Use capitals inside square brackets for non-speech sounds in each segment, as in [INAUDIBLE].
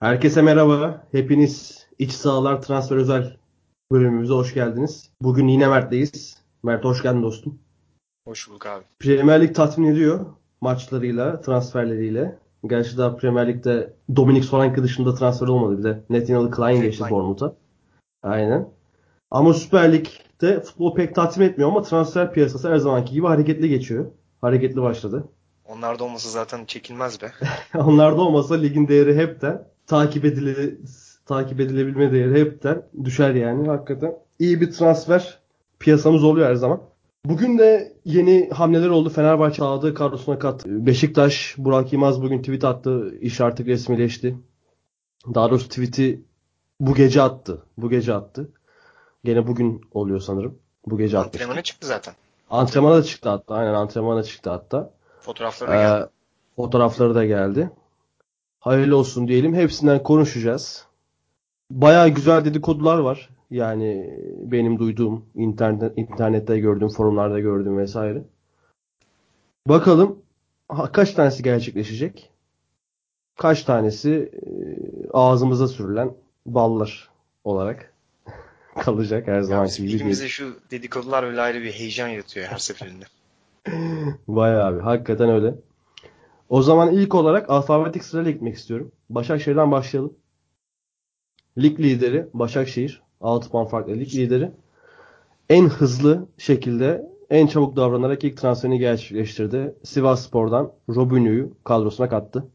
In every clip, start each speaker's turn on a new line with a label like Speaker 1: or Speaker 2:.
Speaker 1: Herkese merhaba. Hepiniz iç sahalar transfer özel bölümümüze hoş geldiniz. Bugün yine Mert'teyiz. Mert hoş geldin dostum.
Speaker 2: Hoş bulduk abi.
Speaker 1: Premier Lig tatmin ediyor maçlarıyla, transferleriyle. Gerçi daha Premier Lig'de Dominic Solanke dışında transfer olmadı. Bir de Nathaniel Klein geçti Bournemouth'a. Aynen. Ama Süper Lig'de futbol pek tatmin etmiyor ama transfer piyasası her zamanki gibi hareketli geçiyor. Hareketli başladı.
Speaker 2: Onlar da olmasa zaten çekilmez be. [LAUGHS]
Speaker 1: Onlar da olmasa ligin değeri hepten takip edile takip edilebilme değeri hepten düşer yani hakikaten. İyi bir transfer piyasamız oluyor her zaman. Bugün de yeni hamleler oldu. Fenerbahçe aldığı kadrosuna kat. Beşiktaş, Burak Yılmaz bugün tweet attı. İş artık resmileşti. Daha doğrusu tweet'i bu gece attı. Bu gece attı. Gene bugün oluyor sanırım. Bu gece attı.
Speaker 2: Antrenmana çıktı zaten.
Speaker 1: Antrenmana da çıktı hatta. Aynen antrenmana çıktı hatta.
Speaker 2: Fotoğrafları da geldi. Ee,
Speaker 1: fotoğrafları da geldi. Hayırlı olsun diyelim. Hepsinden konuşacağız. Baya güzel dedikodular var. Yani benim duyduğum, internet, internette gördüğüm, forumlarda gördüğüm vesaire. Bakalım kaç tanesi gerçekleşecek? Kaç tanesi e, ağzımıza sürülen ballar olarak [LAUGHS] kalacak her zaman
Speaker 2: gibi. Ligimizde şu dedikodular öyle ayrı bir heyecan yaratıyor her seferinde. [LAUGHS]
Speaker 1: Bayağı abi. Hakikaten öyle. O zaman ilk olarak alfabetik sırayla gitmek istiyorum. Başakşehir'den başlayalım. Lig lideri Başakşehir. 6 puan farklı lig lideri. En hızlı şekilde en çabuk davranarak ilk transferini gerçekleştirdi. Sivas Spor'dan Robinho'yu kadrosuna kattı.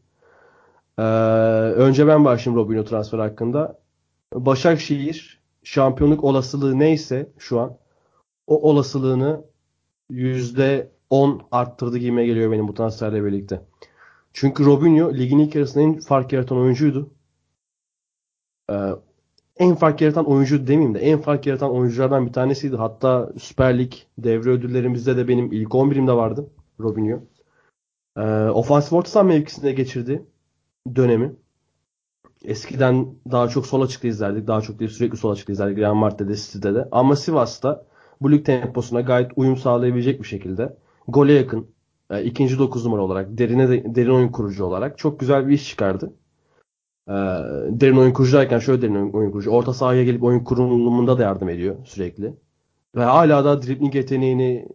Speaker 1: Ee, önce ben başlayayım Robinho transfer hakkında. Başakşehir şampiyonluk olasılığı neyse şu an o olasılığını %10 arttırdı gibime geliyor benim bu transferle birlikte. Çünkü Robinho ligin ilk yarısında en fark yaratan oyuncuydu. Ee, en fark yaratan oyuncu demeyeyim de en fark yaratan oyunculardan bir tanesiydi. Hatta Süper Lig devre ödüllerimizde de benim ilk 11'imde vardı Robinho. Ee, ofansif orta saha mevkisinde geçirdi dönemi. Eskiden daha çok sol açıkta izlerdik. Daha çok değil sürekli sol açıkta izlerdik. Real Madrid'de, City'de de. Ama Sivas'ta bu lig temposuna gayet uyum sağlayabilecek bir şekilde gole yakın e, ikinci dokuz numara olarak derine de, derin oyun kurucu olarak çok güzel bir iş çıkardı. E, derin oyun kurucu şöyle derin oyun, oyun kurucu. Orta sahaya gelip oyun kurulumunda da yardım ediyor sürekli. Ve hala da dribbling yeteneğini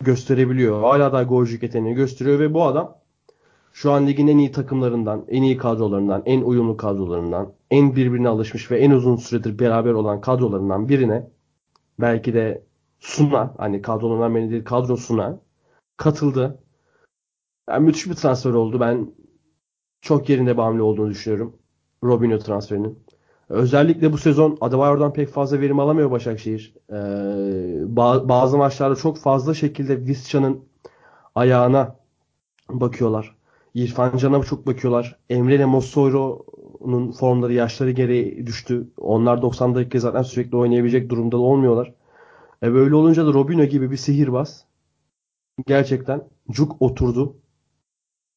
Speaker 1: gösterebiliyor. Hala da golcülük yeteneğini gösteriyor ve bu adam şu an ligin en iyi takımlarından, en iyi kadrolarından, en uyumlu kadrolarından, en birbirine alışmış ve en uzun süredir beraber olan kadrolarından birine belki de Suna, hani kadrolarından biri değil kadrosuna katıldı. Yani müthiş bir transfer oldu. Ben çok yerinde bir hamle olduğunu düşünüyorum. Robinho transferinin. Özellikle bu sezon Adebayor'dan pek fazla verim alamıyor Başakşehir. Ee, bazı maçlarda çok fazla şekilde Visca'nın ayağına bakıyorlar. İrfan Can'a çok bakıyorlar. Emre ile Mossoro'nun formları, yaşları geri düştü. Onlar 90 dakika zaten sürekli oynayabilecek durumda olmuyorlar. E böyle olunca da Robinho gibi bir sihirbaz gerçekten cuk oturdu.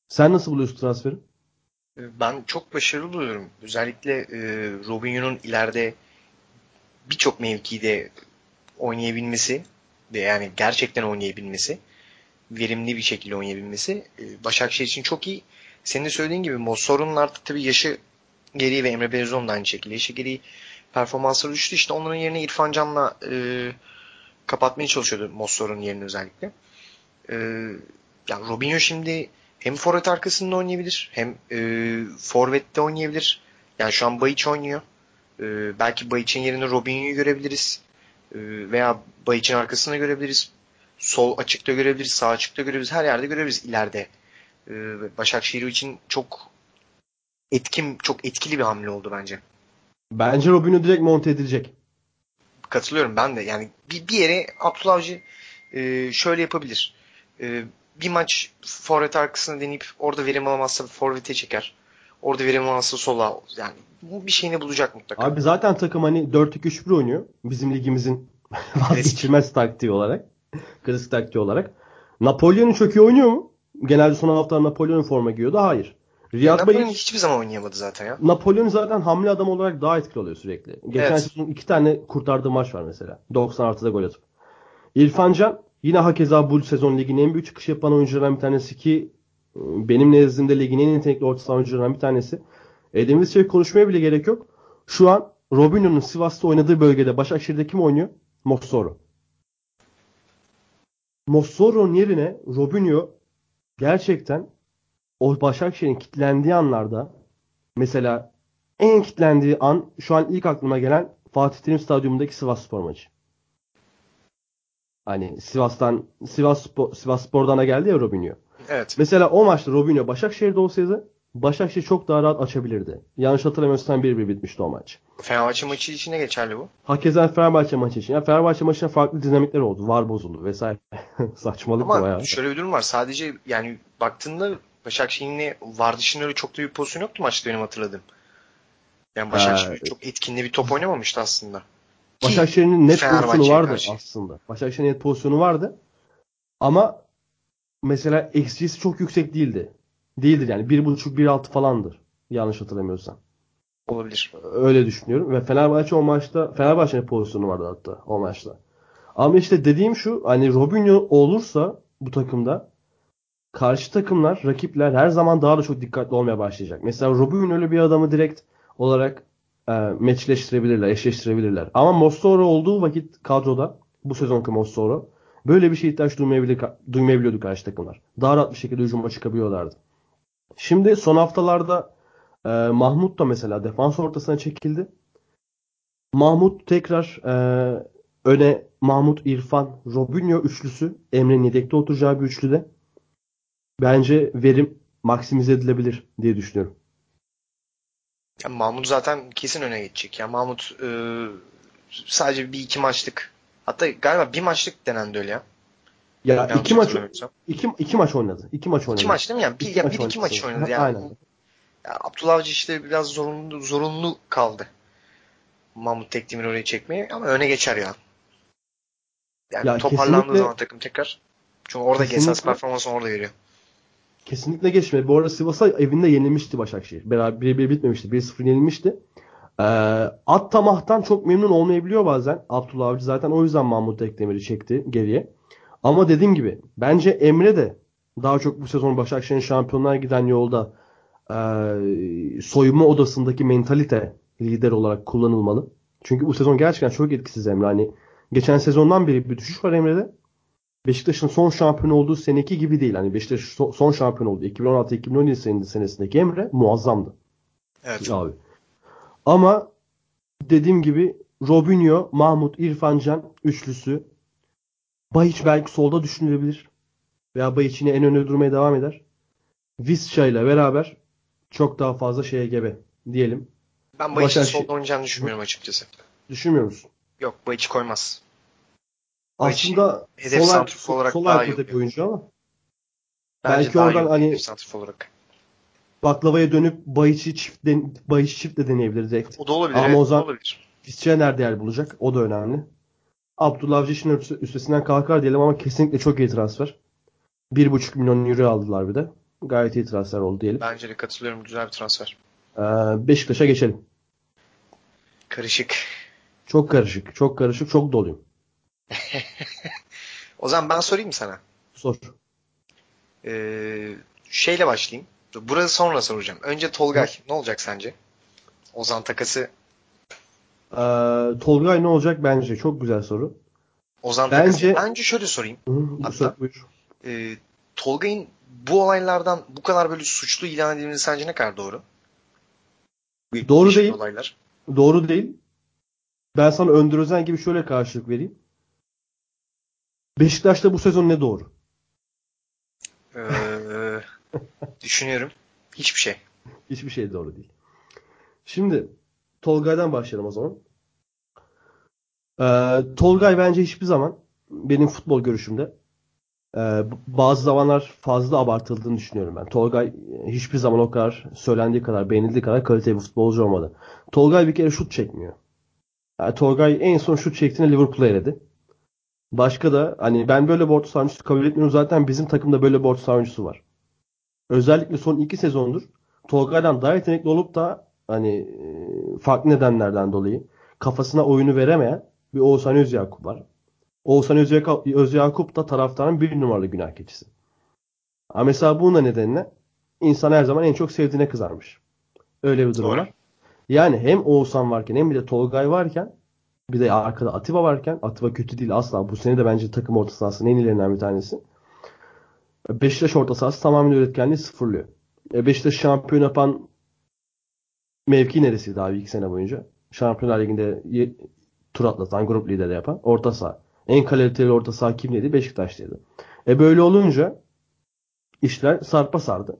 Speaker 1: Sen nasıl buluyorsun transferi?
Speaker 2: Ben çok başarılı buluyorum. Özellikle e, Robinho'nun ileride birçok mevkide oynayabilmesi ve yani gerçekten oynayabilmesi, verimli bir şekilde oynayabilmesi e, Başakşehir için çok iyi. Senin de söylediğin gibi Mossor'un artık tabii yaşı geriye ve Emre Belözoğlu'nun da aynı şekilde yaşı geriye performansları düştü. İşte onların yerine İrfan Can'la e, kapatmaya çalışıyordu Mossor'un yerini özellikle. E, yani Robinho şimdi hem forvet arkasında oynayabilir hem e, forvette oynayabilir. Yani şu an Bayiç oynuyor. E, belki Bayiç'in yerine Robinho'yu görebiliriz. E, veya Bayiç'in arkasında görebiliriz. Sol açıkta görebiliriz, sağ açıkta görebiliriz. Her yerde görebiliriz ileride. E, Başakşehir için çok etkin, çok etkili bir hamle oldu bence.
Speaker 1: Bence Robinho direkt monte edilecek.
Speaker 2: Katılıyorum ben de. Yani bir, bir yere Abdullah Avcı e, şöyle yapabilir. E, bir maç forvet arkasına deneyip orada verim alamazsa forvete çeker. Orada verim alamazsa sola yani bu bir şeyini bulacak mutlaka.
Speaker 1: Abi zaten takım hani 4-2-3-1 oynuyor. Bizim ligimizin [LAUGHS] vazgeçilmez taktiği olarak. Klasik taktiği olarak. Napolyon'un çok iyi oynuyor mu? Genelde son hafta Napolyon'un forma giyiyordu. Hayır.
Speaker 2: Riyad Bey, hiçbir zaman oynayamadı zaten ya.
Speaker 1: Napolyon zaten hamle adam olarak daha etkili oluyor sürekli. Geçen evet. sezon iki tane kurtardığı maç var mesela. 90 artıda gol atıp. İrfan Can Yine hakeza bu sezon ligin en büyük çıkış yapan oyunculardan bir tanesi ki e, benim nezdimde ligin en yetenekli orta saha oyuncularından bir tanesi. Edin Visca'yı konuşmaya bile gerek yok. Şu an Robinho'nun Sivas'ta oynadığı bölgede Başakşehir'de kim oynuyor? Mossoro. Mossoro'nun yerine Robinho gerçekten o Başakşehir'in kitlendiği anlarda mesela en kitlendiği an şu an ilk aklıma gelen Fatih Terim Stadyumundaki Sivas Spor maçı. Hani Sivas'tan Sivas Spor, Sivas Spor'dan da geldi ya Robinho.
Speaker 2: Evet.
Speaker 1: Mesela o maçta Robinho Başakşehir'de olsaydı Başakşehir çok daha rahat açabilirdi. Yanlış hatırlamıyorsam 1-1 bitmişti o maç.
Speaker 2: Fenerbahçe maçı için ne geçerli bu?
Speaker 1: Hakeza Fenerbahçe maçı için. Ya Fenerbahçe maçında farklı dinamikler oldu. Var bozuldu vesaire. [LAUGHS] Saçmalık
Speaker 2: Ama
Speaker 1: bayağı.
Speaker 2: şöyle bir durum var. Sadece yani baktığında Başakşehir'in var dışında öyle çok da bir pozisyon yoktu maçta benim hatırladığım. Yani Başakşehir
Speaker 1: Ha,
Speaker 2: çok etkinli bir top oynamamıştı aslında.
Speaker 1: Başakşehir'in net pozisyonu vardı
Speaker 2: karşı.
Speaker 1: aslında. Başakşehir'in net pozisyonu vardı. Ama mesela XG'si çok yüksek değildi. Değildir yani 1.5-1.6 falandır. Yanlış hatırlamıyorsam.
Speaker 2: olabilir.
Speaker 1: Öyle düşünüyorum. Ve Fenerbahçe o maçta Fenerbahçe'nin pozisyonu vardı hatta o maçta. Ama işte dediğim şu hani Robinho olursa bu takımda karşı takımlar, rakipler her zaman daha da çok dikkatli olmaya başlayacak. Mesela Robinho öyle bir adamı direkt olarak e, meçleştirebilirler, eşleştirebilirler. Ama Mossoro olduğu vakit kadroda bu sezonki Mossoro böyle bir şey ihtiyaç duymayabilir, duymayabiliyordu karşı takımlar. Daha rahat bir şekilde hücuma çıkabiliyorlardı. Şimdi son haftalarda e, Mahmut da mesela defans ortasına çekildi. Mahmut tekrar e, öne Mahmut, İrfan, Robinho üçlüsü Emre'nin yedekte oturacağı bir üçlüde bence verim maksimize edilebilir diye düşünüyorum.
Speaker 2: Yani Mahmut zaten kesin öne geçecek. Yani Mahmut e, sadece bir iki maçlık hatta galiba bir maçlık denendi öyle ya.
Speaker 1: Ya
Speaker 2: Yanlış
Speaker 1: iki maç iki, iki maç oynadı. İki maç oynadı.
Speaker 2: İki maç değil mi? Yani bir, ya bir iki maç oynadı. Yani.
Speaker 1: Aynen.
Speaker 2: Ya Abdullah Avcı işte biraz zorunlu, zorunlu kaldı. Mahmut Tekdemir oraya çekmeye ama öne geçer ya. Yani
Speaker 1: Ya
Speaker 2: toparlandığı zaman takım tekrar. Çünkü orada esas performansını orada veriyor.
Speaker 1: Kesinlikle geçmedi. Bu arada Sivas'a evinde yenilmişti Başakşehir. Beraber 1-1 bitmemişti. 1-0 yenilmişti. Ee, at tamahtan çok memnun olmayabiliyor bazen. Abdullah Avcı zaten o yüzden Mahmut Ekdemir'i çekti geriye. Ama dediğim gibi bence Emre de daha çok bu sezon Başakşehir'in şampiyonluğa giden yolda ee, soyunma odasındaki mentalite lider olarak kullanılmalı. Çünkü bu sezon gerçekten çok etkisiz Emre. Hani geçen sezondan beri bir düşüş var Emre'de. Beşiktaş'ın son şampiyon olduğu seneki gibi değil. Hani Beşiktaş so- son şampiyon oldu. 2016-2017 sene- senesindeki Emre muazzamdı
Speaker 2: Evet.
Speaker 1: abi. Ama dediğim gibi Robinho, Mahmut, İrfan Can üçlüsü Bayiç belki solda düşünülebilir. Veya Bayiç yine en önde durmaya devam eder. Visca ile beraber çok daha fazla şeye gebe diyelim.
Speaker 2: Ben Bayiç'in solda oynayacağını düşünmüyorum açıkçası.
Speaker 1: Düşünmüyor musun?
Speaker 2: Yok Bayiç koymaz.
Speaker 1: Aslında
Speaker 2: hedef
Speaker 1: sol,
Speaker 2: santrfor olarak
Speaker 1: sol
Speaker 2: daha iyi
Speaker 1: bir oyuncu ama
Speaker 2: Bence
Speaker 1: Belki oradan hani-
Speaker 2: santrfor olarak.
Speaker 1: baklavaya dönüp Bayiç'i çift den, Bayiç çift de deneyebilir direkt.
Speaker 2: O da olabilir.
Speaker 1: Ama
Speaker 2: evet,
Speaker 1: o zaman-
Speaker 2: olabilir.
Speaker 1: Visca nerede yer bulacak? O da önemli. Abdullah Avcı işin üst- üstesinden kalkar diyelim ama kesinlikle çok iyi transfer. 1,5 milyon euro aldılar bir de. Gayet iyi transfer oldu diyelim.
Speaker 2: Bence de katılıyorum. Güzel bir transfer.
Speaker 1: Ee, Beşiktaş'a geçelim.
Speaker 2: Karışık.
Speaker 1: Çok karışık, çok karışık, çok doluyum.
Speaker 2: O zaman ben sorayım mı sana?
Speaker 1: Sor.
Speaker 2: Ee, şeyle başlayayım. Burası sonra soracağım. Önce Tolgay. Ne olacak sence? Ozan takası.
Speaker 1: Ee, Tolgay ne olacak bence? Çok güzel soru.
Speaker 2: Ozan
Speaker 1: Bence-
Speaker 2: takası. Bence şöyle sorayım.
Speaker 1: Hı, bu
Speaker 2: Hatta-
Speaker 1: buyur.
Speaker 2: Ee, Tolgay'ın bu olaylardan bu kadar böyle suçlu ilan edilmesi sence ne kadar doğru?
Speaker 1: Doğru değil.
Speaker 2: Olaylar.
Speaker 1: Doğru değil. Ben sana Önder Özen gibi şöyle karşılık vereyim. Beşiktaş'ta bu sezon ne doğru?
Speaker 2: Ee, düşünüyorum. Hiçbir şey.
Speaker 1: Hiçbir şey doğru değil. Şimdi Tolgay'dan başlayalım o zaman. Ee, Tolgay bence hiçbir zaman benim futbol görüşümde e, bazı zamanlar fazla abartıldığını düşünüyorum ben. Tolgay hiçbir zaman o kadar söylendiği kadar, beğenildiği kadar kaliteli bir futbolcu olmadı. Tolgay bir kere şut çekmiyor. Yani Tolgay en son şut çektiğinde Liverpool'a eledi. Başka da hani ben böyle bir orta saha oyuncusu kabul etmiyorum. Zaten bizim takımda böyle bir orta saha oyuncusu var. Özellikle son iki sezondur Tolgay'dan daha yetenekli olup da hani e, farklı nedenlerden dolayı kafasına oyunu veremeyen bir Oğuzhan Özyakup var. Oğuzhan Özyakup, da taraftarın bir numaralı günah keçisi. Ama mesela bunun da nedeniyle insan her zaman en çok sevdiğine kızarmış. Öyle bir durum
Speaker 2: Doğru.
Speaker 1: var. Yani hem Oğuzhan varken hem bir de Tolgay varken bir de arkada Atiba varken Atiba kötü değil asla. Bu sene de bence takım orta sahasının en iyilerinden bir tanesi. Beşiktaş orta sahası tamamen üretkenliği sıfırlıyor. E, Beşiktaş şampiyon yapan mevki neresiydi abi iki sene boyunca? Şampiyonlar Ligi'nde tur atlatan, grup lideri yapan orta saha. En kaliteli orta saha kimdeydi? Beşiktaş'taydı. E böyle olunca işler sarpa sardı.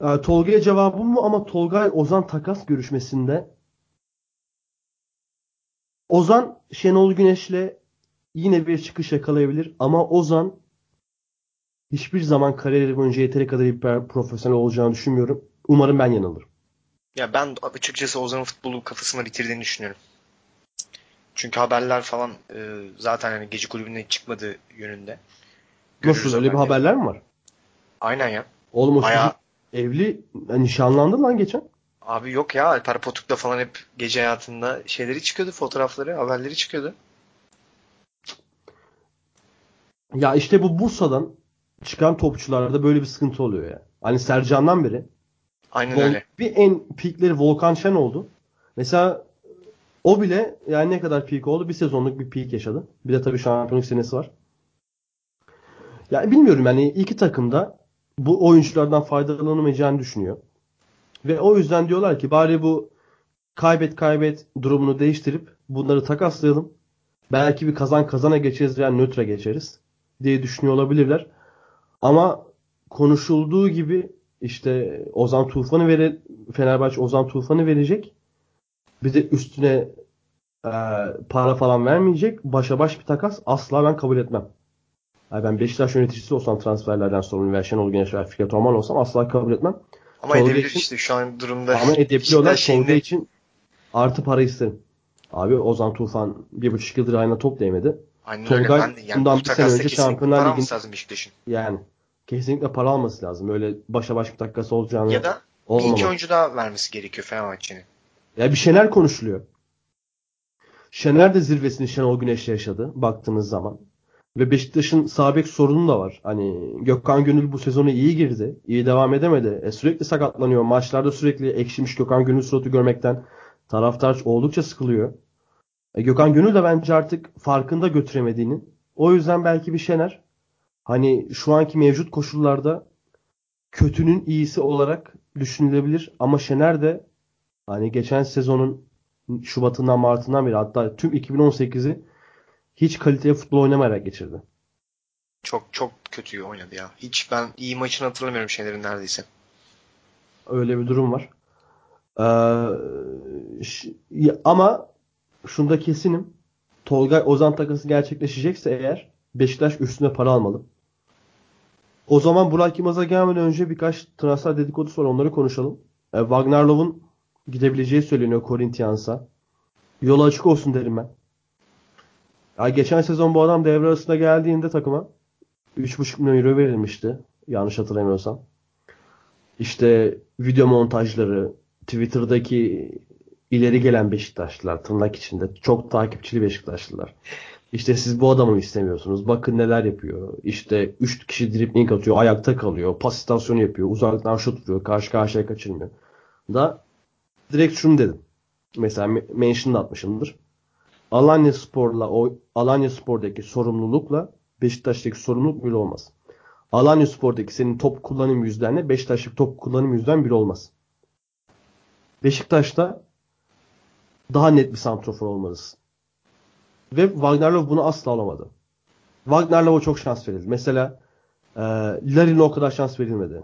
Speaker 1: E, Tolga'ya cevabım bu ama Tolga Ozan takas görüşmesinde Ozan Şenol Güneş'le yine bir çıkış yakalayabilir ama Ozan hiçbir zaman kariyeri boyunca yeteri kadar hiper profesyonel olacağını düşünmüyorum. Umarım ben yanılırım.
Speaker 2: Ya ben açıkçası Ozan'ın futbolu kafasına bitirdiğini düşünüyorum. Çünkü haberler falan e, zaten hani gece kulübüne çıkmadığı yönünde. Görürüz
Speaker 1: Nasıl öyle bir haberler mi var?
Speaker 2: Aynen ya.
Speaker 1: Oğlum o
Speaker 2: Bayağı-
Speaker 1: çocuk evli nişanlandı lan geçen.
Speaker 2: Abi yok ya Alper Potuk'ta falan hep gece hayatında şeyleri çıkıyordu, fotoğrafları, haberleri çıkıyordu.
Speaker 1: Ya işte bu Bursa'dan çıkan topçularda böyle bir sıkıntı oluyor ya. Hani Sercan'dan beri
Speaker 2: Aynen
Speaker 1: Vol-
Speaker 2: öyle.
Speaker 1: bir en peakleri Volkan Şen oldu. Mesela o bile yani ne kadar peak oldu? Bir sezonluk bir peak yaşadı. Bir de tabii şampiyonluk senesi var. Yani bilmiyorum yani iki takımda bu oyunculardan faydalanamayacağını düşünüyor. Ve o yüzden diyorlar ki bari bu kaybet kaybet durumunu değiştirip bunları takaslayalım. Belki bir kazan kazana geçeriz veya nötra geçeriz diye düşünüyor olabilirler. Ama konuşulduğu gibi işte Ozan Tufan'ı vere Fenerbahçe Ozan Tufan'ı verecek. Bir de üstüne e, para falan vermeyecek. Başa baş bir takas asla ben kabul etmem. Yani ben Beşiktaş yöneticisi olsam transferlerden sorumlu veya Şenol Güneş veya Fikret Orman olsam asla kabul etmem.
Speaker 2: Ama
Speaker 1: Tolga
Speaker 2: edebilir
Speaker 1: için-
Speaker 2: işte şu an durumda.
Speaker 1: Ama [LAUGHS] edebiliyorlar.
Speaker 2: Şeyinde-
Speaker 1: Tolga için artı para isterim. Abi Ozan Tufan bir buçuk yıldır ayna top değmedi.
Speaker 2: Aynen
Speaker 1: Tolga
Speaker 2: öyle. Yani
Speaker 1: bundan
Speaker 2: bu
Speaker 1: bir sene önce Şampiyonlar
Speaker 2: Beşiktaş'ın.
Speaker 1: Yani kesinlikle para alması lazım. Öyle başa baş bir takası olacağını
Speaker 2: Ya da bir
Speaker 1: olmamalı.
Speaker 2: iki oyuncu daha vermesi gerekiyor Fenerbahçe'nin.
Speaker 1: Ya bir Şener konuşuluyor. Şener de zirvesini Şenol Güneş'le yaşadı baktığınız zaman. Ve Beşiktaş'ın sağ bek sorunu da var. Hani Gökhan Gönül bu sezonu iyi girdi. iyi devam edemedi. E, sürekli sakatlanıyor. Maçlarda sürekli ekşimiş Gökhan Gönül suratı görmekten taraftar oldukça sıkılıyor. E, Gökhan Gönül de bence artık farkında götüremediğinin. O yüzden belki bir Şener hani şu anki mevcut koşullarda kötünün iyisi olarak düşünülebilir. Ama Şener de Hani geçen sezonun Şubat'ından Mart'ından beri hatta tüm 2018'i hiç kaliteli futbol oynamayarak geçirdi.
Speaker 2: Çok çok kötü oynadı ya. Hiç ben iyi maçını hatırlamıyorum şeylerin neredeyse.
Speaker 1: Öyle bir durum var. Ee, ama şunda kesinim. Tolgay Ozan takası gerçekleşecekse eğer Beşiktaş üstüne para almalı. O zaman Burak Yılmaz'a gelmeden önce birkaç transfer dedikodusu var. Onları konuşalım. Ee, Wagnerlov'un gidebileceği söyleniyor Corinthians'a. Yolu açık olsun derim ben. Ya geçen sezon bu adam devre arasında geldiğinde takıma 3,5 milyon euro verilmişti. Yanlış hatırlamıyorsam. İşte video montajları, Twitter'daki ileri gelen Beşiktaşlılar tırnak içinde çok takipçili Beşiktaşlılar. İşte siz bu adamı istemiyorsunuz. Bakın neler yapıyor. İşte 3 kişi dribling atıyor, ayakta kalıyor, pas istasyonu yapıyor, uzaktan şut vuruyor, karşı karşıya kaçırmıyor. Da direkt şunu dedim. Mesela me- mention da atmışımdır. Alanya Spor'la o Alanya Spor'daki sorumlulukla Beşiktaş'taki sorumluluk bir olmaz. Alanya Spor'daki senin top kullanım yüzdenle Beşiktaş'taki top kullanım yüzden bir olmaz. Beşiktaş'ta daha net bir santrofor olmalısın. Ve Wagnerlov bunu asla alamadı. Wagnerlov'a çok şans verildi. Mesela e, Larin'e o kadar şans verilmedi.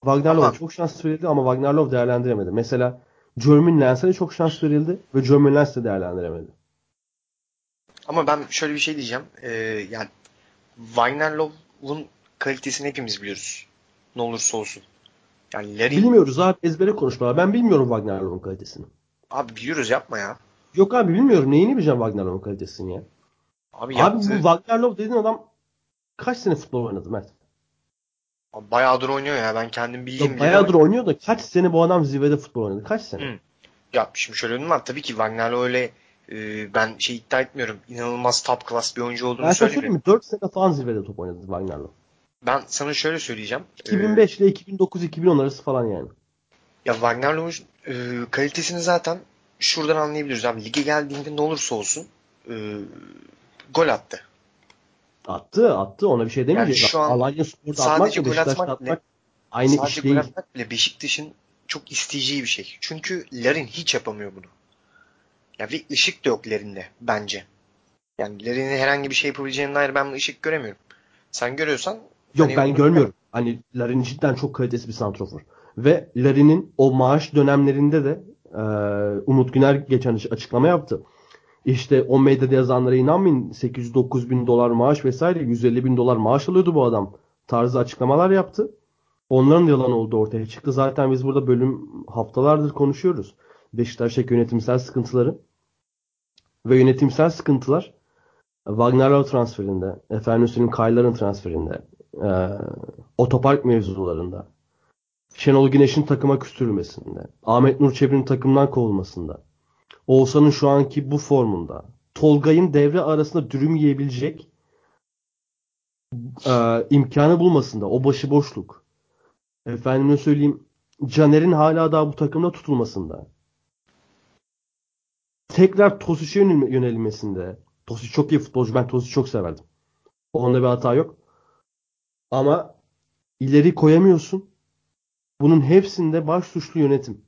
Speaker 1: Wagnerlov'a çok şans verildi ama Wagnerlov değerlendiremedi. Mesela Jermaine Lens'e de çok şans verildi ve Jermaine Lens de değerlendiremedi.
Speaker 2: Ama ben şöyle bir şey diyeceğim. Ee, yani Wagnerlov'un kalitesini hepimiz biliyoruz. Ne olursa olsun. Yani Larin
Speaker 1: Bilmiyoruz abi ezbere konuşmalar. Ben bilmiyorum Wagnerlov'un kalitesini.
Speaker 2: abi biliyoruz yapma ya.
Speaker 1: Yok abi bilmiyorum. Neyini bileceğim Wagnerlov'un kalitesini ya.
Speaker 2: Abi
Speaker 1: Abi
Speaker 2: yaptı.
Speaker 1: bu Wagnerlov dediğin adam kaç sene futbol oynadı Mert?
Speaker 2: Abi Bayağıdır oynuyor ya. Ben kendim bildiğim bile
Speaker 1: bayağıdır
Speaker 2: ama-
Speaker 1: oynuyor da kaç sene bu adam zirvede futbol oynadı? Kaç sene?
Speaker 2: Hı. Ya şimdi şöyle durum var. Tabii ki Wagnerlov öyle e, ben şey iddia etmiyorum. İnanılmaz top class bir oyuncu olduğunu
Speaker 1: Ben söyleyeyim
Speaker 2: söylemiyorum.
Speaker 1: mi? 4 sene falan zirvede top oynadı Wagnerlov.
Speaker 2: Ben sana şöyle söyleyeceğim.
Speaker 1: 2005 ile 2009-2010 arası falan yani.
Speaker 2: Ya Wagner Love'un e, kalitesini zaten şuradan anlayabiliriz abi. Lige geldiğinde ne olursa olsun e, gol attı.
Speaker 1: Attı attı ona bir şey demeyeceğiz.
Speaker 2: Yani şu an
Speaker 1: Alanya Spor'da
Speaker 2: sadece
Speaker 1: atmak
Speaker 2: gol
Speaker 1: Beşiktaş'ta
Speaker 2: atmak bile-
Speaker 1: atmak aynı
Speaker 2: Sadece
Speaker 1: iş
Speaker 2: gol
Speaker 1: değil.
Speaker 2: atmak bile Beşiktaş'ın çok isteyeceği bir şey. Çünkü Larin hiç yapamıyor bunu. Ya bir ışık da yok Larin'de bence. Yani Larin'in herhangi bir şey yapabileceğine dair ben ışık göremiyorum. Sen görüyorsan
Speaker 1: Yok
Speaker 2: hani
Speaker 1: ben görmüyorum. Hani Larin cidden çok kalitesi bir santrofor. Ve Larin'in o maaş dönemlerinde de e, Umut Güner geçen açıklama yaptı. İşte o medyada yazanlara inanmayın 809 bin dolar maaş vesaire 150 bin dolar maaş alıyordu bu adam tarzı açıklamalar yaptı. Onların yalan olduğu ortaya çıktı. Zaten biz burada bölüm haftalardır konuşuyoruz. Beşiktaş'taki yönetimsel sıkıntıları ve yönetimsel sıkıntılar Wagner Love transferinde, efendim söyleyeyim Kaylar'ın transferinde, e, otopark mevzularında, Şenol Güneş'in takıma küstürülmesinde, Ahmet Nur Çebi'nin takımdan kovulmasında, Oğuzhan'ın şu anki bu formunda, Tolgay'ın devre arasında dürüm yiyebilecek e, imkanı bulmasında, o başıboşluk, efendime söyleyeyim Caner'in hala daha bu takımda tutulmasında, tekrar Tosic'e yönel- yönelmesinde, Tosic çok iyi futbolcu, ben Tosic'i çok severdim. Onda bir hata yok. Ama ileri koyamıyorsun. Bunun hepsinde baş suçlu yönetim.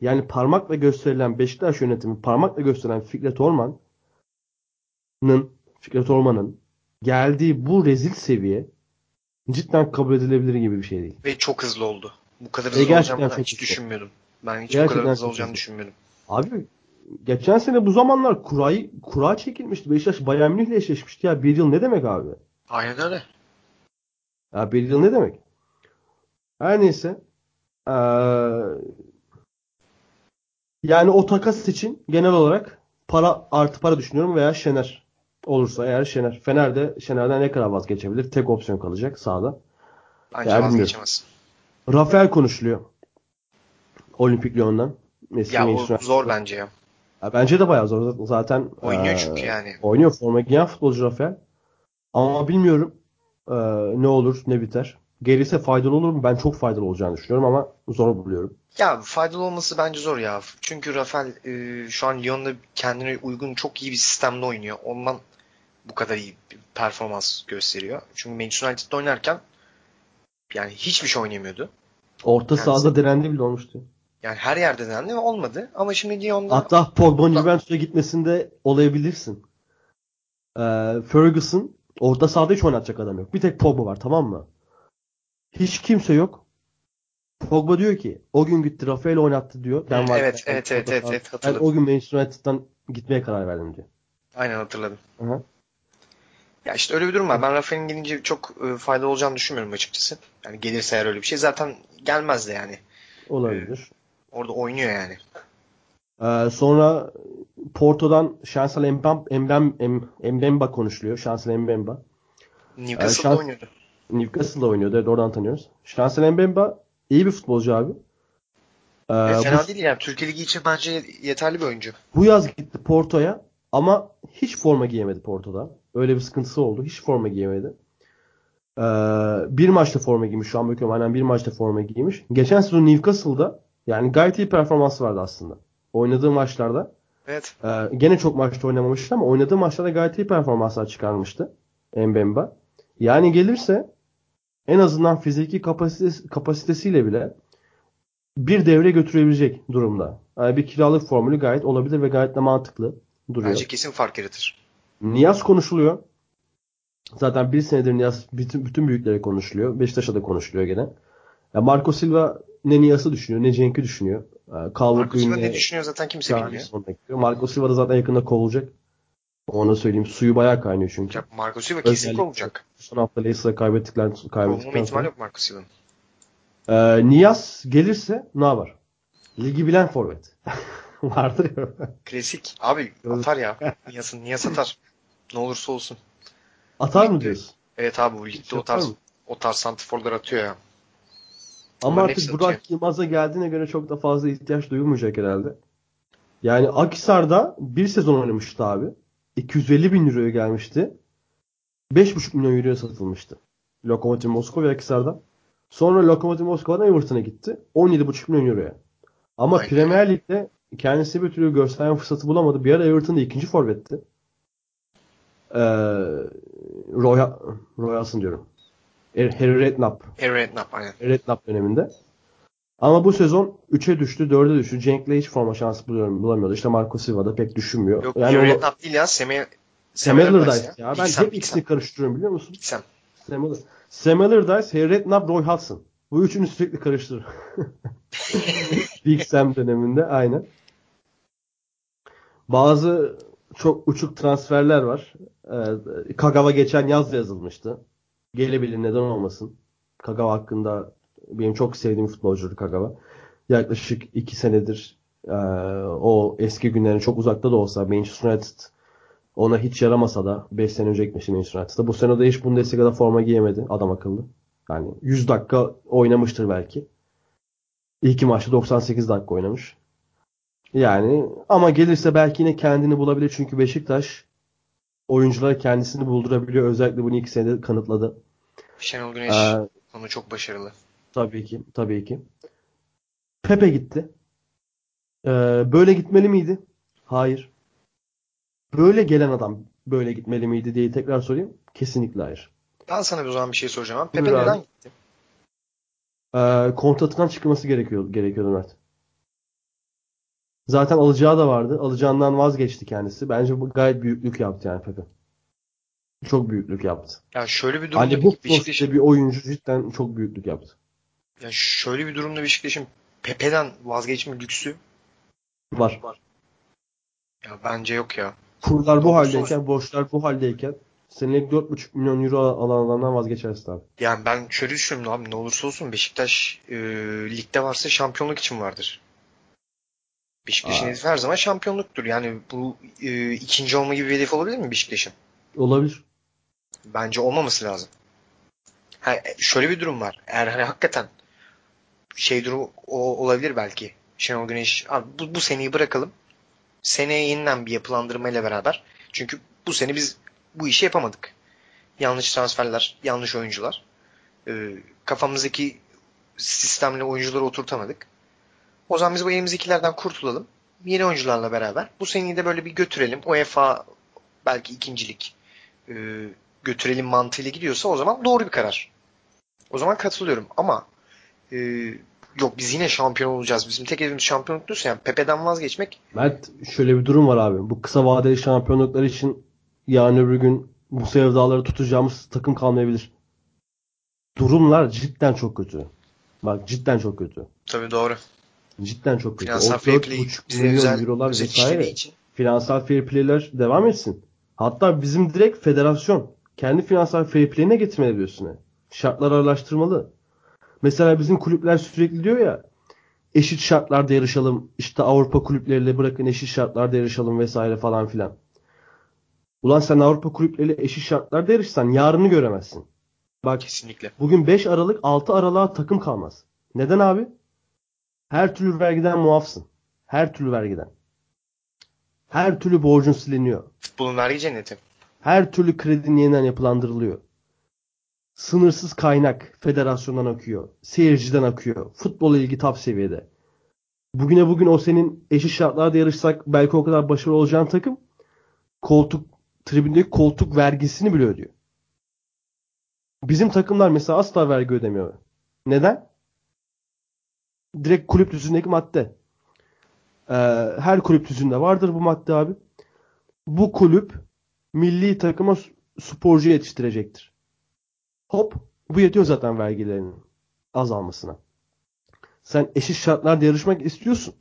Speaker 1: Yani parmakla gösterilen Beşiktaş yönetimi, parmakla gösterilen Fikret Orman'ın Fikret Orman'ın geldiği bu rezil seviye cidden kabul edilebilir gibi bir şey değil.
Speaker 2: ve çok hızlı oldu. Bu kadar
Speaker 1: E,
Speaker 2: hızlı
Speaker 1: gerçekten
Speaker 2: olacağını ben hiç düşünmüyordum. Ben hiç bu
Speaker 1: Gerçekten
Speaker 2: kadar hızlı olacağını düşünmüyordum.
Speaker 1: Abi geçen sene bu zamanlar kurayı, kura çekilmişti. Beşiktaş Bayern Münih'le eşleşmişti ya. Bir yıl ne demek abi?
Speaker 2: Aynen öyle.
Speaker 1: Ya bir yıl ne demek? Her neyse. Ee, yani o takas için genel olarak para artı para düşünüyorum veya Şener olursa eğer Şener. Fener de Şener'den ne kadar vazgeçebilir? Tek opsiyon kalacak sağda.
Speaker 2: Bence
Speaker 1: bilmiyorum.
Speaker 2: vazgeçemez.
Speaker 1: Rafael konuşuluyor. Olimpik Lyon'dan. Eski
Speaker 2: Ya o zor bence ya.
Speaker 1: Ya bence de bayağı zor. Zaten
Speaker 2: Oynuyor
Speaker 1: ee,
Speaker 2: çünkü yani.
Speaker 1: Oynuyor. Forma giyen futbolcu Rafael. Ama bilmiyorum ee, ne olur ne biter. Gelirse faydalı olur mu? Ben çok faydalı olacağını düşünüyorum ama zor buluyorum.
Speaker 2: Ya faydalı olması bence zor ya. Çünkü Rafael e, şu an Lyon'da kendine uygun çok iyi bir sistemde oynuyor. Ondan bu kadar iyi bir performans gösteriyor. Çünkü Manchester United'da oynarken yani hiçbir şey oynayamıyordu.
Speaker 1: Orta
Speaker 2: Kendisi-
Speaker 1: sahada denendi bile olmuştu.
Speaker 2: Yani her yerde denendi ve olmadı. Ama şimdi Lyon'da
Speaker 1: Hatta Pogba'nın Juventus'a gitmesinde olayabilirsin. Ee, Ferguson orta sahada hiç oynatacak adam yok. Bir tek Pogba var tamam mı? Hiç kimse yok. Pogba diyor ki o gün gitti Rafael oynattı diyor. Ben
Speaker 2: evet,
Speaker 1: ben
Speaker 2: evet, evet, evet, evet,
Speaker 1: Ben
Speaker 2: hatırladım.
Speaker 1: o gün Manchester United'dan gitmeye karar verdim diyor.
Speaker 2: aynen hatırladım.
Speaker 1: Aha.
Speaker 2: Ya işte öyle bir durum var. Ben Rafael'in gelince çok e, faydalı olacağını düşünmüyorum açıkçası. Yani gelirse eğer öyle bir şey. Zaten gelmez de yani.
Speaker 1: Olabilir.
Speaker 2: Orada oynuyor yani.
Speaker 1: Ee, sonra Porto'dan Chancel Mbem, Mbem, Em- Mbemba konuşuluyor. Chancel Mbemba.
Speaker 2: Newcastle'da
Speaker 1: şans-
Speaker 2: oynuyordu.
Speaker 1: Newcastle'da oynuyordu. Evet, oradan tanıyoruz. Chancel Mbemba iyi bir futbolcu abi. Ee, bu,
Speaker 2: fena değil yani. Türkiye Ligi için bence yeterli bir oyuncu.
Speaker 1: bu yaz gitti Porto'ya ama hiç forma giyemedi Porto'da. Öyle bir sıkıntısı oldu. Hiç forma giyemedi. Ee, bir maçta forma giymiş. Şu an bakıyorum aynen bir maçta forma giymiş. Geçen sezon Newcastle'da yani gayet iyi performansı vardı aslında. Oynadığı maçlarda
Speaker 2: Evet.
Speaker 1: Ee, gene çok maçta oynamamıştı ama oynadığı maçlarda gayet iyi performanslar çıkarmıştı Mbemba. Yani gelirse en azından fiziki kapasitesi, kapasitesiyle bile bir devre götürebilecek durumda. Yani bir kiralık formülü gayet olabilir ve gayet de mantıklı duruyor.
Speaker 2: Bence kesin fark yaratır.
Speaker 1: Niyaz konuşuluyor. Zaten bir senedir Niyaz bütün, bütün büyüklere konuşuluyor. Beşiktaş'a da konuşuluyor gene. Ya Marco Silva ne Niyaz'ı düşünüyor ne Cenk'i düşünüyor. Calvert
Speaker 2: Marco Silva ne düşünüyor zaten kimse bilmiyor.
Speaker 1: Marco Silva da zaten yakında kovulacak. Ona söyleyeyim. Suyu bayağı kaynıyor çünkü.
Speaker 2: Ya Marco Silva kesin olacak.
Speaker 1: Son hafta
Speaker 2: Kovulma
Speaker 1: kaybettikten
Speaker 2: ihtimali
Speaker 1: sonra.
Speaker 2: yok Marco Silva'nın.
Speaker 1: Ee, Niyaz gelirse ne yapar? Ligi bilen forvet. [LAUGHS] Vardır ya.
Speaker 2: Klasik. Abi atar ya. Niyasın Niyas atar. Ne olursa olsun.
Speaker 1: Atar mı diyorsun?
Speaker 2: Evet abi bu ligde o tarz o tarz santiforlar atıyor ya.
Speaker 1: Ama
Speaker 2: Bunların
Speaker 1: artık Burak. Yılmaz'a geldiğine göre çok da fazla ihtiyaç duyulmayacak herhalde. Yani Akhisar'da bir sezon oynamıştı abi. 250 bin euroya gelmişti. 5,5 milyon euroya satılmıştı. Lokomotiv Moskova ve Akisar'dan. Sonra Lokomotiv Moskova'dan Everton'a gitti. 17,5 milyon euroya. Ama
Speaker 2: Aynen.
Speaker 1: Premier Lig'de kendisi bir türlü gösterme fırsatı bulamadı. Bir ara Everton'da ikinci forvetti. Ee, Roy, Roy Hudson diyorum. Er- Harry Redknapp.
Speaker 2: Harry Redknapp aynen.
Speaker 1: Redknapp döneminde. Ama bu sezon 3'e düştü, 4'e düştü. Cenk'le hiç forma şansı bulamıyordu. İşte Marco Silva da pek düşünmüyor.
Speaker 2: Yok
Speaker 1: yani
Speaker 2: Harry Redknapp değil ya. Semih
Speaker 1: Sam Allardyce ya. Ben hep ikisini karıştırıyorum biliyor musun?
Speaker 2: Bixen.
Speaker 1: Sam Allardyce, Sam Allardyce, Harry Redknapp, Roy Hudson. Bu üçünü sürekli karıştırır. [LAUGHS] Big Sam döneminde aynen. Bazı çok uçuk transferler var. Ee, Kagawa geçen yaz yazılmıştı. Gelebilir neden olmasın. Kagawa hakkında benim çok sevdiğim futbolcudur Kagawa. Yaklaşık iki senedir e, o eski günlerin çok uzakta da olsa Manchester United ona hiç yaramasa da 5 sene önce gitmişti Manchester United'da. Bu sene de hiç Bundesliga'da forma giyemedi adam akıllı. Yani 100 dakika oynamıştır belki. İlk maçta 98 dakika oynamış. Yani ama gelirse belki yine kendini bulabilir çünkü Beşiktaş oyunculara kendisini buldurabiliyor. Özellikle bunu iki senede kanıtladı.
Speaker 2: Şenol Güneş
Speaker 1: Ee,
Speaker 2: konu çok başarılı.
Speaker 1: tabii ki, tabii ki. Pepe gitti. Ee, böyle gitmeli miydi? Hayır. Böyle gelen adam böyle gitmeli miydi diye tekrar sorayım. Kesinlikle hayır.
Speaker 2: Ben sana bir zaman bir şey soracağım abi.
Speaker 1: Buyur
Speaker 2: Pepe
Speaker 1: abi.
Speaker 2: neden gitti?
Speaker 1: Ee, kontratından çıkması gerekiyor, gerekiyordu Mert. Zaten alacağı da vardı. Alacağından vazgeçti kendisi. Bence bu gayet büyüklük yaptı yani Pepe. Çok büyüklük yaptı.
Speaker 2: Ya şöyle bir durumda
Speaker 1: Hani bu
Speaker 2: Beşiktaş'ın
Speaker 1: bir oyuncu cidden çok büyüklük yaptı.
Speaker 2: ya şöyle bir durumda Beşiktaş'ın Pepe'den vazgeçme lüksü
Speaker 1: Var.
Speaker 2: ya bence yok ya.
Speaker 1: Kurlar bu haldeyken, borçlar bu haldeyken senelik 4,5 milyon euro alan adamdan vazgeçersin abi.
Speaker 2: Yani ben şöyle düşünüyorum abi ne olursa olsun Beşiktaş e, ligde varsa şampiyonluk için vardır. Beşiktaş'ın hedefi her zaman şampiyonluktur. Yani bu e, ikinci olma gibi bir hedef olabilir mi Beşiktaş'ın?
Speaker 1: Olabilir.
Speaker 2: Bence olmaması lazım. Ha, e, şöyle bir durum var. Eğer hani hakikaten şey durumu o, olabilir belki. Şenol Güneş abi bu, bu seneyi bırakalım. Seneye yeniden bir yapılandırmayla beraber. Çünkü bu sene biz bu işi yapamadık. Yanlış transferler, yanlış oyuncular. Ee, kafamızdaki sistemle oyuncuları oturtamadık. O zaman biz bu elimizdekilerden kurtulalım. Yeni oyuncularla beraber. Bu seneyi de böyle bir götürelim. UEFA belki ikincilik e, götürelim mantığıyla gidiyorsa o zaman doğru bir karar. O zaman katılıyorum ama e, yok biz yine şampiyon olacağız. Bizim tek hedefimiz şampiyonluksa yani Pepe'den vazgeçmek
Speaker 1: Mert şöyle bir durum var abi. Bu kısa vadeli şampiyonluklar için yarın öbür gün bu sevdaları tutacağımız takım kalmayabilir. Durumlar cidden çok kötü. Bak cidden çok kötü.
Speaker 2: tabii doğru.
Speaker 1: Cidden çok kötü.
Speaker 2: Finansal fair play
Speaker 1: 4,5
Speaker 2: bize
Speaker 1: milyon
Speaker 2: özel,
Speaker 1: eurolar
Speaker 2: özel
Speaker 1: vesaire.
Speaker 2: için
Speaker 1: Finansal fair play'ler devam etsin. Hatta bizim direkt federasyon kendi finansal fair play'ine getirmeli diyorsun. Şartlar araştırmalı. Mesela bizim kulüpler sürekli diyor ya eşit şartlarda yarışalım. işte Avrupa kulüpleriyle bırakın eşit şartlarda yarışalım vesaire falan filan. Ulan sen Avrupa kulüpleriyle eşit şartlarda yarışsan yarını göremezsin. Bak
Speaker 2: kesinlikle.
Speaker 1: Bugün 5 Aralık 6 Aralık'a takım kalmaz. Neden abi? Her türlü vergiden muafsın. Her türlü vergiden. Her türlü borcun siliniyor.
Speaker 2: Futbolun vergi cenneti.
Speaker 1: Her türlü kredin yeniden yapılandırılıyor. Sınırsız kaynak federasyondan akıyor. Seyirciden akıyor. Futbola ilgi top seviyede. Bugüne bugün o senin eşit şartlarda yarışsak belki o kadar başarılı olacağın takım koltuk tribündeki koltuk vergisini bile ödüyor. Bizim takımlar mesela asla vergi ödemiyor. Neden? Direkt kulüp düzündeki madde. Ee, her kulüp düzünde vardır bu madde abi. Bu kulüp milli takıma sporcu yetiştirecektir. Hop bu yetiyor zaten vergilerinin azalmasına. Sen eşit şartlarda yarışmak istiyorsun.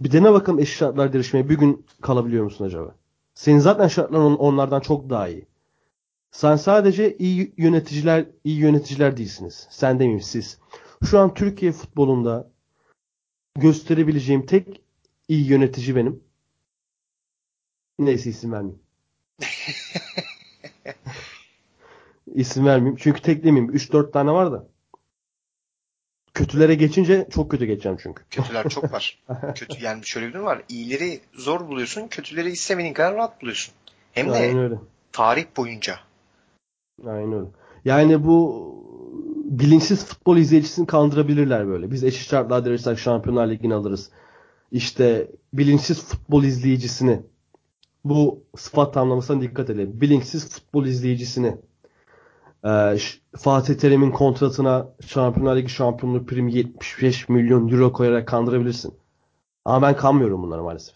Speaker 1: Bir dene bakalım eşit şartlarda yarışmaya bir gün kalabiliyor musun acaba? Senin zaten şartların on- onlardan çok daha iyi. Sen sadece iyi yöneticiler iyi yöneticiler değilsiniz. Sen demeyeyim siz. Şu an Türkiye futbolunda gösterebileceğim tek iyi yönetici benim. Neyse isim vermeyeyim. [LAUGHS] isim vermeyeyim. Çünkü tek demeyeyim. 3-4 tane var da. Kötülere geçince çok kötü geçeceğim çünkü.
Speaker 2: Kötüler çok [LAUGHS] var. Kötü yani şöyle bir durum var. İyileri zor buluyorsun, kötüleri istemediğin kadar rahat buluyorsun. Hem de
Speaker 1: Aynen öyle.
Speaker 2: tarih boyunca.
Speaker 1: Aynen öyle. Yani bu bilinçsiz futbol izleyicisini kandırabilirler böyle. Biz eşit şartlar verirsek Şampiyonlar Ligi'ni alırız. İşte bilinçsiz futbol izleyicisini bu sıfat tamlamasına dikkat edelim. Bilinçsiz futbol izleyicisini e, Fatih Terim'in kontratına Şampiyonlar Ligi şampiyonluğu primi 75 milyon euro koyarak kandırabilirsin. Ama ben kanmıyorum bunlara maalesef.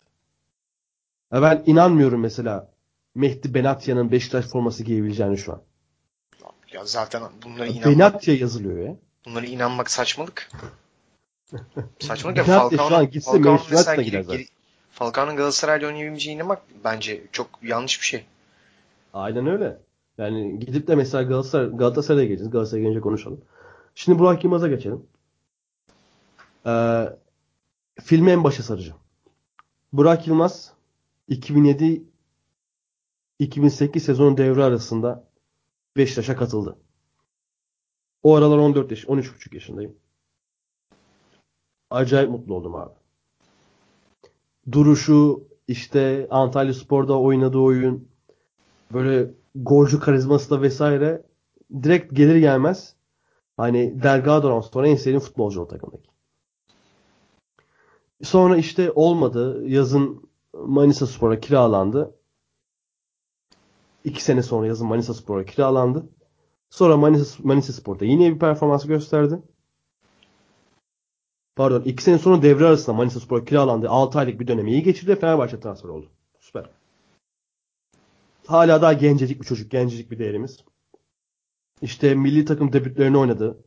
Speaker 1: Ya ben inanmıyorum mesela Mehdi Benatya'nın Beşiktaş forması giyebileceğini şu an.
Speaker 2: Ya zaten bunlara inanmak,
Speaker 1: Benatya yazılıyor ya.
Speaker 2: bunlara inanmak saçmalık. [LAUGHS] Saçmalık ya
Speaker 1: Benatya şu an gitse
Speaker 2: Falcao'nun mesela
Speaker 1: gider
Speaker 2: Falcao'nun Galatasaray'la oynayabileceğine inanmak bence çok yanlış bir şey.
Speaker 1: Aynen öyle. Yani gidip de mesela Galatasaray, Galatasaray'a geleceğiz. Galatasaray'a gelince konuşalım. Şimdi Burak Yılmaz'a geçelim. Ee, filmi en başa saracağım. Burak Yılmaz 2007 2008 sezonu devre arasında Beşiktaş'a katıldı. O aralar 14 yaş, 13,5 yaşındayım. Acayip mutlu oldum abi. Duruşu, işte Antalya Spor'da oynadığı oyun, böyle golcü karizması da vesaire direkt gelir gelmez hani Delgado'dan sonra en sevdiğim futbolcu o takımdaki. Sonra işte olmadı. Yazın Manisa Spor'a kiralandı. İki sene sonra yazın Manisa Spor'a kiralandı. Sonra Manisa, Manisa Spor'da yine bir performans gösterdi. Pardon iki sene sonra devre arasında Manisa Spor'a kiralandı. 6 aylık bir dönemi iyi geçirdi. Fenerbahçe transfer oldu. Süper. Hala daha gencecik bir çocuk. Gencecik bir değerimiz. İşte milli takım debütlerini oynadı.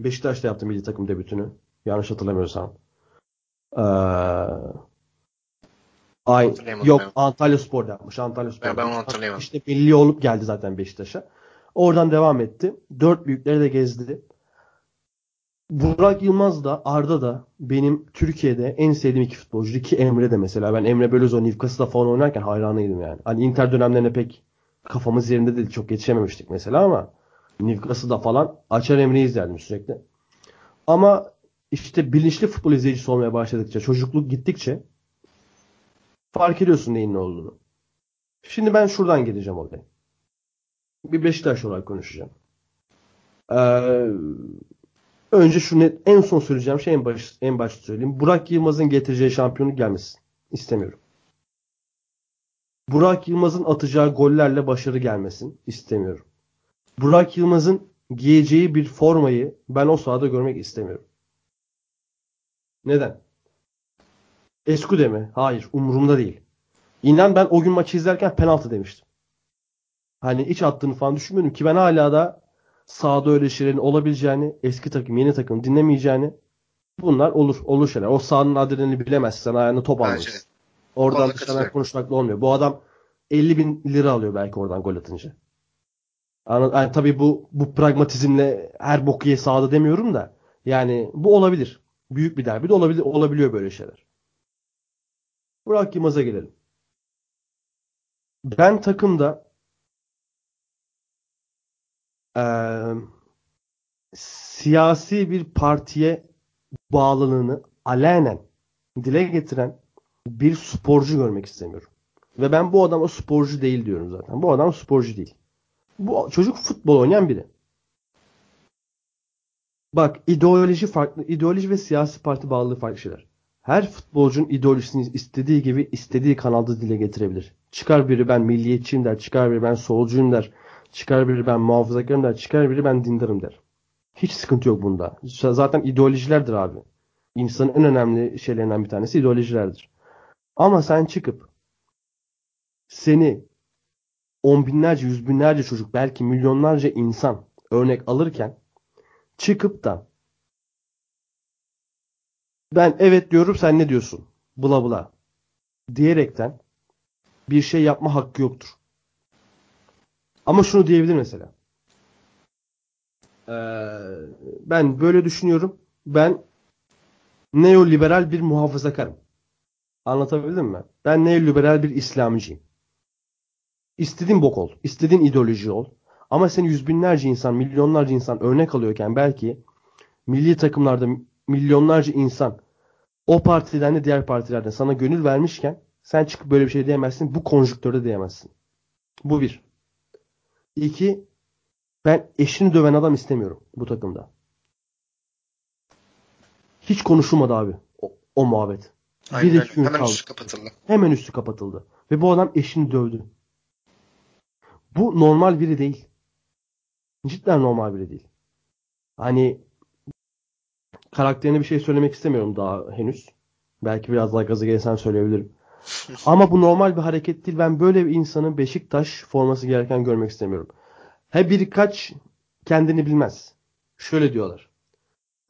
Speaker 1: Beşiktaş'ta yaptı milli takım debütünü. Yanlış hatırlamıyorsam. Ee, ay, yok. Antalya Spor'da yapmış. Antalya Spor'da.
Speaker 2: Ben- ben onu hatırlayamadım.
Speaker 1: İşte milli olup geldi zaten Beşiktaş'a. Oradan devam etti. Dört büyükleri de gezdi. Burak Yılmaz da Arda da benim Türkiye'de en sevdiğim iki futbolcu. Ki Emre de mesela. Ben Emre Belözoğlu Newcastle'da falan oynarken hayranıydım yani. Hani Inter dönemlerine pek kafamız yerinde değil. Çok yetişememiştik mesela ama Newcastle'da falan açar Emre'yi izlerdim sürekli. Ama işte bilinçli futbol izleyicisi olmaya başladıkça, çocukluk gittikçe fark ediyorsun neyin ne olduğunu. Şimdi ben şuradan geleceğim olaya. Bir Beşiktaş olarak konuşacağım. Ee, önce şu net, en son söyleyeceğim şey en baş en başta söyleyeyim. Burak Yılmaz'ın getireceği şampiyonluk gelmesin. İstemiyorum. Burak Yılmaz'ın atacağı gollerle başarı gelmesin. İstemiyorum. Burak Yılmaz'ın giyeceği bir formayı ben o sahada görmek istemiyorum. Neden? Eskude mi? Hayır. Umurumda değil. İnan ben o gün maçı izlerken penaltı demiştim. Hani hiç attığını falan düşünmüyorum ki ben hala da sahada öyle şeylerin olabileceğini, eski takım, yeni takım dinlemeyeceğini bunlar olur. Olur şeyler. O sahanın adrenalini bilemezsen ayağını top almışsın. Oradan dışarıdan konuşmakla olmuyor. Bu adam 50 bin lira alıyor belki oradan gol atınca. Anladın? Yani tabii bu bu pragmatizmle her boku ye sahada demiyorum da yani bu olabilir. Büyük bir derbi de olabilir, olabiliyor böyle şeyler. Burak Yılmaz'a gelelim. Ben takımda eee, siyasi bir partiye bağlılığını alenen dile getiren bir sporcu görmek istemiyorum. Ve ben bu adam sporcu değil diyorum zaten. Bu adam sporcu değil. Bu çocuk futbol oynayan biri. Bak ideoloji farklı. ideoloji ve siyasi parti bağlılığı farklı şeyler. Her futbolcunun ideolojisini istediği gibi istediği kanalda dile getirebilir. Çıkar biri ben milliyetçiyim der. Çıkar biri ben solcuyum der. Çıkar biri ben muhafazakarım der. Çıkar biri ben dindarım der. Hiç sıkıntı yok bunda. Zaten ideolojilerdir abi. İnsanın en önemli şeylerinden bir tanesi ideolojilerdir. Ama sen çıkıp seni on binlerce, yüz binlerce çocuk, belki milyonlarca insan örnek alırken çıkıp da ben evet diyorum sen ne diyorsun? Bula bula diyerekten bir şey yapma hakkı yoktur. Ama şunu diyebilir mesela. Ee, ben böyle düşünüyorum. Ben neoliberal bir muhafazakarım. Anlatabildim mi? Ben neoliberal bir İslamcıyım. İstediğin bok ol. istediğin ideoloji ol. Ama seni yüz binlerce insan, milyonlarca insan örnek alıyorken belki milli takımlarda milyonlarca insan o partiden de diğer partilerden sana gönül vermişken sen çıkıp böyle bir şey diyemezsin. Bu konjüktörde diyemezsin. Bu bir. İki, Ben eşini döven adam istemiyorum bu takımda. Hiç konuşulmadı abi o, o muhabbet.
Speaker 2: Aynen
Speaker 1: Bir iki gün
Speaker 2: Hemen
Speaker 1: kaldı.
Speaker 2: üstü kapatıldı.
Speaker 1: Hemen üstü kapatıldı. Ve bu adam eşini dövdü. Bu normal biri değil. Cidden normal biri değil. Hani karakterine bir şey söylemek istemiyorum daha henüz. Belki biraz daha gaza gelirsen söyleyebilirim. [LAUGHS] Ama bu normal bir hareket değil. Ben böyle bir insanın Beşiktaş forması gereken görmek istemiyorum. He birkaç kendini bilmez. Şöyle diyorlar.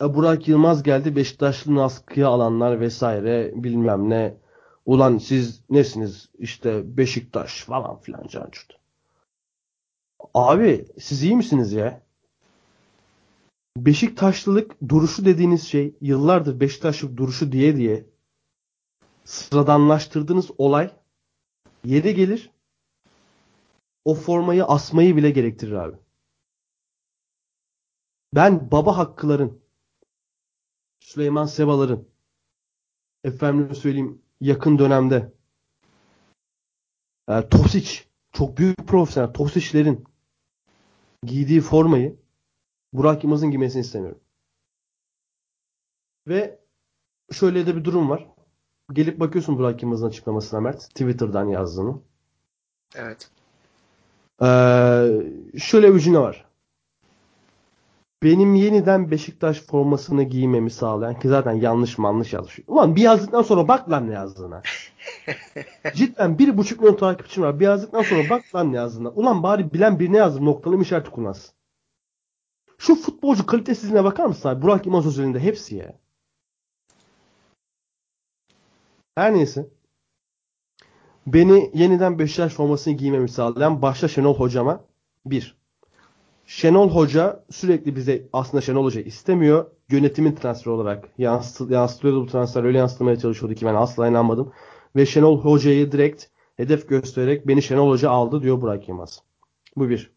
Speaker 1: E, Burak Yılmaz geldi Beşiktaşlı'nı askıya alanlar vesaire bilmem ne. Ulan siz nesiniz işte Beşiktaş falan filan cancut. Abi siz iyi misiniz ya? Beşiktaşlılık duruşu dediğiniz şey yıllardır Beşiktaşlık duruşu diye diye sıradanlaştırdığınız olay yeri gelir o formayı asmayı bile gerektirir abi. Ben baba hakkıların Süleyman Sebalar'ın efendim söyleyeyim yakın dönemde e, Tosic çok büyük profesyonel Tosic'lerin giydiği formayı Burak Yılmaz'ın giymesini istemiyorum. Ve şöyle de bir durum var. Gelip bakıyorsun Burak Yılmaz'ın açıklamasına Mert. Twitter'dan yazdığını.
Speaker 2: Evet.
Speaker 1: Ee, şöyle bir cümle var. Benim yeniden Beşiktaş formasını giymemi sağlayan ki zaten yanlış manlış yazmış. Ulan bir yazdıktan sonra bak lan ne yazdığına. [LAUGHS] Cidden bir buçuk milyon takipçim var. Bir yazdıktan sonra bak lan ne yazdığına. Ulan bari bilen birine yazdım noktalı işareti kullansın. Şu futbolcu kalitesizliğine bakar mısın abi? Burak Yılmaz özelinde hepsi ya. Her neyse. Beni yeniden Beşiktaş formasını giymemi sağlayan başta Şenol Hocama bir. Şenol Hoca sürekli bize aslında Şenol Hoca istemiyor. Yönetimin transferi olarak yansıtı, yansıtıyordu bu transfer. Öyle yansıtmaya çalışıyordu ki ben asla inanmadım. Ve Şenol Hoca'yı direkt hedef göstererek beni Şenol Hoca aldı diyor Burak Yılmaz. Bu bir.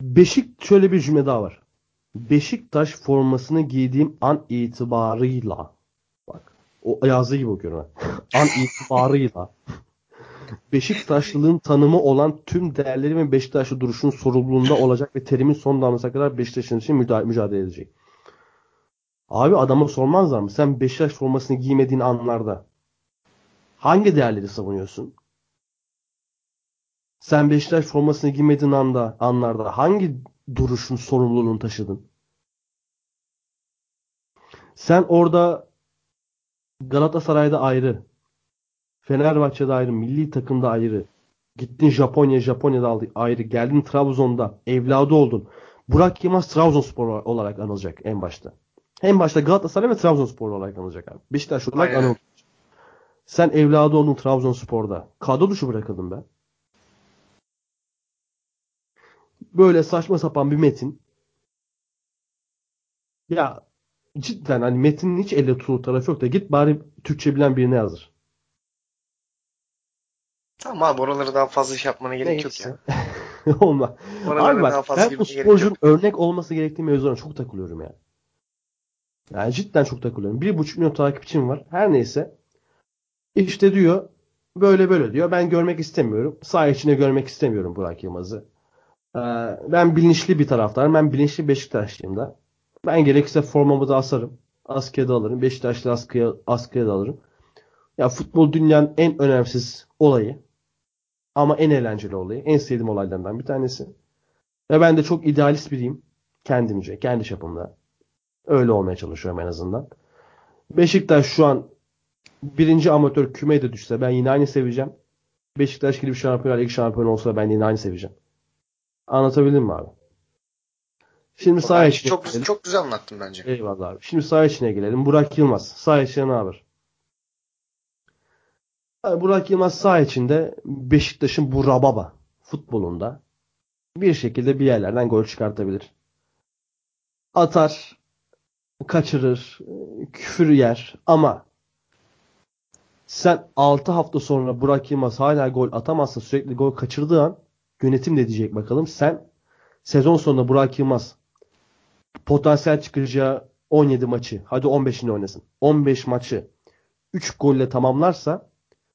Speaker 1: Beşik şöyle bir cümle daha var. Beşiktaş formasını giydiğim an itibarıyla o yazdığı gibi okuyorum an itibarıyla Beşiktaşlılığın tanımı olan tüm değerleri ve Beşiktaşlı duruşun sorumluluğunda olacak ve terimin son damlasına kadar Beşiktaş'ın için mücadele edecek. Abi adama sormazlar mı? Sen Beşiktaş formasını giymediğin anlarda hangi değerleri savunuyorsun? Sen Beşiktaş formasını giymediğin anda, anlarda hangi duruşun sorumluluğunu taşıdın? Sen orada Galatasaray'da ayrı, Fenerbahçe'de ayrı, milli takımda ayrı. Gittin Japonya, Japonya'da aldı, ayrı. Geldin Trabzon'da, evladı oldun. Burak Yılmaz Trabzonspor olarak anılacak en başta. En başta Galatasaray ve Trabzonspor olarak anılacak abi. Beşiktaş olarak
Speaker 2: Aynen.
Speaker 1: anılacak. Sen evladı oldun Trabzonspor'da. Kadro dışı bırakıldın be. Böyle saçma sapan bir metin. Ya cidden hani metinin hiç elle tutulur tarafı yok da git bari Türkçe bilen birine yazdır.
Speaker 2: Tamam abi oraları daha fazla şey yapmana gerek yok ya. [LAUGHS]
Speaker 1: Olma.
Speaker 2: Oralara
Speaker 1: Abi
Speaker 2: daha
Speaker 1: bak
Speaker 2: fazla
Speaker 1: ben bu sporcunun örnek olması gerektiği mevzularına çok takılıyorum ya. Yani cidden çok takılıyorum. Bir buçuk milyon takipçim var. Her neyse. İşte diyor böyle böyle diyor. Ben görmek istemiyorum. Sağ içine görmek istemiyorum Burak Yılmaz'ı. Ee, ben bilinçli bir taraftarım. Ben bilinçli Beşiktaşlıyım da. Ben gerekirse formamı da asarım. Askıya da alırım. Beşiktaşlı askıya, askıya da alırım. Ya futbol dünyanın en önemsiz olayı. Ama en eğlenceli olayı. En sevdiğim olaylardan bir tanesi. Ve ben de çok idealist biriyim. Kendimce, kendi çapımda. Öyle olmaya çalışıyorum en azından. Beşiktaş şu an birinci amatör kümeye de düşse ben yine aynı seveceğim. Beşiktaş gibi şampiyonlar ligi şampiyonu olsa ben yine aynı seveceğim. Anlatabildim mi abi? Şimdi sağ
Speaker 2: Bence
Speaker 1: içine
Speaker 2: çok,
Speaker 1: gelelim.
Speaker 2: çok güzel anlattın bence.
Speaker 1: Eyvallah abi. Şimdi sağ içine gelelim. Burak Yılmaz. Sağ içine ne haber? Abi Burak Yılmaz sağ içinde Beşiktaş'ın bu rababa futbolunda bir şekilde bir yerlerden gol çıkartabilir. Atar, kaçırır, küfür yer ama sen 6 hafta sonra Burak Yılmaz hala gol atamazsa sürekli gol kaçırdığı an yönetim ne diyecek bakalım. Sen sezon sonunda Burak Yılmaz potansiyel çıkacağı 17 maçı hadi 15'ini oynasın. 15 maçı 3 golle tamamlarsa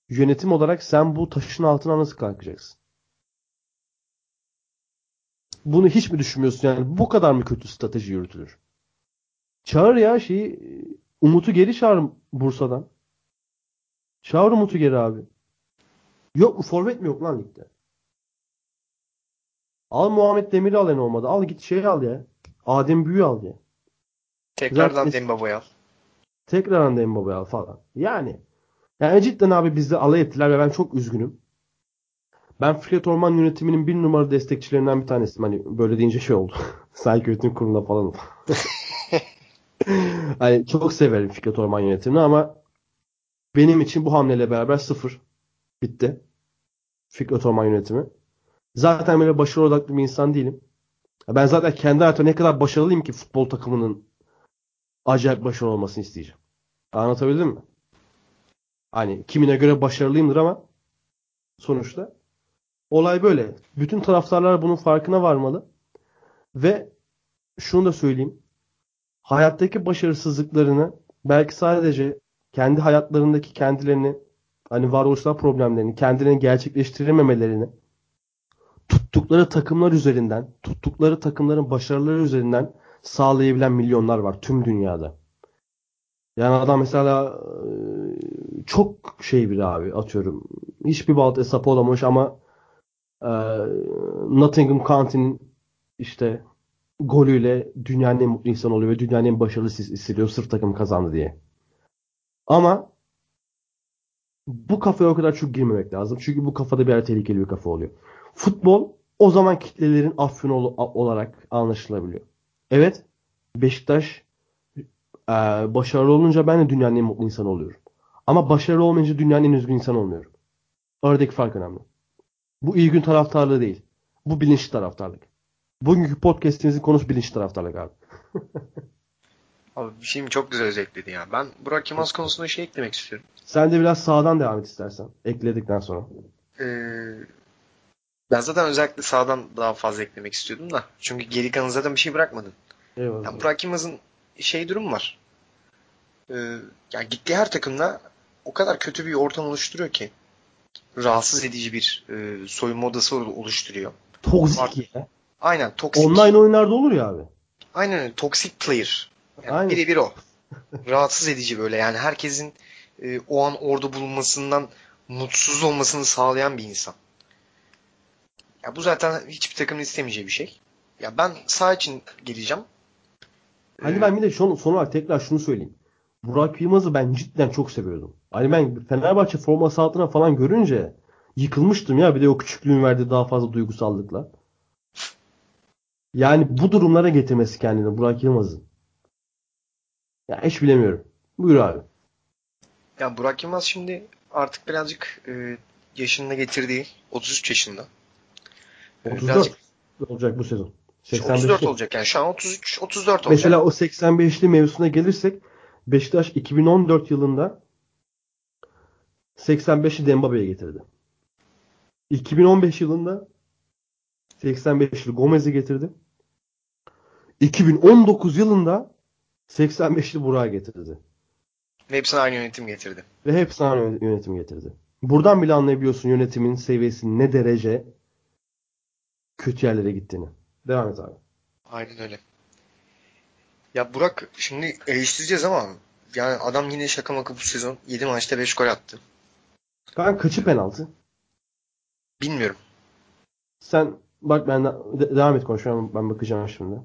Speaker 1: yönetim olarak sen bu taşın altına nasıl kalkacaksın? bunu hiç mi düşünmüyorsun yani bu kadar mı kötü strateji yürütülür? Çağır ya şeyi Umut'u geri çağır Bursa'dan. Çağır Umut'u geri abi. Yok mu forvet mi yok lan ligde? Al Muhammed Demir'i al en olmadı. Al git şey al ya. Adem Büyü al ya.
Speaker 2: Tekrardan
Speaker 1: Zaten-
Speaker 2: Dembaba'yı al.
Speaker 1: Tekrar Mbappe'yi al falan. Yani. Yani cidden abi bizde alay ettiler ve ben çok üzgünüm. Ben Fikret Orman yönetiminin bir numaralı destekçilerinden bir tanesiyim. Hani böyle deyince şey oldu. [LAUGHS] Sanki yönetim kurulunda falan. [LAUGHS] hani çok severim Fikret Orman yönetimini ama benim için bu hamleyle beraber sıfır. Bitti. Fikret Orman yönetimi. Zaten böyle başarı odaklı bir insan değilim. Ben zaten kendi hayatımda ne kadar başarılıyım ki futbol takımının acayip başarılı olmasını isteyeceğim. Anlatabildim mi? Hani kimine göre başarılıyımdır ama sonuçta olay böyle. Bütün taraftarlar bunun farkına varmalı. Ve şunu da söyleyeyim. Hayattaki başarısızlıklarını belki sadece kendi hayatlarındaki kendilerini hani varoluşsal problemlerini, kendilerini gerçekleştirememelerini tuttukları takımlar üzerinden, tuttukları takımların başarıları üzerinden sağlayabilen milyonlar var tüm dünyada. Yani adam mesela e, çok şey bir abi atıyorum. Hiçbir balt hesabı olamamış ama e, Nottingham County'nin işte golüyle dünyanın en mutlu insanı oluyor ve dünyanın en başarılı hissediyor sırf takım kazandı diye. Ama bu kafaya o kadar çok girmemek lazım. Çünkü bu kafada bir tehlikeli bir kafa oluyor. Futbol o zaman kitlelerin afyonu ol- olarak anlaşılabiliyor. Evet Beşiktaş e, başarılı olunca ben de dünyanın en mutlu insanı oluyorum. Ama başarılı olmayınca dünyanın en üzgün insanı olmuyorum. Aradaki fark önemli. Bu iyi gün taraftarlığı değil. Bu bilinçli taraftarlık. Bugünkü podcastimizin konusu bilinçli taraftarlık abi. [LAUGHS]
Speaker 2: Abi bir şeyimi çok güzel özetledi ya. Ben Burak Yılmaz konusunda şey eklemek istiyorum.
Speaker 1: Sen de biraz sağdan devam et istersen. Ekledikten sonra.
Speaker 2: Ee, ben zaten özellikle sağdan daha fazla eklemek istiyordum da. Çünkü geri kalan zaten bir şey bırakmadın.
Speaker 1: Eyvallah.
Speaker 2: Yani Burak Yılmaz'ın şey durum var. Ee, yani gittiği her takımda o kadar kötü bir ortam oluşturuyor ki. Rahatsız edici bir e, soyunma odası oluşturuyor.
Speaker 1: Toksik ya.
Speaker 2: Aynen toksik.
Speaker 1: Online oyunlarda olur ya abi.
Speaker 2: Aynen öyle. Toxic player. Yani birebir o. Rahatsız edici böyle. Yani herkesin e, o an orada bulunmasından mutsuz olmasını sağlayan bir insan. Ya bu zaten hiçbir takımın istemeyeceği bir şey. Ya ben sağ için geleceğim.
Speaker 1: Hani
Speaker 2: Ee,
Speaker 1: ben bir de son, son olarak tekrar şunu söyleyeyim. Burak Yılmaz'ı ben cidden çok seviyordum. Hani ben Fenerbahçe forması altına falan görünce yıkılmıştım ya. Bir de o küçüklüğün verdiği daha fazla duygusallıkla. Yani bu durumlara getirmesi kendini Burak Yılmaz'ın. Ya hiç bilemiyorum. Buyur abi.
Speaker 2: Ya Burak Yılmaz şimdi artık birazcık e, yaşında getirdiği 33 yaşında. E,
Speaker 1: 34
Speaker 2: birazcık
Speaker 1: olacak bu sezon.
Speaker 2: 34
Speaker 1: 85'li.
Speaker 2: olacak yani şu an 33 34 olacak.
Speaker 1: Mesela o 85'li mevzusuna gelirsek Beşiktaş 2014 yılında 85'li Dembaba'ya getirdi. 2015 yılında 85'li Gomez'i getirdi. 2019 yılında 85'li Burak'ı getirdi.
Speaker 2: Ve hepsine aynı yönetim getirdi.
Speaker 1: Ve hepsi aynı yönetim getirdi. Buradan bile anlayabiliyorsun yönetimin seviyesinin ne derece kötü yerlere gittiğini. Devam et abi.
Speaker 2: Aynen öyle. Ya Burak şimdi eleştireceğiz ama yani adam yine şaka maka bu sezon 7 maçta 5 gol attı.
Speaker 1: Kanka kaçı penaltı?
Speaker 2: Bilmiyorum.
Speaker 1: Sen bak ben de, de- devam et konuşmaya ben bakacağım şimdi.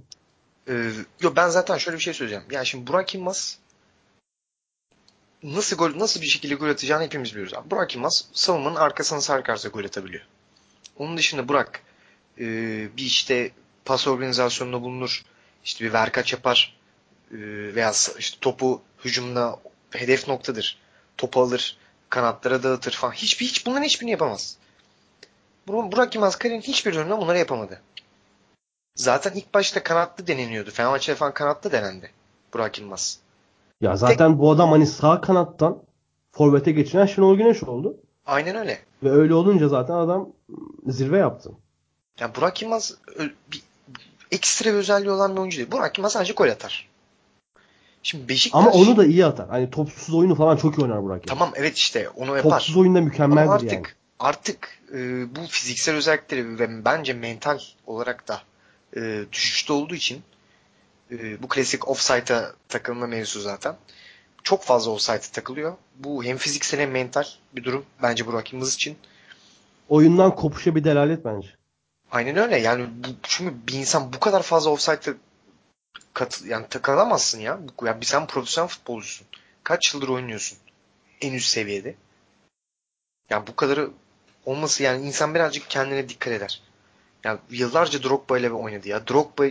Speaker 2: Ee, yo ben zaten şöyle bir şey söyleyeceğim. Yani şimdi Burak Yılmaz nasıl gol nasıl bir şekilde gol atacağını hepimiz biliyoruz. Abi. Burak Yılmaz savunmanın arkasına sarkarsa gol atabiliyor. Onun dışında Burak e, bir işte pas organizasyonunda bulunur. İşte bir verkaç yapar. E, veya işte topu hücumda hedef noktadır. Topu alır. Kanatlara dağıtır falan. Hiçbir, hiç bunların hiçbirini yapamaz. Bur- Burak Yılmaz kariyerin hiçbir döneminde bunları yapamadı. Zaten ilk başta kanatlı deneniyordu. Fenerbahçe'de falan kanatlı denendi. Burak Yılmaz.
Speaker 1: Ya zaten bu adam hani sağ kanattan forvete geçiren Şenol Güneş oldu.
Speaker 2: Aynen öyle.
Speaker 1: Ve öyle olunca zaten adam zirve yaptı.
Speaker 2: Yani Burak Yılmaz bir, ekstra bir özelliği olan bir oyuncu değil. Burak Yılmaz sadece gol atar. Şimdi Beşiktaş...
Speaker 1: Ama onu da iyi atar. Hani topsuz oyunu falan çok iyi oynar Burak. Yılmaz.
Speaker 2: Tamam evet işte onu yapar.
Speaker 1: Topsuz oyunda
Speaker 2: Ama
Speaker 1: mükemmeldir
Speaker 2: artık
Speaker 1: yani.
Speaker 2: artık e, bu fiziksel özellikleri ve bence mental olarak da e, düşüşte olduğu için e, bu klasik offside'a takılma mevzusu zaten. Çok fazla offside'a takılıyor. Bu hem fiziksel hem mental bir durum bence Burak Yılmaz için.
Speaker 1: Oyundan kopuşa bir delalet bence.
Speaker 2: Aynen öyle. Yani bu, çünkü bir insan bu kadar fazla offside'a katıl yani takılamazsın ya. Ya bir sen profesyonel futbolcusun. Kaç yıldır oynuyorsun? En üst seviyede. Yani bu kadarı olması yani insan birazcık kendine dikkat eder. Yani yıllarca Drogba ile oynadı ya. Drogba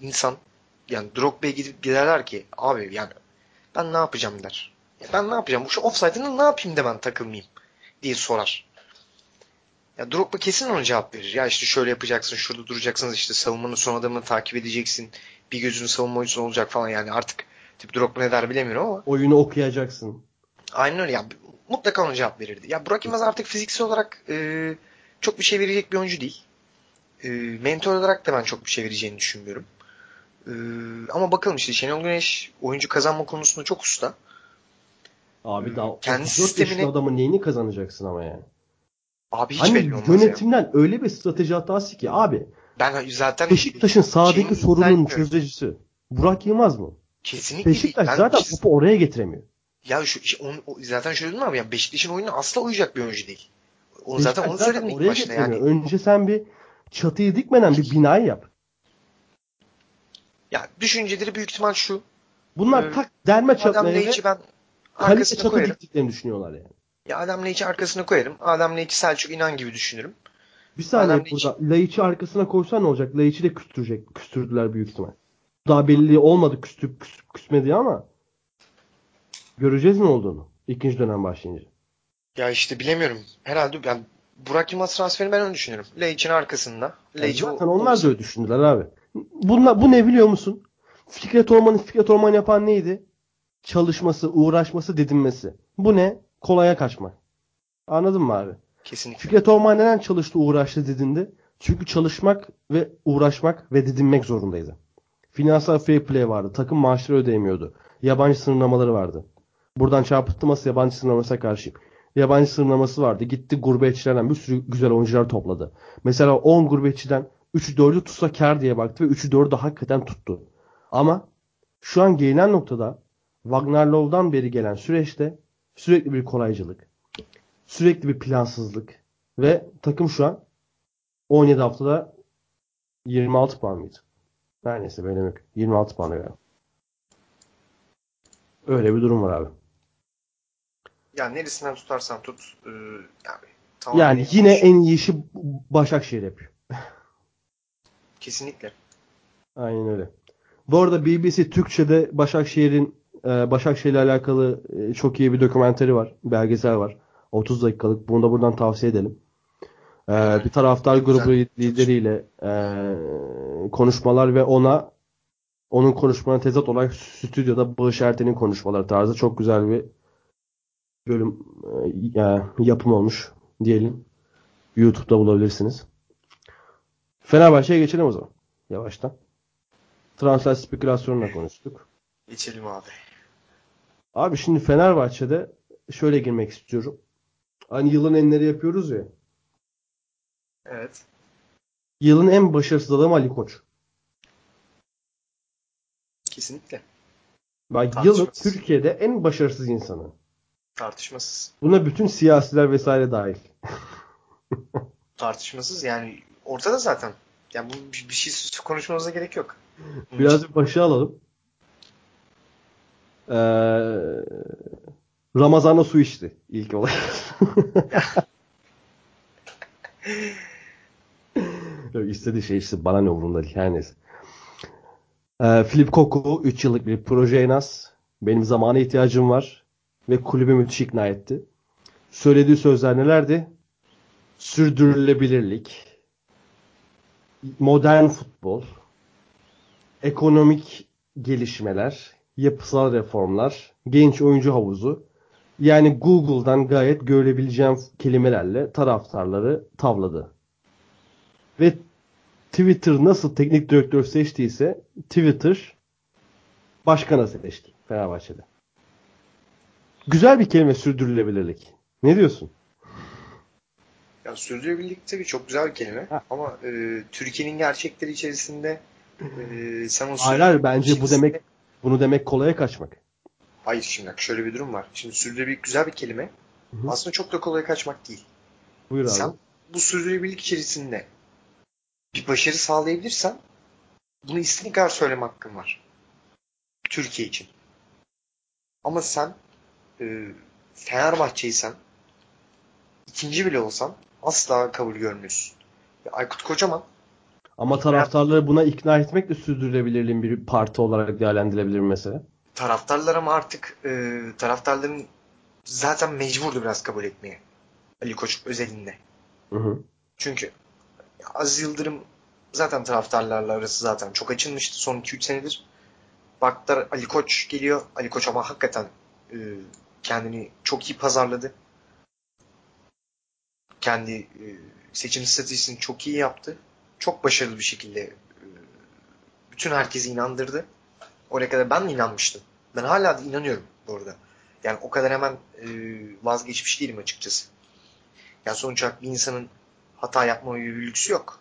Speaker 2: insan yani Drogba'ya gidip giderler ki abi yani ben ne yapacağım der. Ya ben ne yapacağım? Bu şu offside'ını ne yapayım da ben takılmayayım diye sorar. Ya Drogba kesin ona cevap verir. Ya işte şöyle yapacaksın, şurada duracaksınız işte savunmanın son adamını takip edeceksin. Bir gözünün savunma oyuncusu olacak falan yani artık tip Drogba ne der bilemiyorum ama.
Speaker 1: Oyunu okuyacaksın.
Speaker 2: Aynen öyle ya. Mutlaka ona cevap verirdi. Ya Burak Yılmaz artık fiziksel olarak e, çok bir şey verecek bir oyuncu değil. E, mentor olarak da ben çok bir şey vereceğini düşünmüyorum. E, ama bakalım işte Şenol Güneş oyuncu kazanma konusunda çok usta.
Speaker 1: Abi daha
Speaker 2: Kendi
Speaker 1: 34
Speaker 2: sistemini-
Speaker 1: yaşında adamın neyini kazanacaksın ama yani.
Speaker 2: Abi hiç
Speaker 1: Hani
Speaker 2: belli olmaz ya.
Speaker 1: yönetimden öyle bir strateji hatası ki abi.
Speaker 2: Ben zaten
Speaker 1: Beşiktaş'ın sahadaki sorunun çözücüsü. Burak Yılmaz mı?
Speaker 2: Kesinlikle
Speaker 1: Beşiktaş
Speaker 2: değil. Ben
Speaker 1: zaten
Speaker 2: hiç-
Speaker 1: topu oraya getiremiyor.
Speaker 2: Ya şu, şu- onu- o- zaten şöyle dedim abi ya Beşiktaş'ın oyununa asla uyacak bir oyuncu değil. O zaten onu söyledim ilk başta yani.
Speaker 1: Önce sen bir çatıyı dikmeden bir binayı yap.
Speaker 2: Ya düşünceleri büyük ihtimal şu.
Speaker 1: Bunlar
Speaker 2: Ee,
Speaker 1: tak derme çatmaya ve
Speaker 2: ben
Speaker 1: kalite çatı
Speaker 2: koyarım.
Speaker 1: diktiklerini düşünüyorlar yani.
Speaker 2: Ya Adam Leiç'i arkasına koyarım. Adam Leiç'i Selçuk İnan gibi düşünürüm.
Speaker 1: Bir saniye
Speaker 2: Adam
Speaker 1: burada. Laiç'i arkasına koysan ne olacak? Laiç'i de küstürecek. Küstürdüler büyük ihtimal. Daha belli olmadı küstüp küs, küsmedi ama göreceğiz ne olduğunu. İkinci dönem başlayınca.
Speaker 2: Ya işte bilemiyorum. Herhalde yani Burak Yılmaz transferini ben öyle düşünüyorum. Leiç'in arkasında.
Speaker 1: Yani
Speaker 2: Leiç
Speaker 1: zaten onlar da öyle düşündüler abi. Bunlar, bu ne biliyor musun? Fikret Orman'ı Fikret Orman yapan neydi? Çalışması, uğraşması, didinmesi. Bu ne? Kolaya kaçmak. Anladın mı abi?
Speaker 2: Kesinlikle.
Speaker 1: Fikret Orman neden çalıştı, uğraştı, didindi? Çünkü çalışmak ve uğraşmak ve didinmek zorundaydı. Finansal fair play vardı. Takım maaşları ödeyemiyordu. Yabancı sınırlamaları vardı. Buradan çarpıtılması yabancı sınırlamasına karşıyım. Yabancı sınırlaması vardı. Gitti gurbetçilerden bir sürü güzel oyuncular topladı. Mesela 10 gurbetçiden 3'ü 4'ü tutsa kar diye baktı ve 3'ü 4'ü de hakikaten tuttu. Ama şu an gelinen noktada Wagner Love'dan beri gelen süreçte sürekli bir kolaycılık, sürekli bir plansızlık ve takım şu an 17 haftada 26 puan mıydı? Her neyse böyle yok. 26 puan galiba. Öyle bir durum var abi.
Speaker 2: Ya neresinden tutarsan tut. E, yani,
Speaker 1: Yani yine en iyi işi Başakşehir yapıyor.
Speaker 2: Kesinlikle.
Speaker 1: Aynen öyle. Bu arada BBC Türkçe'de Başakşehir'in e, Başakşehir'le alakalı e, çok iyi bir dokümanteri var. Belgesel var. 30 dakikalık. Bunu da buradan tavsiye edelim. E, bir taraftar
Speaker 2: güzel.
Speaker 1: grubu lideriyle e, konuşmalar ve ona onun konuşmalarına tezat olarak stüdyoda Bağış Erten'in konuşmaları tarzı çok güzel bir bölüm e, yapım olmuş diyelim. YouTube'da bulabilirsiniz. Fenerbahçe'ye geçelim o zaman. Yavaştan. Transfer spekülasyonuna konuştuk.
Speaker 2: Geçelim abi.
Speaker 1: Abi şimdi Fenerbahçe'de şöyle girmek istiyorum. Hani yılın enleri yapıyoruz ya.
Speaker 2: Evet.
Speaker 1: Yılın en başarısız adamı Ali Koç.
Speaker 2: Kesinlikle.
Speaker 1: Bak yılın. Türkiye'de en başarısız insanı.
Speaker 2: Tartışmasız.
Speaker 1: Buna bütün siyasiler vesaire dahil. [LAUGHS]
Speaker 2: Tartışmasız yani ortada zaten. Yani bu bir bir şey konuşmamıza gerek yok.
Speaker 1: Biraz bir başa alalım. Ee, Ramazan'da su içti ilk olarak. [LAUGHS] Yok istediği şey işte bana ne umurumda değil her neyse. Ee, Koku 3 yıllık bir proje en az. Benim zamana ihtiyacım var. Ve kulübü müthiş ikna etti. Söylediği sözler nelerdi? Sürdürülebilirlik. Modern futbol. Ekonomik gelişmeler. Yapısal reformlar. Genç oyuncu havuzu. Yani Google'dan gayet görebileceğim kelimelerle taraftarları tavladı. Ve Twitter nasıl teknik direktör seçtiyse Twitter başkana seçti Fenerbahçe'de. Güzel bir kelime sürdürülebilirlik. Ne diyorsun?
Speaker 2: Ya sürdürülebilirlik tabii çok güzel bir kelime
Speaker 1: Heh.
Speaker 2: ama e, Türkiye'nin gerçekleri içerisinde e, sen o
Speaker 1: Hayır hayır bence bu demek bunu demek kolaya kaçmak.
Speaker 2: Hayır şimdi bak şöyle bir durum var. Şimdi sürdürülebilirlik güzel bir kelime.
Speaker 1: Hı hı.
Speaker 2: Aslında çok da kolay kaçmak değil.
Speaker 1: Buyur abi.
Speaker 2: Sen bu sürdürülebilirlik içerisinde bir başarı sağlayabilirsen bunu istediğin kadar söyleme hakkın var. Türkiye için. Ama sen e, Fenerbahçe'ysen ikinci bile olsan asla kabul görmüyorsun. Ya Aykut Kocaman
Speaker 1: Ama taraftarları buna ikna etmek de sürdürülebilirliğin bir parti olarak değerlendirilebilir mesela.
Speaker 2: taraftarlar ama artık e, taraftarların zaten mecburdu biraz kabul etmeye. Ali Koç özelinde.
Speaker 1: Hı hı.
Speaker 2: Çünkü Aziz Yıldırım zaten taraftarlarla arası zaten çok açılmıştı son 2-3 senedir. Baktılar Ali Koç geliyor. Ali Koç ama hakikaten e, kendini çok iyi pazarladı. Kendi e, seçim stratejisini çok iyi yaptı. Çok başarılı bir şekilde e, bütün herkesi inandırdı. Oraya kadar ben de inanmıştım. Ben hala da inanıyorum bu arada. Yani o kadar hemen e, vazgeçmiş değilim açıkçası. Yani sonuç olarak bir insanın hata yapma bir lüksü yok.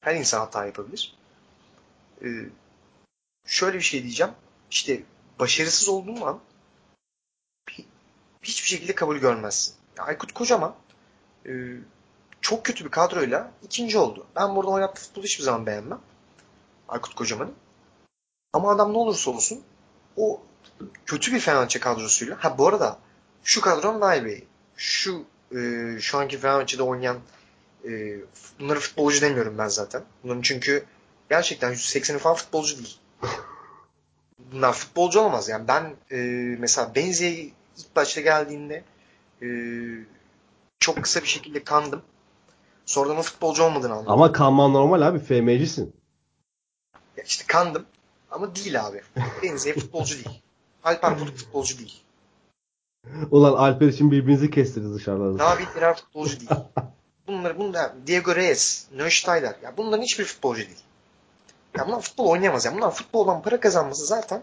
Speaker 2: Her insan hata yapabilir. Ee, şöyle bir şey diyeceğim. İşte başarısız olduğun an hi- hiçbir şekilde kabul görmezsin. Aykut Kocaman e, çok kötü bir kadroyla ikinci oldu. Ben burada oynattığı futbolu hiçbir zaman beğenmem. Aykut Kocaman'ın. Ama adam ne olursa olsun o kötü bir Fenerbahçe kadrosuyla. Ha bu arada şu kadronun daha iyi. Şu e, şu anki Fenerbahçe'de oynayan e, bunları futbolcu demiyorum ben zaten. Bunların çünkü gerçekten 180'i falan futbolcu değil. Bunlar futbolcu olamaz. Yani ben e, mesela Benzi'ye ilk başta geldiğinde e, çok kısa bir şekilde kandım. Sonradan o futbolcu olmadığını anladım.
Speaker 1: Ama kanman normal abi. FM'cisin.
Speaker 2: Ya işte kandım. Ama değil abi. Benzi'ye futbolcu değil. Alper Bulut futbolcu değil.
Speaker 1: Ulan Alper için birbirinizi kestiniz dışarıda.
Speaker 2: David Erer futbolcu değil. Bunlar, bunlar Diego Reyes, Neusteiler. Ya bunların hiçbir futbolcu değil. Ya bunlar futbol oynayamaz. Ya bunlar futboldan para kazanması zaten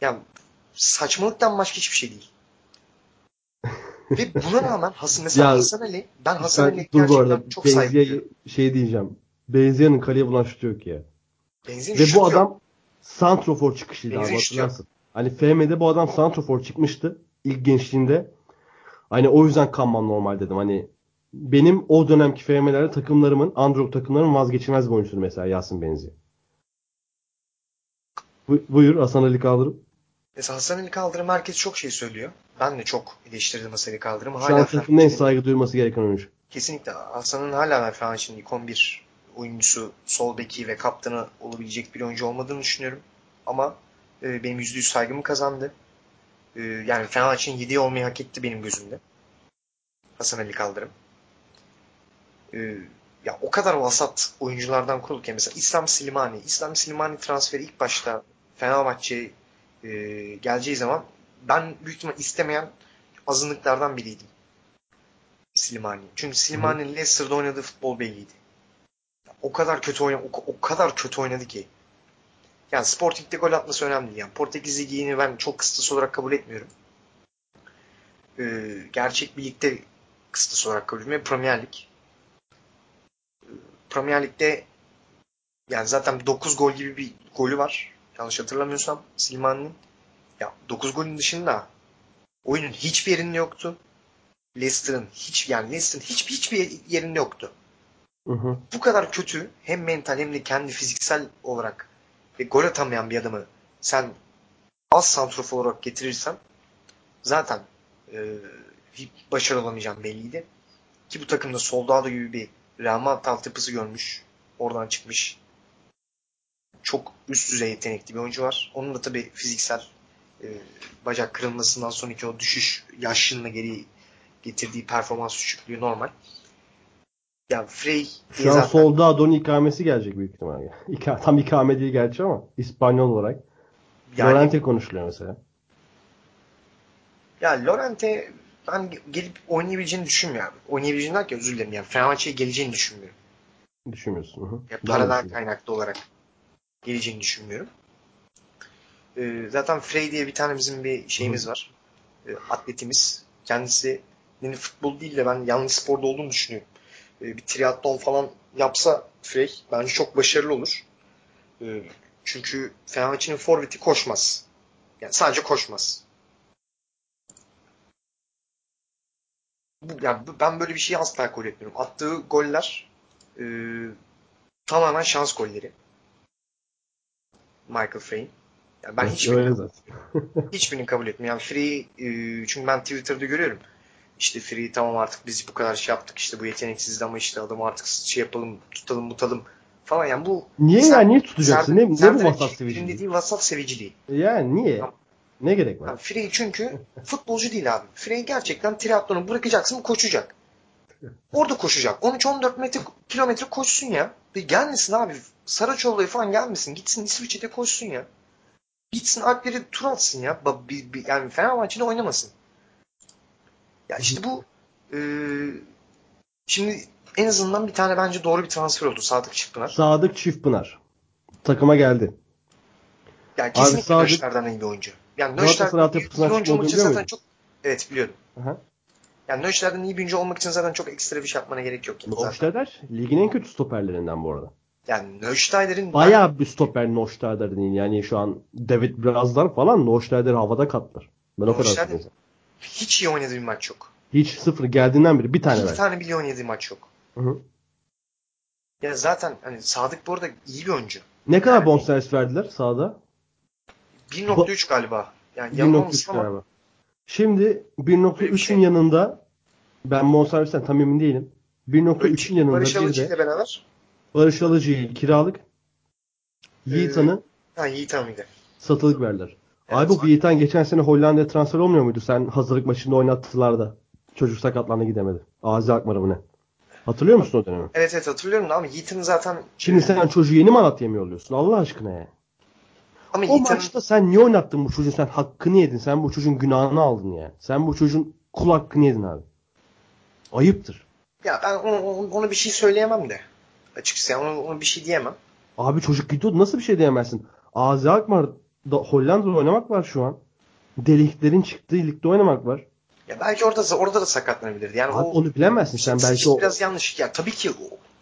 Speaker 2: ya saçmalıktan başka hiçbir şey değil. Ve buna rağmen Hasan, [LAUGHS] mesela
Speaker 1: Ya,
Speaker 2: Hasan Ali, ben Hasan
Speaker 1: Ben,
Speaker 2: Ali'ye
Speaker 1: dur bu arada
Speaker 2: çok
Speaker 1: Benziye şey diyeceğim. Benziye'nin kaleye bulan şutu yok ya.
Speaker 2: Benzin
Speaker 1: Ve bu
Speaker 2: yok.
Speaker 1: adam Santrofor çıkışıydı abi
Speaker 2: şut yok.
Speaker 1: hatırlarsın. Hani FM'de bu adam Santrofor çıkmıştı ilk gençliğinde. Hani o yüzden kanman normal dedim. Hani benim o dönemki FM'lerde takımlarımın, underdog takımlarımın vazgeçilmez bir oyuncusudur mesela Yasin Benzi. Bu, buyur Hasan Ali Kaldırım.
Speaker 2: Mesela Hasan Ali Kaldırım herkes çok şey söylüyor. Ben de çok eleştirdim Hasan Ali Kaldırım'ı.
Speaker 1: Şu an takımın en saygı duyulması gereken oyuncu.
Speaker 2: Kesinlikle. Hasan'ın hala Fenerbahçe'nin ilk 11 oyuncusu, sol beki ve kaptanı olabilecek bir oyuncu olmadığını düşünüyorum. Ama e, benim %100 saygımı kazandı. E, yani Fenerbahçe'nin 7'yi olmayı hak etti benim gözümde. Hasan Ali Kaldırım. E, ya o kadar vasat oyunculardan kurulurken mesela İslam Slimani. İslam Slimani transferi ilk başta Fenerbahçe'ye e, geleceği zaman ben büyük ihtimal istemeyen azınlıklardan biriydim. Slimani. Çünkü Slimani'nin Leicester'da oynadığı futbol belliydi. O kadar kötü oynadı, o, o kadar kötü oynadı ki. Yani Sporting'de gol atması önemli değil. Yani Portekiz Ligi'ni ben çok kısıtlısı olarak kabul etmiyorum. Ee, gerçek bir ligde kısıtlısı olarak kabul ediyorum. ve Premier Lig. Ee, Premier Lig'de yani zaten 9 gol gibi bir golü var. Yanlış hatırlamıyorsam Slimani'nin. Ya 9 golün dışında oyunun hiçbir yerinde yoktu. Leicester'ın hiç yani Leicester'ın hiçbir hiçbir yerinde yoktu.
Speaker 1: Hı hı.
Speaker 2: Bu kadar kötü hem mental hem de kendi fiziksel olarak ve gol atamayan bir adamı sen az santrofor olarak getirirsen zaten e, hiç başarılı olamayacağım belliydi. Ki bu takımda Soldado gibi bir Real Madrid altyapısı görmüş. Oradan çıkmış. Çok üst düzey yetenekli bir oyuncu var. Onun da tabii fiziksel e, bacak kırılmasından sonraki o düşüş yaşlılığına geri getirdiği performans düşüklüğü normal. Ya Frey
Speaker 1: Şu an
Speaker 2: zaten
Speaker 1: Soldado'nun ikamesi gelecek büyük ihtimalle. [LAUGHS] İka, tam ikame değil gerçi ama İspanyol olarak.
Speaker 2: yani
Speaker 1: Lorente konuşuluyor mesela.
Speaker 2: ya Lorente ben gelip oynayabileceğini düşünmüyorum. Oynayabileceğini derken özür dilerim yani Fenerbahçe'ye geleceğini düşünmüyorum.
Speaker 1: Düşünmüyorsun. Hı hı.
Speaker 2: Ya paradan kaynaklı olarak geleceğini düşünmüyorum. Ee, zaten Frey diye bir tane bizim bir şeyimiz var. Ee, atletimiz. Kendisi yani futbol değil de ben yanlış sporda olduğunu düşünüyorum. e, bir triatlon falan yapsa Frey bence çok başarılı olur. E, çünkü Fenerbahçe'nin forveti koşmaz. Yani sadece koşmaz. Bu, yani ben böyle bir şeyi asla kabul etmiyorum. Attığı goller e, tamamen şans golleri. Michael Frey'in. Yani ben hiçbirini,
Speaker 1: Öyle zaten. [LAUGHS]
Speaker 2: hiçbirini kabul etmiyorum. Yani Free, e, çünkü ben Twitter'da görüyorum. İşte Free tamam artık biz bu kadar şey yaptık işte bu yeteneksizdi ama işte adamı artık şey yapalım tutalım mutalım falan yani bu
Speaker 1: Niye
Speaker 2: Ser-
Speaker 1: ya? Niye tutacaksın? Ne, ne bu vasat seviciliği?
Speaker 2: dediği vasat seviciliği.
Speaker 1: Yani niye? Ne gerek var?
Speaker 2: Yani Frey çünkü futbolcu değil abi. Frey gerçekten triatlonu bırakacaksın koşacak. Orada koşacak. 13-14 metre kilometre koşsun ya. Bir gelmesin abi. Saraçoğlu'ya falan gelmesin. Gitsin İsviçre'de koşsun ya. Gitsin Alpleri tur atsın ya. Yani Fenerbahçe'de oynamasın. Ya işte bu e, şimdi en azından bir tane bence doğru bir transfer oldu Sadık Çıkpınar.
Speaker 1: Sadık Çiftpınar. Takıma geldi.
Speaker 2: Yani kesinlikle
Speaker 1: Sadık-
Speaker 2: Nöşter'den iyi bir oyuncu. Yani
Speaker 1: altyapısından
Speaker 2: bir oyuncu
Speaker 1: çıkmadığını
Speaker 2: zaten çok Evet biliyorum.
Speaker 1: Aha.
Speaker 2: Yani Nöşter'den iyi bir oyuncu olmak için zaten çok ekstra bir şey yapmana gerek yok. Yani.
Speaker 1: Noştader ligin en kötü stoperlerinden bu arada.
Speaker 2: yani Nöşter'in
Speaker 1: Bayağı bir stoper Noştader'in yani şu an David Brazlar falan Noştader havada katlar. Ben o kadar söyleyeyim.
Speaker 2: hiç iyi oynadığı bir maç yok.
Speaker 1: Hiç sıfır geldiğinden beri bir tane
Speaker 2: Bir tane bile oynadığı maç yok.
Speaker 1: Hı hı.
Speaker 2: Ya zaten hani Sadık bu arada iyi bir oyuncu.
Speaker 1: Ne kadar
Speaker 2: Yani-
Speaker 1: bonservis verdiler sahada?
Speaker 2: 1.3 galiba. Yani
Speaker 1: 1.3
Speaker 2: yanılmamışsın ama
Speaker 1: galiba. Şimdi
Speaker 2: Böyle bir
Speaker 1: 1.3'ün
Speaker 2: şey.
Speaker 1: yanında ben bonservisten tam emin değilim.
Speaker 2: böyle
Speaker 1: 1.3'ün yanında
Speaker 2: Barış Alıcı ile beraber
Speaker 1: Barış Alıcı'yı kiralık
Speaker 2: Ee,
Speaker 1: Yiğitan'ı
Speaker 2: ha Yiğit Hamidi.
Speaker 1: satılık verdiler.
Speaker 2: Evet.
Speaker 1: Abi bu Yiğitan geçen sene Hollanda'ya transfer olmuyor muydu? Sen hazırlık maçında oynattılar da. Çocuk sakatlandı gidemedi. Azi Akmar'ı mı ne? Hatırlıyor musun o dönemi?
Speaker 2: Evet evet hatırlıyorum da ama Yiğit'in zaten
Speaker 1: Şimdi sen çocuğu yeni Malatya'ya mı yolluyorsun? Allah aşkına ya.
Speaker 2: Ama
Speaker 1: O
Speaker 2: Yiğit'in
Speaker 1: maçta sen niye oynattın bu çocuğu? Sen hakkını yedin. Sen bu çocuğun günahını aldın ya. Sen bu çocuğun kul hakkını yedin abi. Ayıptır.
Speaker 2: ya ben onu, onu, bir şey söyleyemem de. Açıkçası yani onu, onu bir şey diyemem.
Speaker 1: Abi çocuk gidiyordu. Nasıl bir şey diyemezsin? Azi Akmar'da Hollanda'da oynamak var şu an. Deliklerin çıktığı ligde oynamak var.
Speaker 2: Ya belki orada orada da sakatlanabilirdi. Yani
Speaker 1: Abi
Speaker 2: o
Speaker 1: onu bilemezsin sen belki o
Speaker 2: biraz yanlış. Ya tabii ki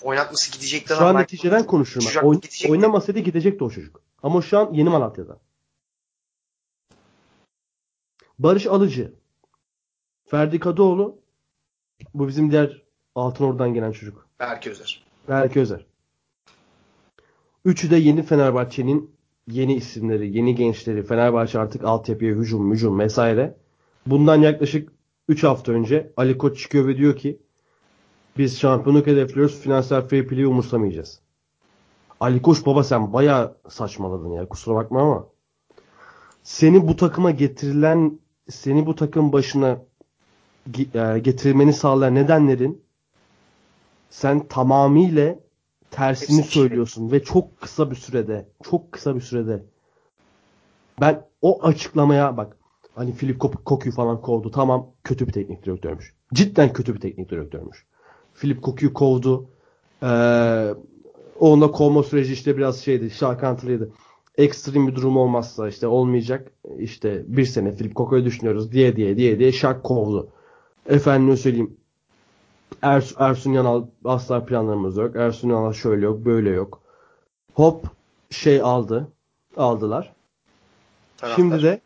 Speaker 2: oynatması gidecekti.
Speaker 1: şu an neticeden konuşurum. ben.
Speaker 2: Çocuk
Speaker 1: Oyn- oynamasaydı gidecekti o çocuk. Ama şu an yeni Malatya'da. Barış Alıcı. Ferdi Kadıoğlu. Bu bizim diğer Altınordu'dan gelen çocuk.
Speaker 2: Berke Özer.
Speaker 1: Berke Özer. Üçü de yeni Fenerbahçe'nin yeni isimleri, yeni gençleri. Fenerbahçe artık altyapıya hücum, hücum vesaire. Bundan yaklaşık 3 hafta önce Ali Koç çıkıyor ve diyor ki biz şampiyonluk hedefliyoruz. Finansal fair play'i umursamayacağız. Ali Koç baba sen bayağı saçmaladın ya. Kusura bakma ama. Seni bu takıma getirilen seni bu takım başına e, getirilmeni sağlayan nedenlerin sen tamamıyla tersini
Speaker 2: Hepsi şey.
Speaker 1: söylüyorsun ve çok kısa bir sürede çok kısa bir sürede ben o açıklamaya bak hani Philip Kok- Koku'yu falan kovdu tamam kötü bir teknik direktörmüş cidden kötü bir teknik direktörmüş Philip Koku'yu kovdu ee, onunla kovma süreci işte biraz şeydi şarkantılıydı ekstrem bir durum olmazsa işte olmayacak işte bir sene Philip Koku'yu düşünüyoruz diye diye diye diye şak kovdu efendim söyleyeyim Ers Ersun Yanal asla planlarımız yok. Ersun Yanal şöyle yok, böyle yok. Hop şey aldı. Aldılar.
Speaker 2: Taraftar.
Speaker 1: Şimdi de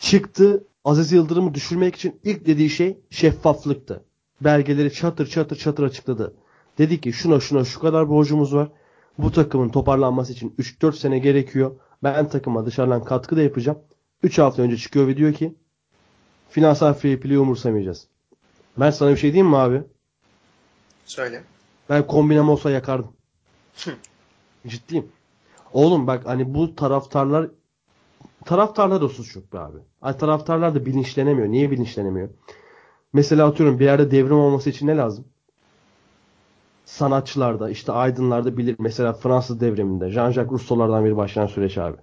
Speaker 1: çıktı Aziz Yıldırım'ı düşürmek için ilk dediği şey şeffaflıktı. Belgeleri çatır çatır çatır açıkladı. Dedi ki şuna şuna şu kadar borcumuz var. Bu takımın toparlanması için 3-4 sene gerekiyor. Ben takıma dışarıdan katkı da yapacağım. 3 hafta önce çıkıyor ve diyor ki finansal fair play'i umursamayacağız. Ben sana bir şey diyeyim mi abi?
Speaker 2: Söyle.
Speaker 1: Ben kombinem olsa yakardım.
Speaker 2: Hı.
Speaker 1: Ciddiyim. Oğlum bak hani bu taraftarlar taraftarlar da suç yok be abi. Hani taraftarlar da bilinçlenemiyor. Niye bilinçlenemiyor? Mesela atıyorum bir yerde devrim olması için ne lazım? Sanatçılarda, işte aydınlarda bilir. Mesela Fransız devriminde Jean-Jacques Rousseau'lardan biri başlayan süreç abi.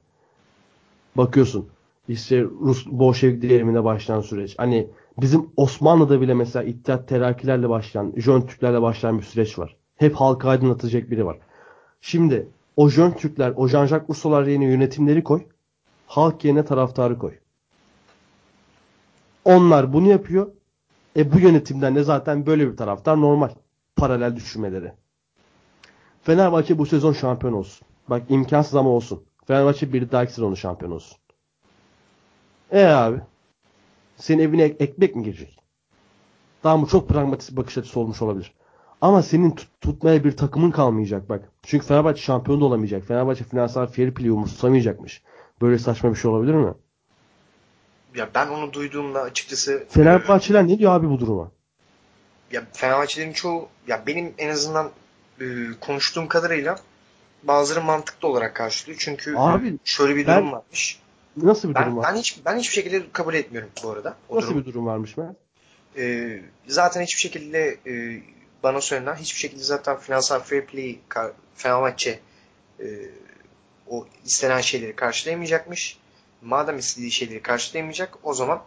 Speaker 1: Bakıyorsun işte Rus Bolşevik devriminde başlayan süreç. Hani bizim Osmanlı'da bile mesela İttihat Terakkilerle başlayan, Jön Türklerle başlayan bir süreç var. Hep halka aydınlatacak biri var. Şimdi o Jön Türkler, o Jean-Jacques Rousseau'lar yerine yönetimleri koy. Halk yerine taraftarı koy. Onlar bunu yapıyor. E bu yönetimden de zaten böyle bir taraftar normal. Paralel düşünmeleri. Fenerbahçe bu sezon şampiyon olsun. Bak imkansız ama olsun. Fenerbahçe bir dahaki sezonu şampiyon olsun. E abi. Senin evine ek- ekmek mi girecek? Tamam bu çok pragmatik bir bakış açısı olmuş olabilir. Ama senin tut- tutmaya bir takımın kalmayacak bak. Çünkü Fenerbahçe şampiyon da olamayacak. Fenerbahçe finansal fair play umursamayacakmış. Böyle saçma bir şey olabilir mi?
Speaker 2: Ya ben onu duyduğumda açıkçası
Speaker 1: Fenerbahçeler ne diyor abi bu duruma?
Speaker 2: Ya Fenerbahçelerin çoğu ya benim en azından e, konuştuğum kadarıyla bazıları mantıklı olarak karşılıyor. Çünkü
Speaker 1: Abi,
Speaker 2: şöyle bir
Speaker 1: ben-
Speaker 2: durum varmış.
Speaker 1: Nasıl bir durum
Speaker 2: Ben,
Speaker 1: var?
Speaker 2: ben hiç ben hiçbir şekilde kabul etmiyorum bu arada. O
Speaker 1: Nasıl
Speaker 2: durumu.
Speaker 1: bir durum varmış Mert?
Speaker 2: Ee, zaten hiçbir şekilde e, bana söylenen hiçbir şekilde zaten finansal fair play Fenerbahçe e, o istenen şeyleri karşılayamayacakmış. Madem istediği şeyleri karşılayamayacak o zaman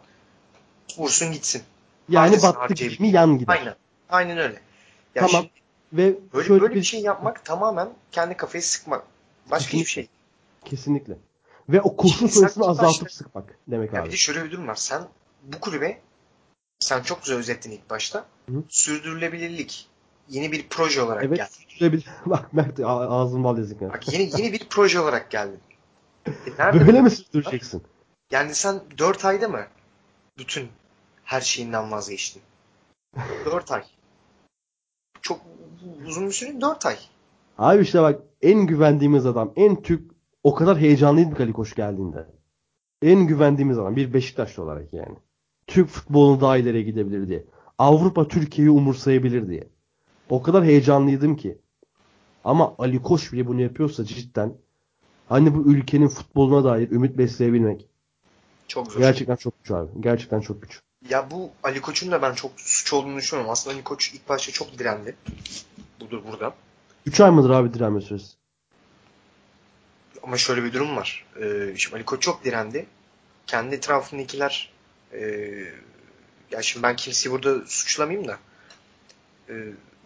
Speaker 2: vursun gitsin.
Speaker 1: Yani
Speaker 2: Harcasın,
Speaker 1: battı gibi yan gider.
Speaker 2: Aynen. Aynen öyle. Ya
Speaker 1: Tamam. Ve
Speaker 2: böyle,
Speaker 1: şöyle
Speaker 2: böyle
Speaker 1: bir
Speaker 2: şey yapmak tamamen kendi kafayı sıkmak. Başka hiçbir şey.
Speaker 1: kesinlikle. Ve o kurşun sayısını azaltıp sıkmak demek
Speaker 2: Ya
Speaker 1: abi.
Speaker 2: bir de şöyle bir durum var. Sen bu kulübe sen çok güzel özettin ilk başta.
Speaker 1: Hı.
Speaker 2: Sürdürülebilirlik yeni bir proje olarak
Speaker 1: Evet.
Speaker 2: geldi. [LAUGHS]
Speaker 1: Bak Mert a- ağzın bal yazık. ya.
Speaker 2: Bak yeni yeni bir proje olarak geldi. E
Speaker 1: Böyle mi sürdüreceksin?
Speaker 2: Yani sen 4 ayda mı bütün her şeyinden vazgeçtin? 4 [LAUGHS] ay. Çok uzun bir süre 4 ay.
Speaker 1: Abi işte bak en güvendiğimiz adam, en Türk o kadar heyecanlıydık Ali Koç geldiğinde. En güvendiğimiz adam bir Beşiktaşlı olarak yani. Türk futbolunu daha ileriye gidebilir diye. Avrupa Türkiye'yi umursayabilir diye. O kadar heyecanlıydım ki. Ama Ali Koç bile bunu yapıyorsa cidden hani bu ülkenin futboluna dair ümit besleyebilmek
Speaker 2: Çok zor.
Speaker 1: gerçekten çok güç abi. Gerçekten çok güç.
Speaker 2: Ya bu Ali Koç'un da ben çok suç olduğunu düşünüyorum. Aslında Ali Koç ilk başta çok direndi. Budur burada.
Speaker 1: 3 ay mıdır abi direnme süresi?
Speaker 2: Ama şöyle bir durum var. Ee, şimdi Ali Koç çok direndi. Kendi etrafındakiler e, ya şimdi ben kimseyi burada suçlamayayım da e,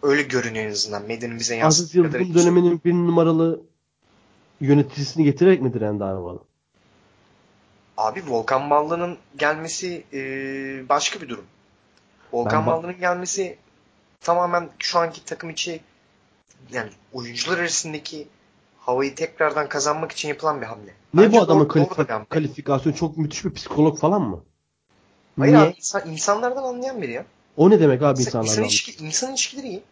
Speaker 2: öyle görünüyor en azından. Medyanın bize
Speaker 1: Aziz
Speaker 2: yansıttığı
Speaker 1: Yıldırım
Speaker 2: kadarıyla.
Speaker 1: döneminin bir numaralı yöneticisini getirerek mi direndi abi?
Speaker 2: Abi Volkan Ballı'nın gelmesi e, başka bir durum. Volkan
Speaker 1: Ben
Speaker 2: Ballı'nın gelmesi tamamen şu anki takım içi yani oyuncular arasındaki havayı tekrardan kazanmak için yapılan bir hamle.
Speaker 1: Ne
Speaker 2: Bence
Speaker 1: bu adamın
Speaker 2: doğru-
Speaker 1: kalif- kalifikasyonu? Çok müthiş bir psikolog falan mı?
Speaker 2: Hayır
Speaker 1: Niye?
Speaker 2: abi insan, insanlardan anlayan biri ya.
Speaker 1: O ne demek abi
Speaker 2: İnsan,
Speaker 1: insanlardan?
Speaker 2: insan, ilişki, insan ilişkileri iyi.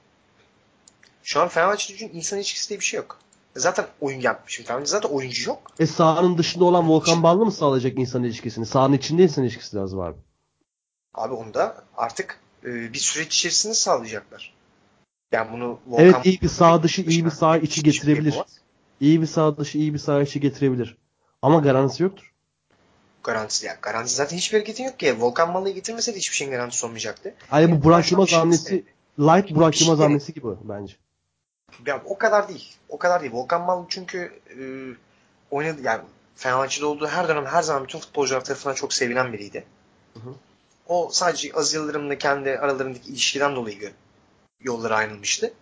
Speaker 2: Şu an Fenerbahçe için insan ilişkisi diye bir şey yok. Zaten oyun yapmışım. Fenerbahçe zaten oyuncu yok.
Speaker 1: E sahanın dışında olan Volkan Ballı mı sağlayacak insan ilişkisini? Sahanın içinde insan ilişkisi lazım abi.
Speaker 2: Abi onu da artık e, bir süreç içerisinde sağlayacaklar. Yani bunu Volkan
Speaker 1: Evet iyi bir sağ dışı iyi bir sağ içi
Speaker 2: şey
Speaker 1: getirebilir. İyi bir sağ dışı iyi bir sağ içi getirebilir. Ama garantisi yoktur.
Speaker 2: Garantisi ya. Garantisi zaten hiçbir hareketin yok ki. Volkan Balı'yı getirmeseydi hiçbir şeyin garantisi olmayacaktı.
Speaker 1: Hani bu Burak Yılmaz
Speaker 2: şey
Speaker 1: hamlesi light Burak
Speaker 2: şey
Speaker 1: Yılmaz
Speaker 2: gerek-
Speaker 1: hamlesi gibi bence.
Speaker 2: Ya o kadar değil. O kadar değil. Volkan Balı çünkü e, oynadı yani Fenerbahçe'de olduğu her dönem her zaman bütün futbolcular tarafından çok sevilen biriydi.
Speaker 1: Hı hı.
Speaker 2: O sadece Aziz Yıldırım'la kendi aralarındaki ilişkiden dolayı yolları ayrılmıştı.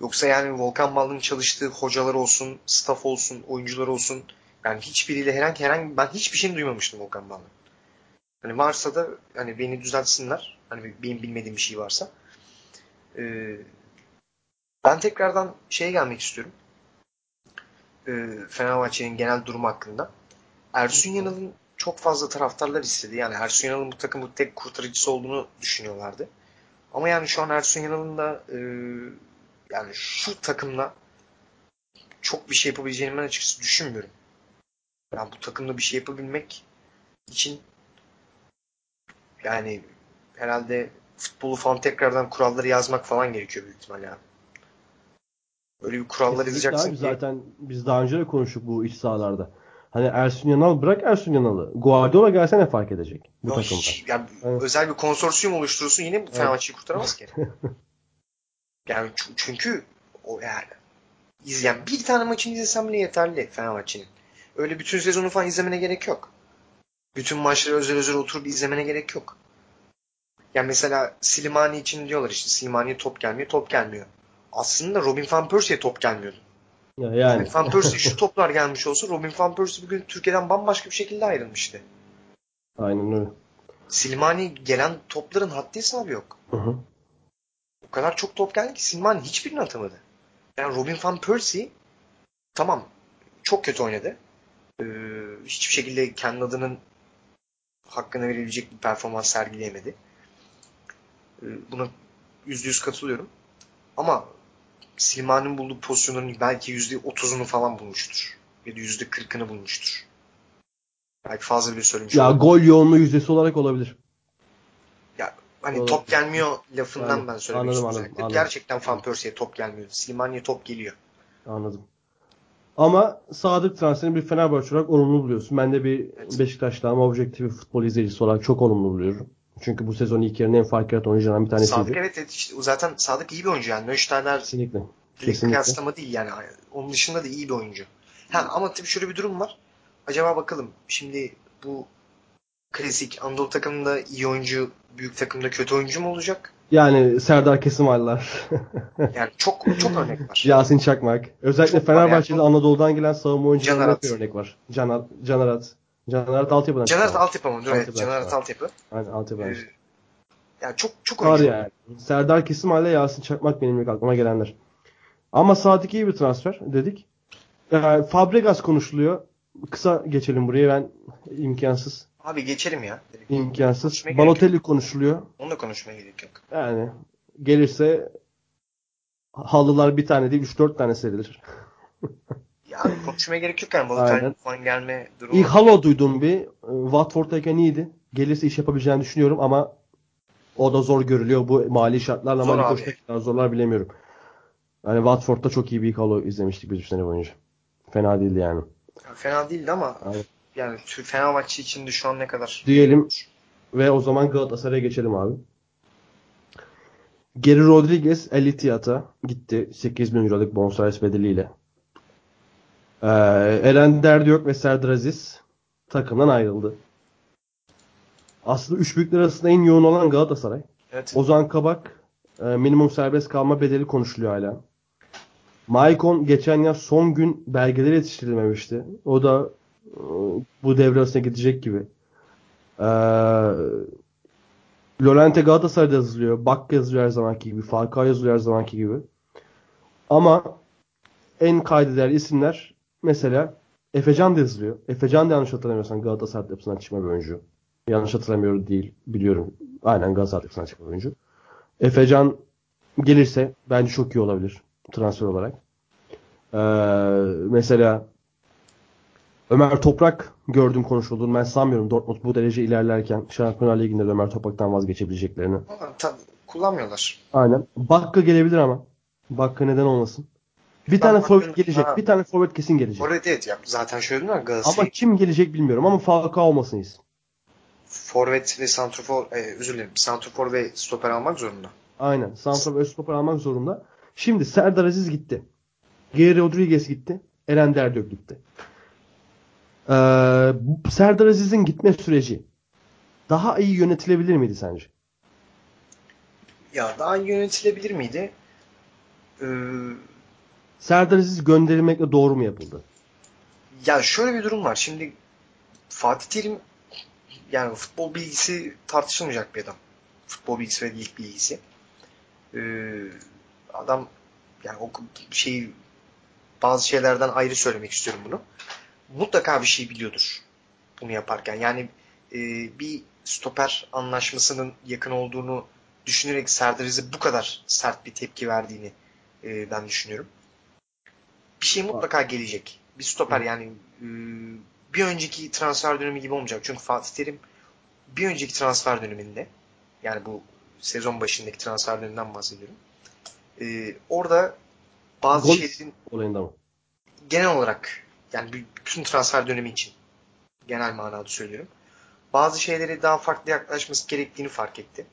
Speaker 2: Yoksa yani Volkan Ballı'nın çalıştığı hocalar olsun, staff olsun, oyuncular olsun yani hiçbiriyle herhangi herhangi ben hiçbir şeyini duymamıştım Volkan Ballı'nın. Hani varsa da hani beni düzeltsinler. Hani benim bilmediğim bir şey varsa. Ee, ben tekrardan şeye gelmek istiyorum. Ee, Fenerbahçe'nin genel durumu hakkında. Ersun Yanal'ın çok fazla taraftarlar istedi. Yani Ersun Yanal'ın bu takımın tek kurtarıcısı olduğunu düşünüyorlardı. Ama yani şu an Ersun Yanal'ın da e, yani şu takımla çok bir şey yapabileceğini ben açıkçası düşünmüyorum. Yani bu takımda bir şey yapabilmek için yani herhalde futbolu falan tekrardan kuralları yazmak falan gerekiyor büyük ihtimalle. Yani. Öyle bir kurallar
Speaker 1: Kesinlikle
Speaker 2: yazacaksın
Speaker 1: abi
Speaker 2: ki
Speaker 1: zaten biz daha önce de konuştuk bu iç sahalarda. Hani Ersun Yanal bırak Ersun Yanal'ı. Guardiola gelse ne fark edecek bu takımda?
Speaker 2: hiç- yani
Speaker 1: Evet.
Speaker 2: özel bir konsorsiyum oluşturursun yine bu Fenerbahçe'yi kurtaramaz ki. [LAUGHS] yani çünkü o yani izleyen bir tane maçını izlesem bile yeterli Fenerbahçe'nin. Öyle bütün sezonu falan izlemene gerek yok. Bütün maçları özel özel oturup izlemene gerek yok. Yani mesela Slimani için diyorlar işte Slimani'ye top gelmiyor, top gelmiyor. Aslında Robin Van Persie'ye top gelmiyordu.
Speaker 1: Ya yani.
Speaker 2: Robin Van Persie şu [LAUGHS] toplar gelmiş olsa Robin Van Persie bugün Türkiye'den bambaşka bir şekilde ayrılmıştı.
Speaker 1: Aynen öyle.
Speaker 2: Slimani gelen topların haddi hesabı yok.
Speaker 1: Hı hı.
Speaker 2: O kadar çok top geldi ki Silman hiçbirini atamadı. Yani Robin Van Persie tamam çok kötü oynadı. Ee, hiçbir şekilde kendi adının hakkını verebilecek bir performans sergileyemedi. Ee, buna yüzde yüz katılıyorum. Ama Silman'ın bulduğu pozisyonların belki yüzde otuzunu falan bulmuştur. Ya da yüzde kırkını bulmuştur. Belki fazla bile söylemiş
Speaker 1: Ya
Speaker 2: olabilirim.
Speaker 1: gol yoğunluğu yüzdesi olarak olabilir.
Speaker 2: Hani
Speaker 1: Doğru.
Speaker 2: top gelmiyor lafından
Speaker 1: Yani,
Speaker 2: ben söylemek
Speaker 1: anladım, anladım, anladım.
Speaker 2: Gerçekten Van Persie'ye top gelmiyor. Slimani'ye top geliyor.
Speaker 1: Anladım. Ama Sadık transferini bir Fenerbahçe olarak olumlu buluyorsun. Ben de bir
Speaker 2: Evet.
Speaker 1: Beşiktaş'ta ama objektif bir futbol izleyicisi olarak çok olumlu buluyorum. Çünkü bu sezon ilk yarının en fark yaratan oyuncularından bir tanesiydi.
Speaker 2: Sadık evet evet işte, zaten Sadık iyi bir oyuncu yani. Nöşterler
Speaker 1: Kesinlikle. Kesinlikle.
Speaker 2: kıyaslama değil yani. Onun dışında da iyi bir oyuncu. Ha, ama tabii şöyle bir durum var. Acaba bakalım şimdi bu klasik Anadolu takımında iyi oyuncu, büyük takımda kötü oyuncu mu olacak?
Speaker 1: Yani Serdar Kesimallar, [LAUGHS]
Speaker 2: Yani çok çok örnek var.
Speaker 1: Yasin Çakmak. Özellikle
Speaker 2: Çok
Speaker 1: Fenerbahçe'de
Speaker 2: yani.
Speaker 1: Anadolu'dan gelen savunma oyuncularına bir örnek var. Caner, Canarat. Canarat altyapıdan
Speaker 2: Caner
Speaker 1: çıkma.
Speaker 2: altyapı mı? Evet, Caner
Speaker 1: çıkma.
Speaker 2: altyapı.
Speaker 1: Aynen altyapıdan
Speaker 2: Ee, yani çok çok
Speaker 1: Var
Speaker 2: oyuncu.
Speaker 1: yani. Serdar Kesimal ile Yasin Çakmak benim ilk aklıma gelenler. Ama Sadık iyi bir transfer dedik. Yani Fabregas konuşuluyor. Kısa geçelim buraya. Ben imkansız.
Speaker 2: Abi geçelim ya.
Speaker 1: imkansız.
Speaker 2: Konuşmaya
Speaker 1: Balotelli konuşuluyor.
Speaker 2: Onu da konuşmaya gerek yok.
Speaker 1: Yani gelirse halılar bir tane değil 3-4 tane serilir. [LAUGHS]
Speaker 2: Ya abi konuşmaya gerek yok yani.
Speaker 1: Aynen.
Speaker 2: Balotelli falan gelme durumu.
Speaker 1: İlk halo duydum bir. E, Watford'dayken iyiydi. Gelirse iş yapabileceğini düşünüyorum ama o da zor görülüyor bu mali şartlarla
Speaker 2: Zor.
Speaker 1: Likoş'ta kadar zorlar bilemiyorum. Yani Watford'da çok iyi bir halo izlemiştik biz 3 sene boyunca. Fena değildi yani.
Speaker 2: Yani fena değildi ama
Speaker 1: Aynen.
Speaker 2: yani tü- Fenerbahçe için de şu an ne kadar
Speaker 1: Diyelim ve o zaman Galatasaray'a geçelim abi. Geri Rodriguez El Ittihad'a gitti. 8 bin euroluk bonservis bedeliyle. Ee, Eren Derdiyok ve Serdar Aziz takımdan ayrıldı. Aslında üç büyükler arasında en yoğun olan Galatasaray.
Speaker 2: Evet.
Speaker 1: Ozan Kabak e, minimum serbest kalma bedeli konuşuluyor hala. Maicon geçen yaz son gün belgeleri yetiştirilmemişti. O da e, bu devre arasında gidecek gibi. Ee, Lorente Galatasaray'da yazılıyor. Bak yazılıyor her zamanki gibi. Falcao yazılıyor her zamanki gibi. Ama en kaydeder isimler mesela Efecan da yazılıyor. Efecan da yanlış hatırlamıyorsam Galatasaray yapısından çıkma bir oyuncu. Yanlış hatırlamıyorum değil. Biliyorum. Aynen Galatasaray yapısından çıkma bir oyuncu. Efecan gelirse bence çok iyi olabilir transfer olarak. Ee, mesela Ömer Toprak gördüm konuşulduğunu. Ben sanmıyorum Dortmund bu derece ilerlerken Şampiyonlar Ligi'nde de Ömer Toprak'tan vazgeçebileceklerini.
Speaker 2: Tabii kullanmıyorlar.
Speaker 1: Aynen. Bakka gelebilir ama. Bakka neden olmasın? Bir tane forvet gelecek.
Speaker 2: Ha.
Speaker 1: Bir tane forvet kesin gelecek.
Speaker 2: Forvet evet ya zaten şöyle değil mi? Galatasaray
Speaker 1: Ama kim gelecek bilmiyorum ama Falcao olmasın iyisin.
Speaker 2: forvet ve santrofor e, özür dilerim. Santrofor ve stoper almak zorunda.
Speaker 1: Aynen. Santra ve Öztopar almak zorunda. Şimdi Serdar Aziz gitti. Geri Rodriguez gitti. Eren Derdök gitti. Ee, Serdar Aziz'in gitme süreci daha iyi yönetilebilir miydi sence?
Speaker 2: Ya daha iyi yönetilebilir miydi? Ee,
Speaker 1: Serdar Aziz gönderilmekle doğru mu yapıldı?
Speaker 2: ya şöyle bir durum var. Şimdi Fatih Terim yani futbol bilgisi tartışılmayacak bir adam. Futbol bilgisi ve lig bilgisi. Ee, adam yani o şey bazı şeylerden ayrı söylemek istiyorum bunu. Mutlaka bir şey biliyordur bunu yaparken. Yani e, bir stoper anlaşmasının yakın olduğunu düşünerek Serdar Aziz'e bu kadar sert bir tepki verdiğini e, ben düşünüyorum. Bir şey mutlaka gelecek. Bir stoper yani e, bir önceki transfer dönemi gibi olmayacak. Çünkü Fatih Terim bir önceki transfer döneminde yani bu sezon başındaki transfer döneminden bahsediyorum. E, orada bazı
Speaker 1: Gol
Speaker 2: şeylerin
Speaker 1: olayında mı?
Speaker 2: genel olarak yani bütün transfer dönemi için genel manada söylüyorum. Bazı şeylere daha farklı yaklaşması gerektiğini fark etti.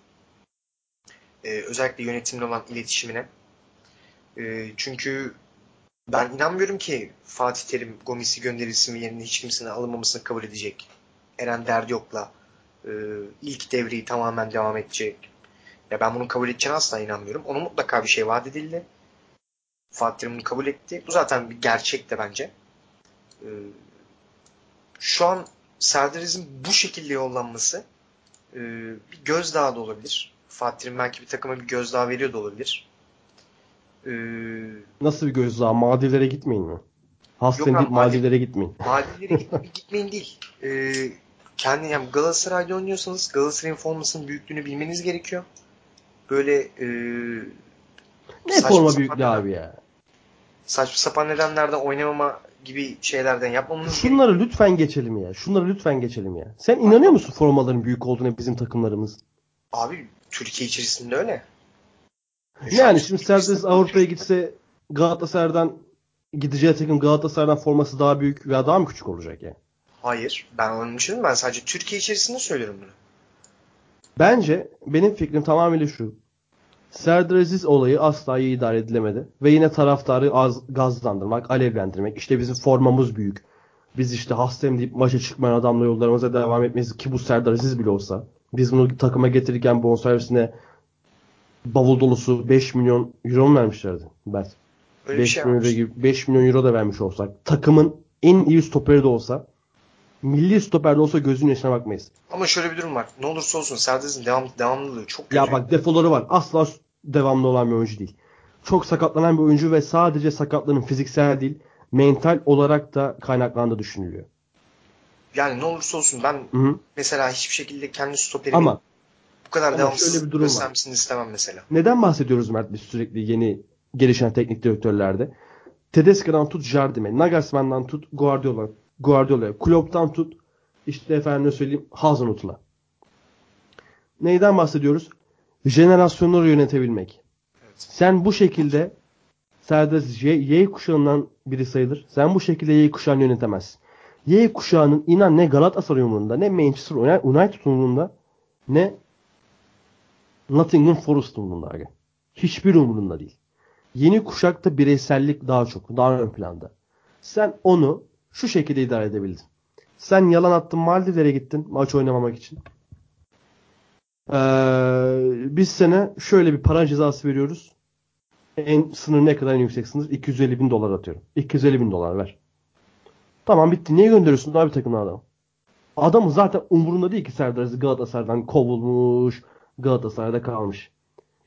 Speaker 2: Ee, özellikle yönetimle olan iletişimine. Ee, çünkü ben inanmıyorum ki Fatih Terim Gomis'i gönderilsin ve yerine hiç kimsenin alınmamasını kabul edecek. Eren Derdiyok'la e, ilk devreyi tamamen devam edecek. Ya ben bunu kabul edeceğine asla inanmıyorum. Ona mutlaka bir şey vaat edildi. Fatih Terim bunu kabul etti. Bu zaten bir gerçek de bence. Ee, şu an Serdar Aziz'in bu şekilde yollanması e, bir gözdağı da olabilir. Fatih Terim belki bir takıma bir gözdağı veriyor da olabilir. Ee,
Speaker 1: Nasıl bir gözdağı? Maldivlere gitmeyin mi?
Speaker 2: Yok
Speaker 1: deyip Maldivlere gitmeyin. [LAUGHS]
Speaker 2: Maldivlere gitme, gitmeyin değil. Ee, kendi yani Galatasaray'da oynuyorsanız Galatasaray'ın formasının büyüklüğünü bilmeniz gerekiyor. Böyle e,
Speaker 1: Ne forma büyüklüğü abi ya.
Speaker 2: saçma sapan nedenlerden oynamama gibi şeylerden yapmamız gerekiyor.
Speaker 1: Şunları lütfen geçelim ya. Şunları lütfen geçelim ya. Sen inanıyor musun formaların büyük olduğuna bizim takımlarımız?
Speaker 2: Abi Türkiye içerisinde öyle.
Speaker 1: Yani şimdi Serdar Avrupa'ya gitse Galatasaray'dan gideceği takım Galatasaray'dan forması daha büyük veya daha mı küçük olacak ya?
Speaker 2: Hayır. Ben onun için ben sadece Türkiye içerisinde söylüyorum bunu.
Speaker 1: Bence benim fikrim tamamıyla şu. Serdar Aziz olayı asla iyi idare edilemedi. Ve yine taraftarı az, gazlandırmak, alevlendirmek. İşte bizim formamız büyük. Biz işte hastayım deyip maça çıkmayan adamla yollarımıza devam etmeyiz ki bu Serdar Aziz bile olsa. Biz bunu takıma getirirken bonservisine bavul dolusu 5 milyon euro mu vermişlerdi? Ben.
Speaker 2: Öyle bir
Speaker 1: 5
Speaker 2: şey
Speaker 1: milyon, euro gibi, 5 milyon euro da vermiş olsak. Takımın en iyi stoperi de olsa milli stoper de olsa gözünün yaşına bakmayız.
Speaker 2: Ama şöyle bir durum var. Ne olursa olsun Serdar'ın devam, devamlılığı çok kötü.
Speaker 1: Ya bak defoları var. Asla devamlı olan bir oyuncu değil. Çok sakatlanan bir oyuncu ve sadece sakatlığının fiziksel değil, mental olarak da kaynaklandığı düşünülüyor.
Speaker 2: Yani ne olursa olsun ben
Speaker 1: Hı hı.
Speaker 2: mesela hiçbir şekilde kendi stoperimin
Speaker 1: Ama
Speaker 2: bu kadar
Speaker 1: ama
Speaker 2: devamsız
Speaker 1: bir durum var.
Speaker 2: göstermesini istemem mesela.
Speaker 1: neden bahsediyoruz Mert biz sürekli yeni gelişen teknik direktörlerde? Tedesco'dan tut Jardim'e, Nagelsmann'dan tut Guardiola, Guardiola'ya, Klopp'tan tut işte efendim söyleyeyim Hazenhut'la. Neyden bahsediyoruz? Jenerasyonları yönetebilmek. Sen bu şekilde Serdar Y, Y kuşağından biri sayılır. Sen bu şekilde Y kuşağını yönetemezsin. Y kuşağının inan ne Galatasaray umurunda, ne Manchester United umurunda, ne Nottingham Forest umurunda. Aga. Hiçbir umurunda değil. Yeni kuşakta bireysellik daha çok, daha ön planda. Sen onu şu şekilde idare edebildin. Sen yalan attın Maldivlere gittin maç oynamamak için. Ee, biz sana şöyle bir para cezası veriyoruz. En sınır ne kadar en yüksek sınır? 250 bin dolar atıyorum. 250 bin dolar ver. Tamam bitti. Niye gönderiyorsun abi takımına adamı? Adamı zaten umurunda değil ki Serdar Galatasaray'dan kovulmuş. Galatasaray'da kalmış.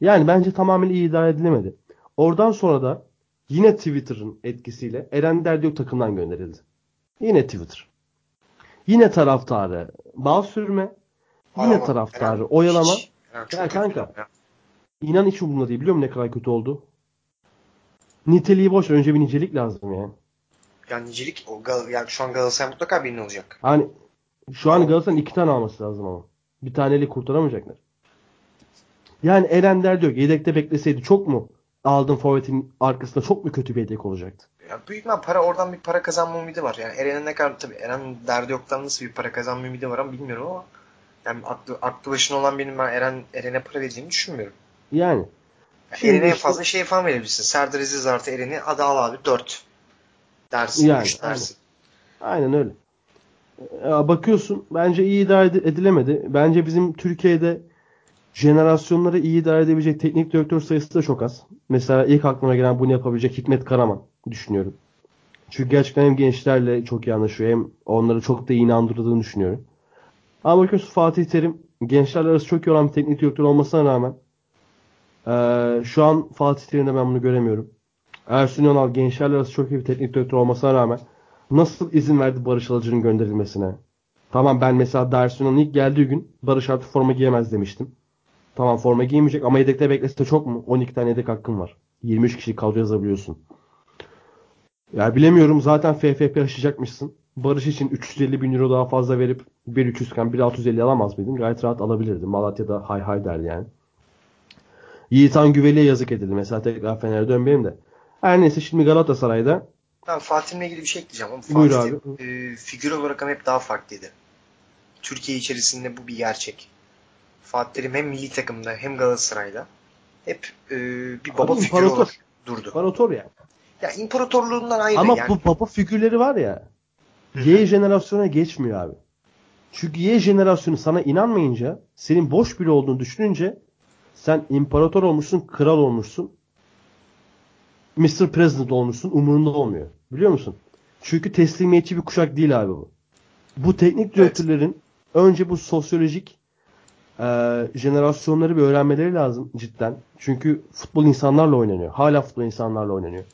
Speaker 1: Yani bence tamamen iyi idare edilemedi. Oradan sonra da yine Twitter'ın etkisiyle Eren Derdiyok takımdan gönderildi. Yine Twitter. Yine taraftarı bal sürme. Yine
Speaker 2: Ama
Speaker 1: taraftarı
Speaker 2: Eren
Speaker 1: oyalama.
Speaker 2: hiç- Eren
Speaker 1: Ya kanka.
Speaker 2: ya.
Speaker 1: İnan hiç umurumda değil. Biliyor musun ne kadar kötü oldu? Niteliği boş. Önce bir nicelik lazım ya.
Speaker 2: Yani nicelik o yani şu an Galatasaray mutlaka birinin olacak.
Speaker 1: Hani şu an Galatasaray'ın iki tane alması lazım ama. Bir taneyle kurtaramayacaklar. Yani Eren Derdiyok yedekte bekleseydi çok mu aldığın forvetin arkasında çok mu kötü bir yedek olacaktı?
Speaker 2: Ya büyük ihtimal para oradan bir para kazanma ümidi var. Yani Eren'in ne kadar tabii Eren derdi yoktan nasıl bir para kazanma ümidi var ama bilmiyorum ama yani aklı, aklı başına olan benim ben Eren Eren'e para vereceğini düşünmüyorum.
Speaker 1: Yani.
Speaker 2: Yani Eren'e en
Speaker 1: işte-
Speaker 2: fazla şey falan verebilirsin. Serdar Aziz artı Eren'i hadi al abi 4 dersin,
Speaker 1: Yani,
Speaker 2: 3 dersin.
Speaker 1: Aynen öyle. Ya bakıyorsun bence iyi idare ed- edilemedi. Bence bizim Türkiye'de jenerasyonları iyi idare edebilecek teknik direktör sayısı da çok az. Mesela ilk aklıma gelen bunu yapabilecek Hikmet Karaman düşünüyorum. Çünkü gerçekten hem gençlerle çok iyi anlaşıyor hem onları çok da iyi inandırdığını düşünüyorum. Ama bakıyorsun Fatih Terim gençlerle arası çok iyi olan bir teknik direktör olmasına rağmen eee, şu an Fatih Terim'de ben bunu göremiyorum. Ersun Yanal gençlerle arası çok iyi bir teknik direktör olmasına rağmen nasıl izin verdi Barış Alıcı'nın gönderilmesine? Tamam ben mesela Ersun Yanal'ın ilk geldiği gün Barış artık forma giyemez demiştim. Tamam forma giymeyecek ama yedekte beklese de çok mu? 12 tane yedek hakkın var. 23 kişi kadro yazabiliyorsun. Ya bilemiyorum zaten FFP aşacakmışsın. Barış için 350 bin euro daha fazla verip 1.300 iken 1.650 alamaz mıydın? Gayet rahat alabilirdin. Malatya'da hay hay derdi yani. Yiğitan Güveli'ye yazık edildi. Mesela tekrar Fener'e dönmeyeyim de. Her neyse şimdi Galatasaray'da
Speaker 2: Ben Fatih'le ilgili bir şey ekleyeceğim ama
Speaker 1: Buyur
Speaker 2: Fatih
Speaker 1: abi.
Speaker 2: e, figür olarak ama hep daha farklıydı. Türkiye içerisinde bu bir gerçek. Fatih Terim hem milli takımda hem Galatasaray'da hep e, bir baba
Speaker 1: Abi
Speaker 2: figürü olarak durdu.
Speaker 1: İmparator ya.
Speaker 2: Ya imparatorluğundan ayrı
Speaker 1: Ama
Speaker 2: yani.
Speaker 1: bu baba figürleri var ya. Y jenerasyona geçmiyor abi. Çünkü Y jenerasyonu sana inanmayınca, senin boş biri olduğunu düşününce sen imparator olmuşsun, kral olmuşsun. Mr. President olmuşsun, umurunda olmuyor. Biliyor musun? Çünkü teslimiyetçi bir kuşak değil abi bu. Bu teknik direktörlerin önce bu sosyolojik Ee, jenerasyonları bir öğrenmeleri lazım cidden. Çünkü futbol insanlarla oynanıyor. Hala futbol insanlarla oynanıyor.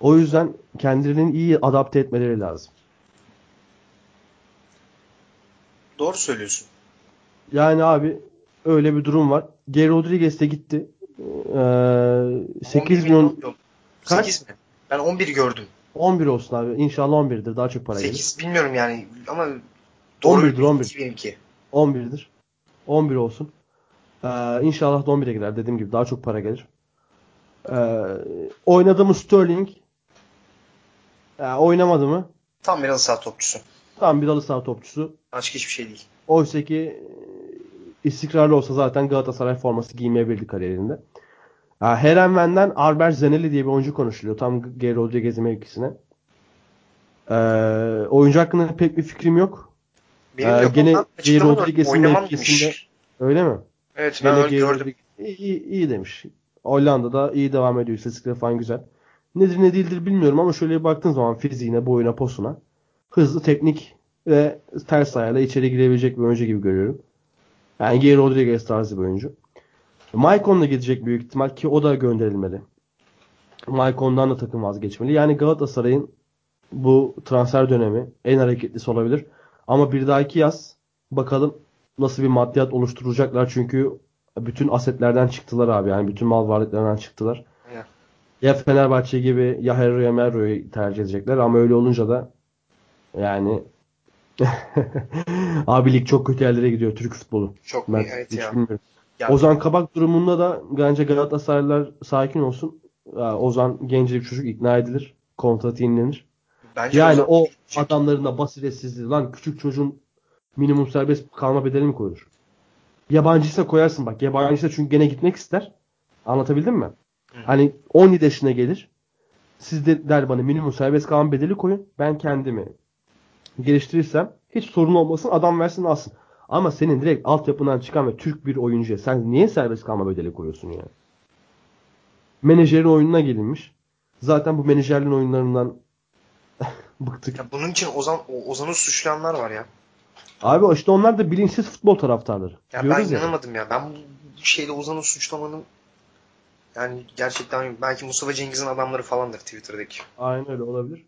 Speaker 1: O yüzden kendilerini iyi adapte etmeleri lazım.
Speaker 2: Doğru söylüyorsun.
Speaker 1: Yani abi öyle bir durum var. Geri Rodriguez de gitti. Ee, 8 milyon
Speaker 2: Kaç? 8 mi? Ben 11 gördüm.
Speaker 1: 11 olsun abi. İnşallah 11'dir. Daha çok para
Speaker 2: 8
Speaker 1: gelir.
Speaker 2: bilmiyorum yani ama doğru
Speaker 1: 11'dir 11.
Speaker 2: benimki.
Speaker 1: 11'dir. 11 olsun. Ee, inşallah da 11'e girer. Dediğim gibi daha çok para gelir. Ee, oynadı mı Sterling? Ya, oynamadı mı?
Speaker 2: Tam bir halı saha topçusu.
Speaker 1: Tam bir dalı saha topçusu.
Speaker 2: Başka hiçbir şey değil.
Speaker 1: Oysa ki e, istikrarlı olsa zaten Galatasaray forması giymeyebilirdi kariyerinde. Ha, Herenven'den Albert Zanelli diye bir oyuncu konuşuluyor. Tam Geri Rodriguez'in mevkisine. Ee, oyuncu hakkında pek bir fikrim yok.
Speaker 2: Benim
Speaker 1: Ee, gene
Speaker 2: gördüm.
Speaker 1: Rodriguez'in mevkisinde öyle mi?
Speaker 2: Evet ben
Speaker 1: Gene
Speaker 2: öyle
Speaker 1: Geri
Speaker 2: gördüm.
Speaker 1: Rodriguez- İyi, iyi demiş. Hollanda'da iyi devam ediyor. İstatistikleri falan güzel. Nedir ne değildir bilmiyorum ama şöyle baktığın zaman fiziğine, boyuna, posuna hızlı, teknik ve ters ayağıyla içeri girebilecek bir oyuncu gibi görüyorum. Yani Geri Rodriguez tarzı bir oyuncu. Maicon da gidecek büyük ihtimal ki o da gönderilmeli. Maicon'dan da takım vazgeçmeli. Yani Galatasaray'ın bu transfer dönemi en hareketlisi olabilir. Ama bir dahaki yaz bakalım nasıl bir maddiyat oluşturacaklar çünkü bütün asetlerden çıktılar abi. Yani bütün mal varlıklarından çıktılar.
Speaker 2: Aynen.
Speaker 1: Ya Fenerbahçe gibi ya Herro ya Merro'yu tercih edecekler ama öyle olunca da yani [LAUGHS] abi lig çok kötü yerlere gidiyor Türk futbolu.
Speaker 2: Çok
Speaker 1: Ben
Speaker 2: evet
Speaker 1: hiç
Speaker 2: ya.
Speaker 1: bilmiyorum.
Speaker 2: Ya,
Speaker 1: Ozan Kabak durumunda da bence Galatasaraylılar sakin olsun. Ozan gencecik çocuk ikna edilir. Kontratı yenilenir.
Speaker 2: Bence
Speaker 1: Yani o adamların da basiretsizliği lan küçük çocuğun minimum serbest kalma bedeli mi koyulur? Yabancıysa koyarsın bak. Yabancıysa çünkü gene gitmek ister. Anlatabildim mi?
Speaker 2: Hı.
Speaker 1: Hani 17 yaşına gelir. Siz de der bana minimum serbest kalma bedeli koyun. Ben kendimi geliştirirsem hiç sorun olmasın adam versin alsın. Ama senin direkt altyapından çıkan ve Türk bir oyuncuya sen niye serbest kalma bedeli koyuyorsun ya? Menajerin oyununa gelinmiş. Zaten bu menajerlerin oyunlarından bıktık.
Speaker 2: Ya bunun için Ozan Ozan'ı suçlayanlar var ya.
Speaker 1: Abi işte onlar da bilinçsiz futbol taraftarları.
Speaker 2: Ya ben
Speaker 1: Diyoruz ya.
Speaker 2: inanamadım ya. Ben bu, şeyde Ozan'ı suçlamanın yani gerçekten belki Mustafa Cengiz'in adamları falandır Twitter'daki.
Speaker 1: Aynen öyle olabilir.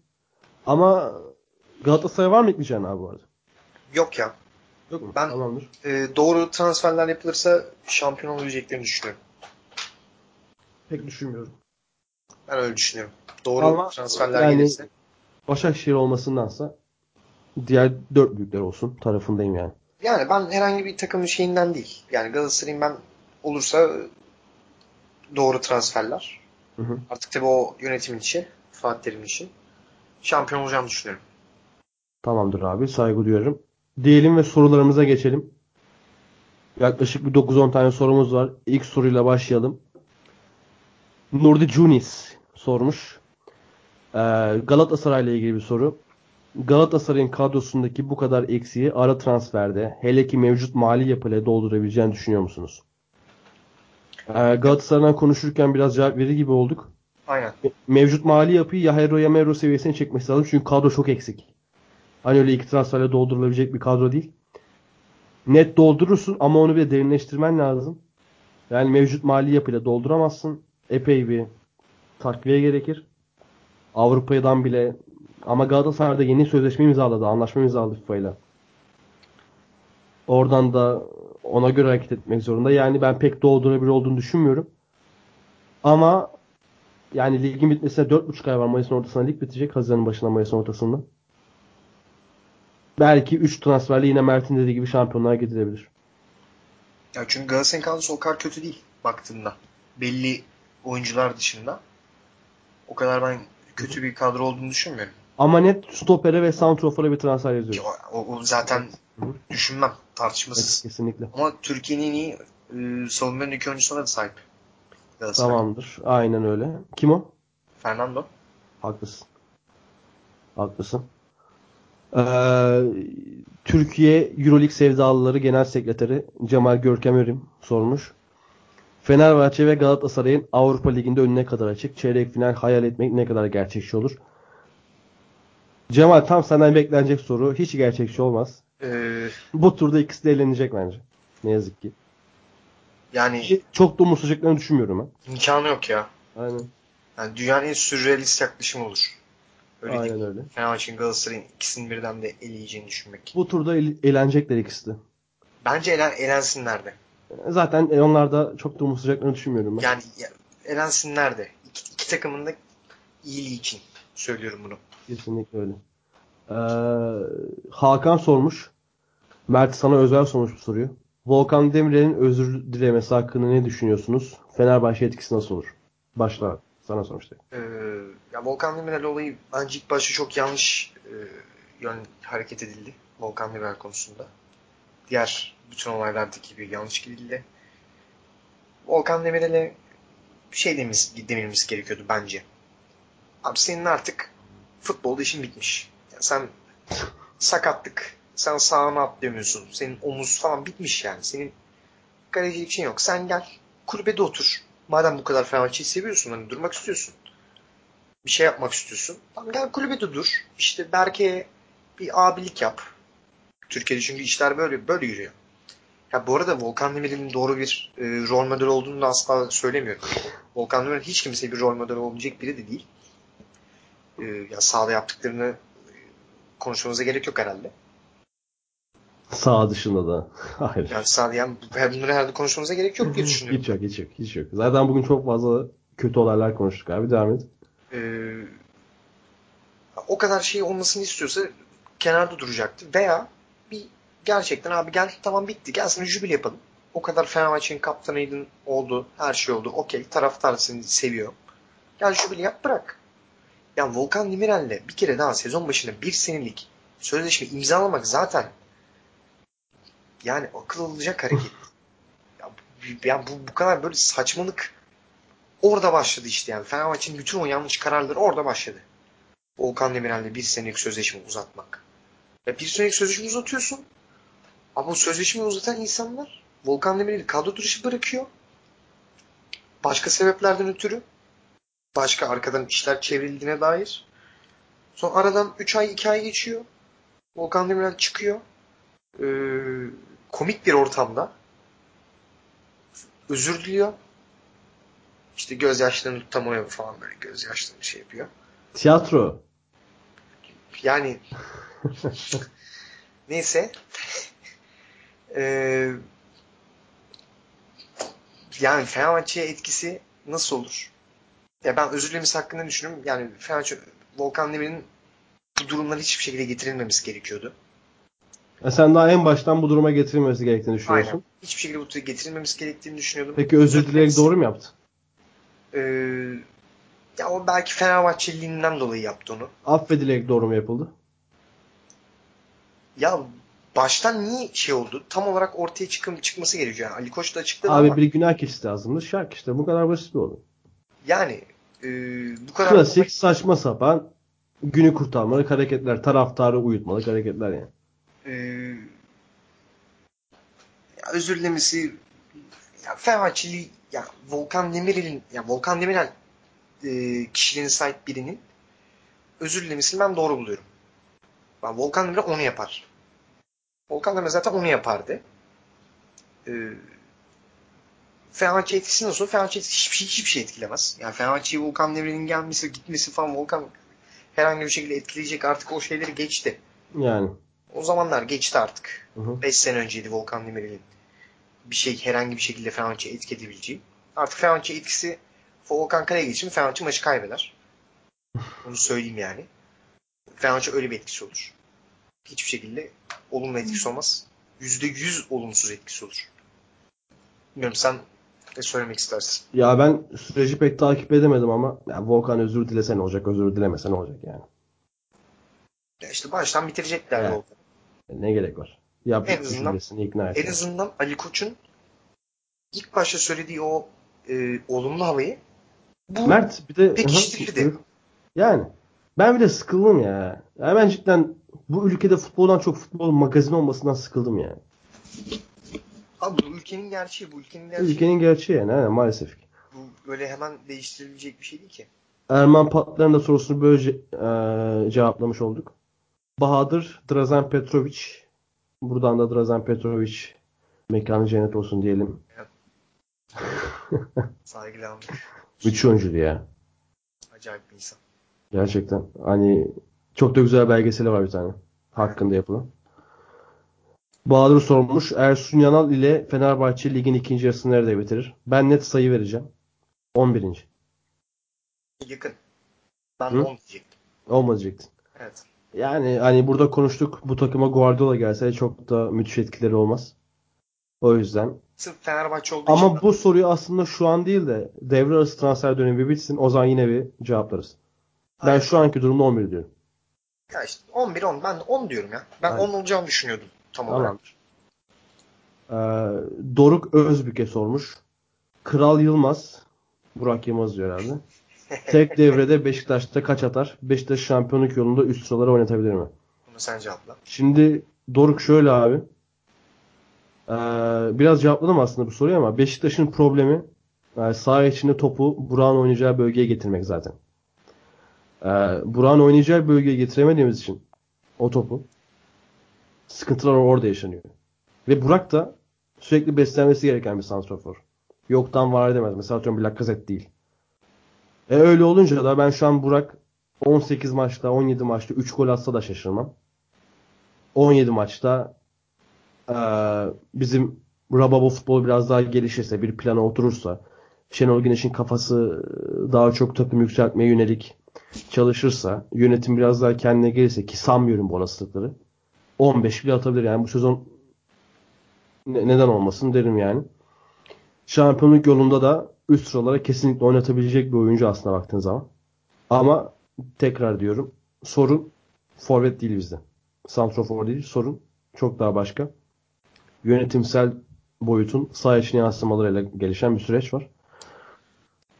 Speaker 1: Ama Galatasaray var mı ekleyeceğin abi bu arada?
Speaker 2: Yok ya.
Speaker 1: Yok mu?
Speaker 2: Ben-
Speaker 1: Tamamdır.
Speaker 2: Ee, doğru transferler yapılırsa şampiyon olabileceklerini düşünüyorum.
Speaker 1: Pek düşünmüyorum.
Speaker 2: Ben öyle düşünüyorum. Doğru
Speaker 1: Ama
Speaker 2: transferler
Speaker 1: yani-
Speaker 2: gelirse.
Speaker 1: Başakşehir olmasındansa diğer dört büyükler olsun tarafındayım yani.
Speaker 2: Yani ben herhangi bir takımın şeyinden değil. Yani Galatasaray'ın ben olursa doğru transferler.
Speaker 1: Hı hı.
Speaker 2: Artık tabii o yönetimin işi. Fatih Terim'in işi. Şampiyon olacağını düşünüyorum.
Speaker 1: Tamamdır abi saygı duyuyorum. Diyelim ve sorularımıza geçelim. Yaklaşık bir 9-10 tane sorumuz var. İlk soruyla başlayalım. Nurdi Cunis sormuş. Ee, Galatasaray'la ilgili bir soru. Galatasaray'ın kadrosundaki bu kadar eksiği ara transferde hele ki mevcut mali yapıyla doldurabileceğini düşünüyor musunuz? Ee, Galatasaray'dan konuşurken biraz cevap verir gibi olduk.
Speaker 2: Aynen.
Speaker 1: Mevcut mali yapıyı ya Hero ya Mero seviyesine çekmesi lazım. Çünkü kadro çok eksik. Hani öyle iki transferle doldurulabilecek bir kadro değil. Net doldurursun ama onu bir de derinleştirmen lazım. Yani mevcut mali yapıyla dolduramazsın. Epey bir takviye gerekir. Avrupa'dan bile ama Galatasaray'da yeni sözleşme imzaladı. Anlaşma imzaladı FIFA ile. Oradan da ona göre hareket etmek zorunda. Yani ben pek doldurabilir olduğunu düşünmüyorum. Ama yani ligin bitmesine 4,5 ay var. Mayıs'ın ortasına lig bitecek. Haziran'ın başına Mayıs'ın ortasında. Belki 3 transferle yine Mert'in dediği gibi şampiyonluğa gidilebilir.
Speaker 2: Ya çünkü Galatasaray'ın kadrosu o kadar kötü değil baktığında. Belli oyuncular dışında. O kadar ben kötü bir kadro olduğunu düşünmüyorum.
Speaker 1: Ama net stopere ve santrofora bir transfer yazıyor.
Speaker 2: O, o- zaten
Speaker 1: Hı hı.
Speaker 2: düşünmem.
Speaker 1: Evet,
Speaker 2: Tartışmasız.
Speaker 1: kesinlikle.
Speaker 2: Ama Türkiye'nin en iyi e, savunmanın iki oyuncusuna da sahip. Galatasaray.
Speaker 1: Tamamdır. Aynen öyle. Kim o?
Speaker 2: Fernando.
Speaker 1: Haklısın. Haklısın. Ee, Türkiye Euroleague Sevdalıları Genel Sekreteri Cemal Görkem Örim sormuş. Fenerbahçe ve Galatasaray'ın Avrupa Ligi'nde önüne kadar açık. Çeyrek final hayal etmek ne kadar gerçekçi olur? Cemal tam senden beklenecek soru. Hiç gerçekçi olmaz.
Speaker 2: Ee,
Speaker 1: Bu turda ikisi de eğlenecek bence. Ne yazık ki.
Speaker 2: Yani
Speaker 1: Çok da umursayacaklarını düşünmüyorum ben.
Speaker 2: imkanı yok ya.
Speaker 1: Aynen.
Speaker 2: Yani dünyanın en sürrealist yaklaşımı olur. Öyle
Speaker 1: Aynen
Speaker 2: değil.
Speaker 1: öyle.
Speaker 2: Fenerbahçe'nin Galatasaray'ın ikisini birden de eleyeceğini düşünmek.
Speaker 1: Bu turda el- eğlenecekler ikisi de.
Speaker 2: Bence elen, elensinler de.
Speaker 1: Zaten e, onlar da çok da umursayacaklarını düşünmüyorum ben.
Speaker 2: Yani ya, elensinler de. İki, iki takımın da iyiliği için söylüyorum bunu.
Speaker 1: Kesinlikle öyle. Ee, Hakan sormuş. Mert sana özel sormuş bu soruyu. Volkan Demirel'in özür dilemesi hakkında ne düşünüyorsunuz? Fenerbahçe etkisi nasıl olur? Başla. Sana sormuştuk.
Speaker 2: Ee, ya Volkan Demirel olayı bence ilk başta çok yanlış e, yön hareket edildi. Volkan Demirel konusunda. Diğer bütün olaylardaki gibi yanlış gidildi. Volkan Demirel'e şey dememiz, dememiz gerekiyordu bence. Abi senin artık futbolda işin bitmiş. Yani sen sakatlık, sen sağına atlayamıyorsun. Senin omuz falan bitmiş yani. Senin kalecilik için yok. Sen gel kulübede otur. Madem bu kadar Fenerbahçe'yi seviyorsun, hani durmak istiyorsun. Bir şey yapmak istiyorsun. Tamam gel kulübede dur. İşte Berke'ye bir abilik yap. Türkiye'de çünkü işler böyle böyle yürüyor. Ya bu arada Volkan Demirel'in doğru bir e, rol model olduğunu da asla söylemiyorum. Volkan Demirel hiç kimseye bir rol model olabilecek biri de değil. E, ya sahada yaptıklarını e, konuşmamıza gerek yok herhalde.
Speaker 1: Sağ dışında da. [LAUGHS] Hayır.
Speaker 2: Yani sahada yani bunları herhalde konuşmamıza gerek yok diye düşünüyorum.
Speaker 1: Hiç yok, hiç yok, hiç yok. Zaten bugün çok fazla kötü olaylar konuştuk abi. Devam et.
Speaker 2: Ee, o kadar şey olmasını istiyorsa kenarda duracaktı. Veya gerçekten abi gel tamam bitti gel sana jübile yapalım. O kadar Fenerbahçe'nin kaptanıydın oldu her şey oldu okey taraftar seni seviyor. Gel jübile yap bırak. Ya Volkan Demirel'le bir kere daha sezon başında bir senelik sözleşme imzalamak zaten yani akıl alacak hareket. ya, bu- ya bu, bu kadar böyle saçmalık orada başladı işte yani. Fenerbahçe'nin bütün o yanlış kararları orada başladı. Volkan Demirel'le bir senelik sözleşme uzatmak. Ya bir senelik sözleşme uzatıyorsun. Ama o sözleşmeyi uzatan insanlar Volkan Demirel'i kadro dışı bırakıyor. Başka sebeplerden ötürü. Başka arkadan işler çevrildiğine dair. Sonra aradan 3 ay 2 ay geçiyor. Volkan Demirel çıkıyor. Ee, komik bir ortamda özür diliyor. İşte gözyaşlarını tutamıyor falan böyle gözyaşlarını şey yapıyor.
Speaker 1: Tiyatro.
Speaker 2: Yani neyse Ee, yani Fenerbahçe'ye etkisi nasıl olur? Ya ben özür dilemesi hakkında düşünüyorum. Yani Fenerbahçe Volkan Demir'in bu durumlara hiçbir şekilde getirilmemesi gerekiyordu.
Speaker 1: Ya sen daha en baştan bu duruma getirilmesi gerektiğini düşünüyorsun.
Speaker 2: Aynen. Hiçbir şekilde bu getirilmemesi gerektiğini düşünüyordum.
Speaker 1: Peki özür dileyerek doğru mu yaptı?
Speaker 2: Ee, ya o belki Fenerbahçeliliğinden dolayı yaptı onu.
Speaker 1: Affedilerek doğru mu yapıldı?
Speaker 2: Ya baştan niye şey oldu? Tam olarak ortaya çıkım çıkması gerekiyor. Yani Ali Koç da açıkladı
Speaker 1: Abi
Speaker 2: ama
Speaker 1: bir günah keçisi lazımdı. Şark işte. Bu kadar basit bir oldu.
Speaker 2: yani e, bu kadar
Speaker 1: Klasik saçma sapan günü kurtarmalık hareketler. Taraftarı uyutmalık hareketler yani.
Speaker 2: e, ya özür dilemesi ya Fenerbahçeli ya Volkan Demirel'in ya Volkan Demirel e, kişiliğine sahip birinin özür dilemesini ben doğru buluyorum. Ben Volkan Demirel onu yapar. Volkan Demirel zaten onu yapardı. E, Fenerbahçe etkisi nasıl? Fenerbahçe etkisi hiçbir, şey, hiçbir şey etkilemez. Yani Fenerbahçe'ye Volkan Demirel'in gelmesi, gitmesi falan Volkan herhangi bir şekilde etkileyecek artık o şeyleri geçti.
Speaker 1: Yani.
Speaker 2: O zamanlar geçti artık.
Speaker 1: Hı hı.
Speaker 2: 5 sene önceydi Volkan Demirel'in bir şey herhangi bir şekilde Fenerbahçe'ye etki edebileceği. Artık Fenerbahçe etkisi Volkan Kale'ye geçin Fenerbahçe maçı kaybeder. [LAUGHS] Bunu söyleyeyim yani. Fenerbahçe öyle bir etkisi olur. Hiçbir şekilde olumlu etkisi olmaz. %100 olumsuz etkisi olur. Bilmiyorum sen ne söylemek istersin?
Speaker 1: Ya ben süreci pek takip edemedim ama ya Volkan özür dilese ne olacak, özür dilemese ne olacak yani.
Speaker 2: Ya işte baştan bitirecekler
Speaker 1: Evet.
Speaker 2: Volkan.
Speaker 1: Ne gerek var? Yap
Speaker 2: En azından-
Speaker 1: ikna et.
Speaker 2: En azından Ali Koç'un ilk başta söylediği o e, olumlu havayı bu
Speaker 1: Mert bir de hı. Yani ben bir de sıkıldım ya. ya. Ben cidden bu ülkede futboldan çok futbol magazin olmasından sıkıldım ya.
Speaker 2: Abi bu ülkenin gerçeği, bu ülkenin gerçeği.
Speaker 1: Ülkenin gerçeği yani aynen, maalesef ki.
Speaker 2: Bu böyle hemen değiştirilecek bir şey değil ki.
Speaker 1: Erman Patlar'ın da sorusunu böylece e, cevaplamış olduk. Bahadır Drazen Petrovic. Buradan da Drazen Petrovic Mekanı cennet olsun diyelim. [LAUGHS]
Speaker 2: Saygıyla andık.
Speaker 1: Müthiş oyuncuydu ya.
Speaker 2: Acayip bir insan.
Speaker 1: Gerçekten. Hani çok da güzel belgeseli var bir tane. Hakkında yapılan. Bahadır sormuş. Ersun Yanal ile Fenerbahçe ligin ikinci yarısını nerede bitirir? Ben net sayı vereceğim. 11.
Speaker 2: Yakın. Ben
Speaker 1: Hı?
Speaker 2: de 10 diyecektim.
Speaker 1: Olmayacaktın.
Speaker 2: Evet.
Speaker 1: Yani hani burada konuştuk. Bu takıma Guardiola gelse çok da müthiş etkileri olmaz. O yüzden.
Speaker 2: Sırf Fenerbahçe olduğu için
Speaker 1: Ama bu soruyu aslında şu an değil de devre arası transfer dönemi bitsin. O zaman yine bir cevaplarız. Ben
Speaker 2: Aynen.
Speaker 1: şu anki durumda 11 diyorum.
Speaker 2: Ya işte 11 10 ben de 10 diyorum ya. Ben
Speaker 1: Aynen.
Speaker 2: 10 olacağını düşünüyordum tam olarak.
Speaker 1: Tamamdır. Ee, Doruk Özbük'e sormuş. Kral Yılmaz. Burak Yılmaz diyor herhalde. [LAUGHS] Tek devrede Beşiktaş'ta kaç atar? Beşiktaş şampiyonluk yolunda üst sıralara oynatabilir mi?
Speaker 2: Bunu sen cevapla.
Speaker 1: Şimdi Doruk şöyle abi. Ee, biraz cevapladım aslında bu soruyu ama Beşiktaş'ın problemi e, saha içinde topu Burak'ın oynayacağı bölgeye getirmek zaten. Ee, Burak'ın oynayacağı bölgeye getiremediğimiz için o topu sıkıntılar orada yaşanıyor. Ve Burak da sürekli beslenmesi gereken bir santrafor. Yoktan var edemez. Mesela atıyorum bir Lacazette değil. E öyle olunca da ben şu an Burak 18 maçta 17 maçta 3 gol atsa da şaşırmam. 17 maçta eee, bizim Rababo futbolu biraz daha gelişirse, bir plana oturursa, Şenol Güneş'in kafası daha çok takım yükseltmeye yönelik çalışırsa, yönetim biraz daha kendine gelirse ki sanmıyorum bu olasılıkları. 15 bile atabilir yani bu sezon ne- neden olmasın derim yani. Şampiyonluk yolunda da üst sıralara kesinlikle oynatabilecek bir oyuncu aslında baktığın zaman. Ama tekrar diyorum sorun forvet değil bizde. Santrofor değil sorun çok daha başka. Yönetimsel boyutun sağ içine yansımalarıyla gelişen bir süreç var.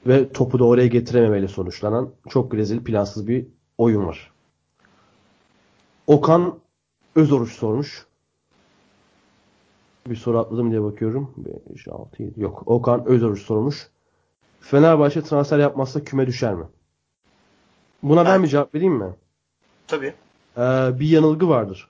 Speaker 1: Ve topu da oraya getirememeyle sonuçlanan çok rezil plansız bir oyun var. Okan Özoruç sormuş. Bir soru atladım diye bakıyorum. 5, 6, 7. Yok. Okan Özoruç sormuş. Fenerbahçe transfer yapmazsa küme düşer mi? Buna ben
Speaker 2: Ben-
Speaker 1: bir cevap vereyim mi?
Speaker 2: Tabii.
Speaker 1: Ee, bir yanılgı vardır.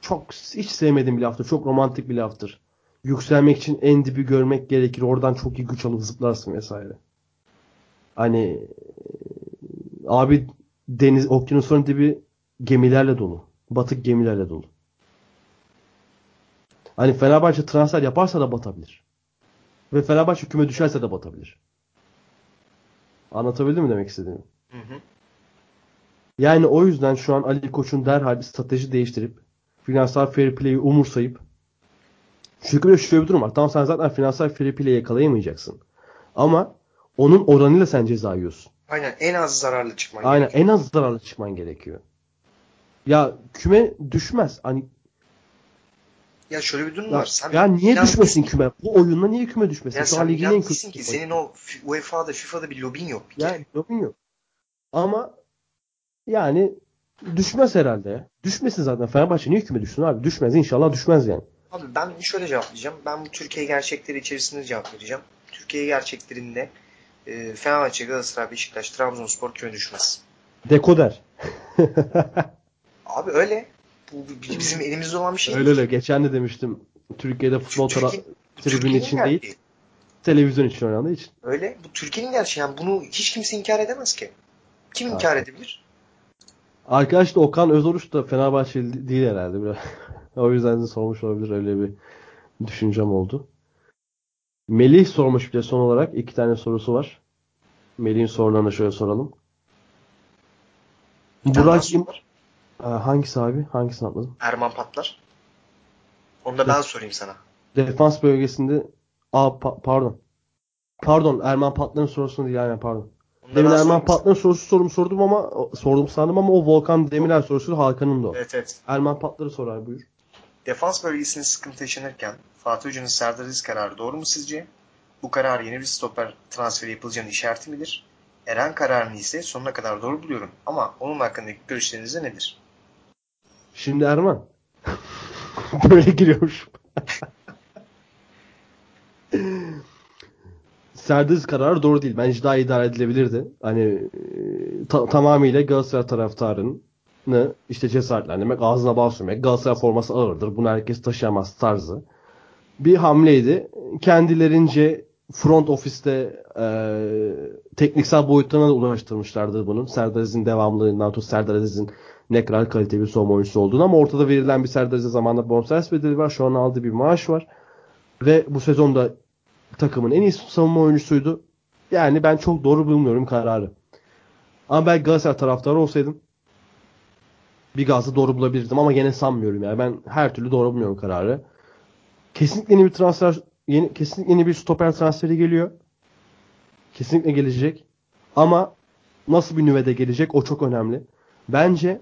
Speaker 1: Çok hiç sevmediğim bir laftır. Çok romantik bir laftır. Yükselmek için en dibi görmek gerekir. Oradan çok iyi güç alıp zıplarsın vesaire. Hani abi deniz okyanusun dibi gemilerle dolu. Batık gemilerle dolu. Hani Fenerbahçe transfer yaparsa da batabilir. Ve Fenerbahçe küme düşerse de batabilir. Anlatabildim mi demek istediğimi?
Speaker 2: Hı hı.
Speaker 1: Yani o yüzden şu an Ali Koç'un derhal bir strateji değiştirip finansal fair play'i umursayıp çünkü bir de şöyle bir durum var. Tamam sen zaten finansal fair play'i yakalayamayacaksın. Ama onun oranıyla sen ceza yiyorsun.
Speaker 2: Aynen en az zararlı çıkman
Speaker 1: Aynen
Speaker 2: gerekiyor.
Speaker 1: en az zararlı çıkman gerekiyor. Ya küme düşmez. Hani
Speaker 2: Ya şöyle bir durum
Speaker 1: ya,
Speaker 2: var. Sen
Speaker 1: ya niye
Speaker 2: Milan
Speaker 1: düşmesin küme? Bu oyunla niye küme düşmesin?
Speaker 2: Ya
Speaker 1: Şu
Speaker 2: sen
Speaker 1: ligin en kötü
Speaker 2: ki. Senin o UEFA'da, FIFA'da bir lobin yok. Bir kere.
Speaker 1: Yani lobin yok. Ama yani düşmez herhalde. Düşmesin zaten. Fenerbahçe niye küme düşsün abi? Düşmez. İnşallah düşmez yani.
Speaker 2: Abi ben şöyle cevaplayacağım. Ben bu Türkiye gerçekleri içerisinde cevap vereceğim. Türkiye gerçeklerinde e, Fenerbahçe, Galatasaray, Beşiktaş, Trabzonspor küme düşmez.
Speaker 1: Dekoder. [LAUGHS]
Speaker 2: Abi öyle. Bu bizim elimizde olan bir şey.
Speaker 1: öyle öyle. Geçen de demiştim. Türkiye'de futbol
Speaker 2: Türkiye-
Speaker 1: tribün için
Speaker 2: gerçeği.
Speaker 1: değil, televizyon için oynandığı için.
Speaker 2: Öyle. Bu Türkiye'nin gerçeği. Yani bunu hiç kimse inkar edemez ki. Kim
Speaker 1: Abi.
Speaker 2: inkar edebilir?
Speaker 1: Arkadaş da Okan Özoruç da Fenerbahçeli değil herhalde. Biraz. O yüzden de sormuş olabilir. Öyle bir düşüncem oldu. Melih sormuş bir de son olarak. iki tane sorusu var. Melih'in sorularını şöyle soralım. Burak
Speaker 2: var.
Speaker 1: Aa, hangisi abi? Hangisini atladım?
Speaker 2: Erman Patlar. Onu da ben sorayım sana.
Speaker 1: Defans bölgesinde Aa pa- pardon. Pardon Erman Patlar'ın sorusunu değil aynen pardon.
Speaker 2: Onu da
Speaker 1: Demin Erman. Patlar'ın sorusu sorum sordum ama sordum sandım ama o Volkan Demirel sorusu Hakan'ın da o.
Speaker 2: Evet evet.
Speaker 1: Erman Patlar'ı sorar buyur.
Speaker 2: Defans bölgesinde sıkıntı yaşanırken Fatih Hoca'nın Serdar Aziz kararı doğru mu sizce? Bu karar yeni bir stoper transferi yapılacağının işareti midir? Eren kararını ise sonuna kadar doğru buluyorum. Ama onun hakkındaki görüşleriniz de nedir?
Speaker 1: Şimdi Erman. [LAUGHS] Böyle giriyormuş. [LAUGHS] Serdar kararı doğru değil. Bence daha idare edilebilirdi. Hani e, ta- tamamıyla Galatasaray taraftarının işte cesaretlendirmek, ağzına bal sürmek, Galatasaray forması ağırdır, bunu herkes taşıyamaz tarzı bir hamleydi. Kendilerince front ofiste e, tekniksel boyutlarına da ulaştırmışlardı bunun. Serdar Aziz'in devamlılığından tut Serdar Aziz'in ne kadar kaliteli bir savunma oyuncusu olduğunu ama ortada verilen bir Serdar Aziz'e zamanında bonservis bedeli var. Şu an aldığı bir maaş var. Ve bu sezonda takımın en iyi savunma oyuncusuydu. Yani ben çok doğru bulmuyorum kararı. Ama ben Galatasaray taraftarı olsaydım bir gazı doğru bulabilirdim ama gene sanmıyorum yani. Ben her türlü doğru bulmuyorum kararı. Kesinlikle yeni bir transfer yeni kesinlikle yeni bir stoper transferi geliyor. Kesinlikle gelecek. Ama nasıl bir nüvede gelecek o çok önemli. Bence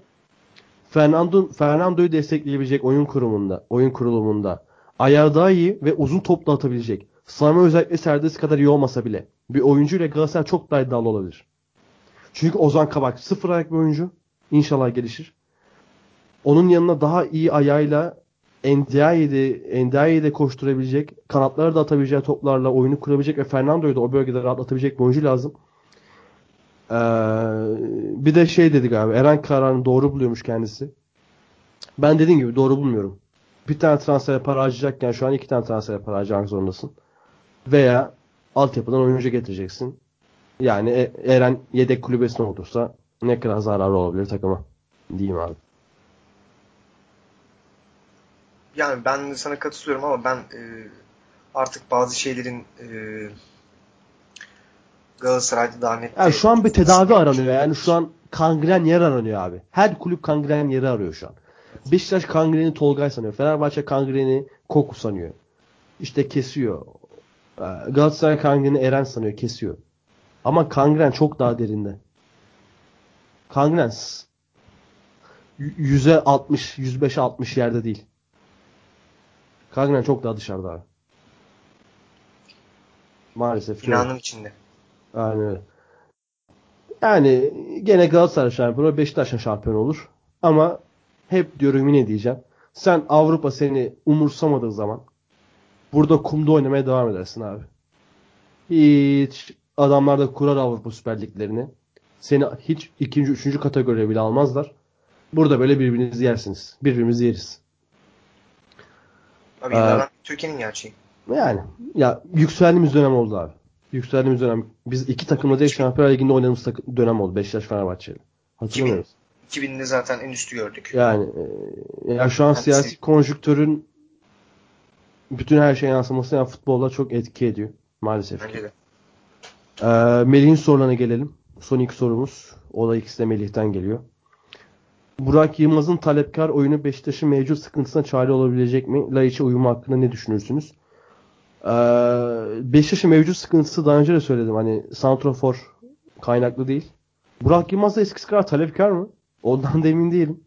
Speaker 1: Fernando Fernando'yu destekleyebilecek oyun kurumunda, oyun kurulumunda ayağı daha iyi ve uzun topla atabilecek. Sami özellikle Serdar kadar iyi olmasa bile bir oyuncu ile Galatasaray çok daha iddialı olabilir. Çünkü Ozan Kabak sıfır ayak bir oyuncu. İnşallah gelişir. Onun yanına daha iyi ayağıyla Ndiaye'de, Ndiaye'de koşturabilecek, kanatları da atabileceği toplarla oyunu kurabilecek ve Fernando'yu da o bölgede rahatlatabilecek bir oyuncu lazım. Ee, bir de şey dedi galiba Eren kararını doğru buluyormuş kendisi. Ben dediğim gibi doğru bulmuyorum. Bir tane transfere para harcayacakken şu an iki tane transfere para harcamak zorundasın. Veya altyapıdan oyuncu getireceksin. Yani e, Eren yedek kulübesine olursa ne kadar zararı olabilir takıma. Diyeyim abi.
Speaker 2: Yani ben sana katılıyorum ama ben e, artık bazı şeylerin e, Galatasaray'da daha net.
Speaker 1: Yani şu an bir tedavi aranıyor. Yani şu an kangren yer aranıyor abi. Her kulüp kangren yeri arıyor şu an. Beşiktaş kangreni Tolgay sanıyor. Fenerbahçe kangreni Koku sanıyor. İşte kesiyor. Ee, Galatasaray kangreni Eren sanıyor. Kesiyor. Ama kangren çok daha derinde. Kangren yüze 60, 105 60 yerde değil. Kangren çok daha dışarıda abi. Maalesef.
Speaker 2: Binanın içinde.
Speaker 1: Aynen öyle. Yani gene Galatasaray şampiyonu, Beşiktaş şampiyon olur. Ama hep diyorum yine diyeceğim. Sen Avrupa seni umursamadığı zaman burada kumda oynamaya devam edersin abi. Hiç adamlar da kurar Avrupa Süper Liglerini. Seni hiç ikinci, üçüncü kategoriye bile almazlar. Burada böyle birbirinizi yersiniz. Birbirimizi yeriz.
Speaker 2: Abi ee, Türkiye'nin gerçeği.
Speaker 1: Yani ya yükseldiğimiz dönem oldu abi. Yükseldiğimiz dönem. Biz iki takımla değil Şampiyonlar Ligi'nde oynadığımız dönem oldu. Beşiktaş Fenerbahçe'yle. Hatırlamıyor
Speaker 2: 2000, 2000'de zaten en üstü gördük.
Speaker 1: Yani e, ya şu an yani siyasi siz... konjüktörün bütün her şey yansıması yani futbolda çok etki ediyor. Maalesef. Bence de. Ee, Melih'in sorularına gelelim. Son iki sorumuz. O da ikisi de Melih'ten geliyor. Burak Yılmaz'ın talepkar oyunu Beşiktaş'ın mevcut sıkıntısına çare olabilecek mi? Laiç'e uyumu hakkında ne düşünürsünüz? Ee, Beşiktaş'ın mevcut sıkıntısı daha önce de söyledim. Hani Santrofor kaynaklı değil. Burak Yılmaz da eskisi kadar talepkar mı? Ondan da emin değilim.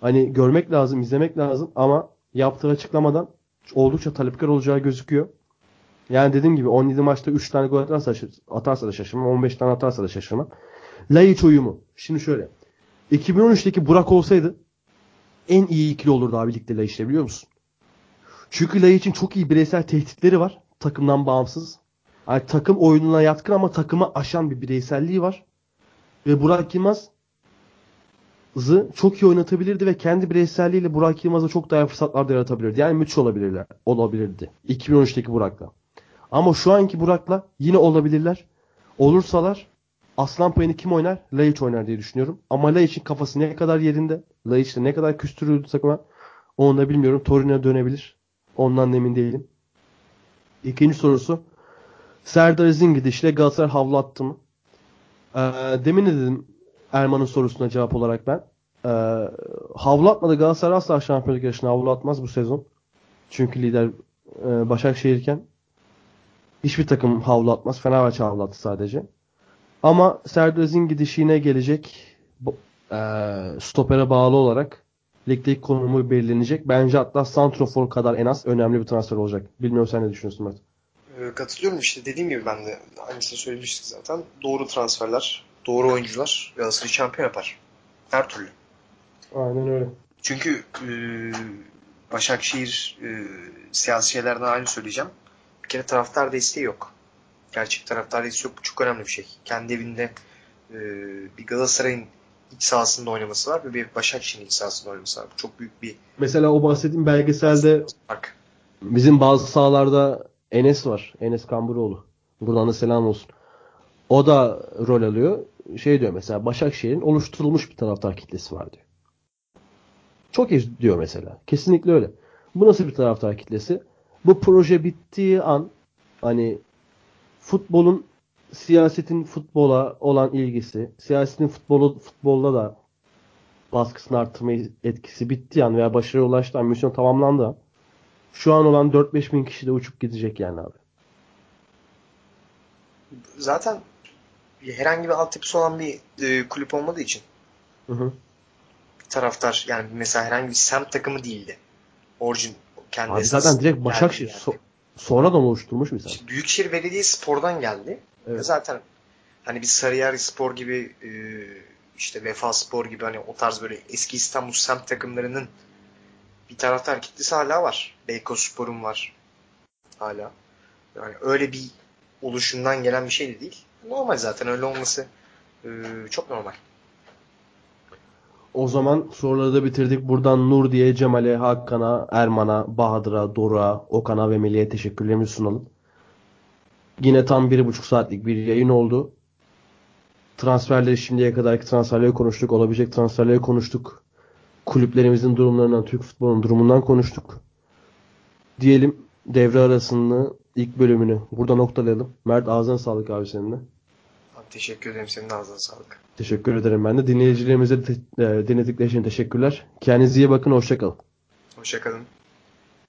Speaker 1: Hani görmek lazım, izlemek lazım ama yaptığı açıklamadan oldukça talepkar olacağı gözüküyor. Yani dediğim gibi 17 maçta 3 tane gol atarsa, atarsa da şaşırmam. 15 tane atarsa da şaşırmam. Laiç uyumu. Şimdi şöyle. 2013'teki Burak olsaydı en iyi ikili olurdu abi ligde Laiç'le biliyor musun? Çünkü Laiç'in çok iyi bireysel tehditleri var. Takımdan bağımsız. Yani takım oyununa yatkın ama takımı aşan bir bireyselliği var. Ve Burak Yılmaz Zı çok iyi oynatabilirdi ve kendi bireyselliğiyle Burak Yılmaz'a çok daha fırsatlar da yaratabilirdi. Yani müthiş olabilirler. Olabilirdi. 2013'teki Burak'la. Ama şu anki Burak'la yine olabilirler. Olursalar aslan payını kim oynar? Laiç oynar diye düşünüyorum. Ama Laiç'in kafası ne kadar yerinde? Laiç'le ne kadar küstürüldü takıma? Onu da bilmiyorum. Torino'ya dönebilir. Ondan emin değilim. İkinci sorusu. Serdar Aziz'in gidişle Galatasaray havlu attı mı? Ee, demin de dedim Erman'ın sorusuna cevap olarak ben. Ee, havlu atmadı. Galatasaray asla şampiyonluk yarışına havlu atmaz bu sezon. Çünkü lider e, Başakşehir'ken hiçbir takım havlu atmaz. Fenerbahçe havlu attı sadece. Ama Serdar Aziz'in gidişine gelecek e, stopere bağlı olarak ligdeki konumu belirlenecek. Bence hatta Santrofor kadar en az önemli bir transfer olacak. Bilmiyorum sen ne düşünüyorsun Mert?
Speaker 2: Ee, katılıyorum işte dediğim gibi ben de aynısını söylemiştik zaten. Doğru transferler, doğru oyuncular Galatasaray'ı şampiyon yapar. Her türlü.
Speaker 1: Aynen öyle.
Speaker 2: Çünkü e, Başakşehir e, siyasi şeylerden aynı söyleyeceğim. Bir kere taraftar desteği yok. Gerçek taraftar desteği yok. Bu çok önemli bir şey. Kendi evinde e, bir Galatasaray'ın iç sahasında oynaması var ve bir Başakşehir'in iç sahasında oynaması var. Bu çok büyük bir
Speaker 1: Mesela o bahsettiğim belgeselde
Speaker 2: fark.
Speaker 1: bizim bazı sahalarda Enes var. Enes Kamburoğlu. Buradan da selam olsun. O da rol alıyor. Şey diyor mesela Başakşehir'in oluşturulmuş bir taraftar kitlesi var diyor. Çok iyi diyor mesela. Kesinlikle öyle. Bu nasıl bir taraftar kitlesi? Bu proje bittiği an hani futbolun siyasetin futbola olan ilgisi, siyasetin futbolu futbolda da baskısını arttırma etkisi bittiği an veya başarıya ulaştığı an misyon tamamlandı an şu an olan 4-5 bin kişi de uçup gidecek yani abi.
Speaker 2: Zaten herhangi bir altyapısı olan bir e, kulüp olmadığı için
Speaker 1: Hı hı.
Speaker 2: taraftar yani mesela herhangi bir semt takımı değildi. Orijin kendi
Speaker 1: Abi zaten direkt Başakşehir
Speaker 2: yani.
Speaker 1: so- sonradan oluşturmuş bir sen.
Speaker 2: İşte Büyükşehir Belediye Spor'dan geldi.
Speaker 1: Evet.
Speaker 2: Zaten hani bir Sarıyer Spor gibi e, işte Vefa Spor gibi hani o tarz böyle eski İstanbul semt takımlarının bir taraftar kitlesi hala var. Beykoz Spor'un var hala. Yani öyle bir oluşumdan gelen bir şey de değil. Normal zaten öyle olması e, çok normal.
Speaker 1: O zaman soruları da bitirdik. Buradan Nur diye Cemal'e, Hakan'a, Erman'a, Bahadır'a, Doruk'a, Okan'a ve Melih'e teşekkürlerimizi sunalım. Yine tam bir buçuk saatlik bir yayın oldu. Transferleri şimdiye kadarki transferleri konuştuk. Olabilecek transferleri konuştuk. Kulüplerimizin durumlarından, Türk futbolunun durumundan konuştuk. Diyelim devre arasını ilk bölümünü burada noktalayalım. Mert ağzına sağlık abi seninle.
Speaker 2: Teşekkür ederim. Senin ağzına sağlık.
Speaker 1: Teşekkür ederim ben de. Dinleyicilerimize de, e, dinledikleri için teşekkürler. Kendinize iyi bakın. Hoşçakalın.
Speaker 2: Hoşçakalın.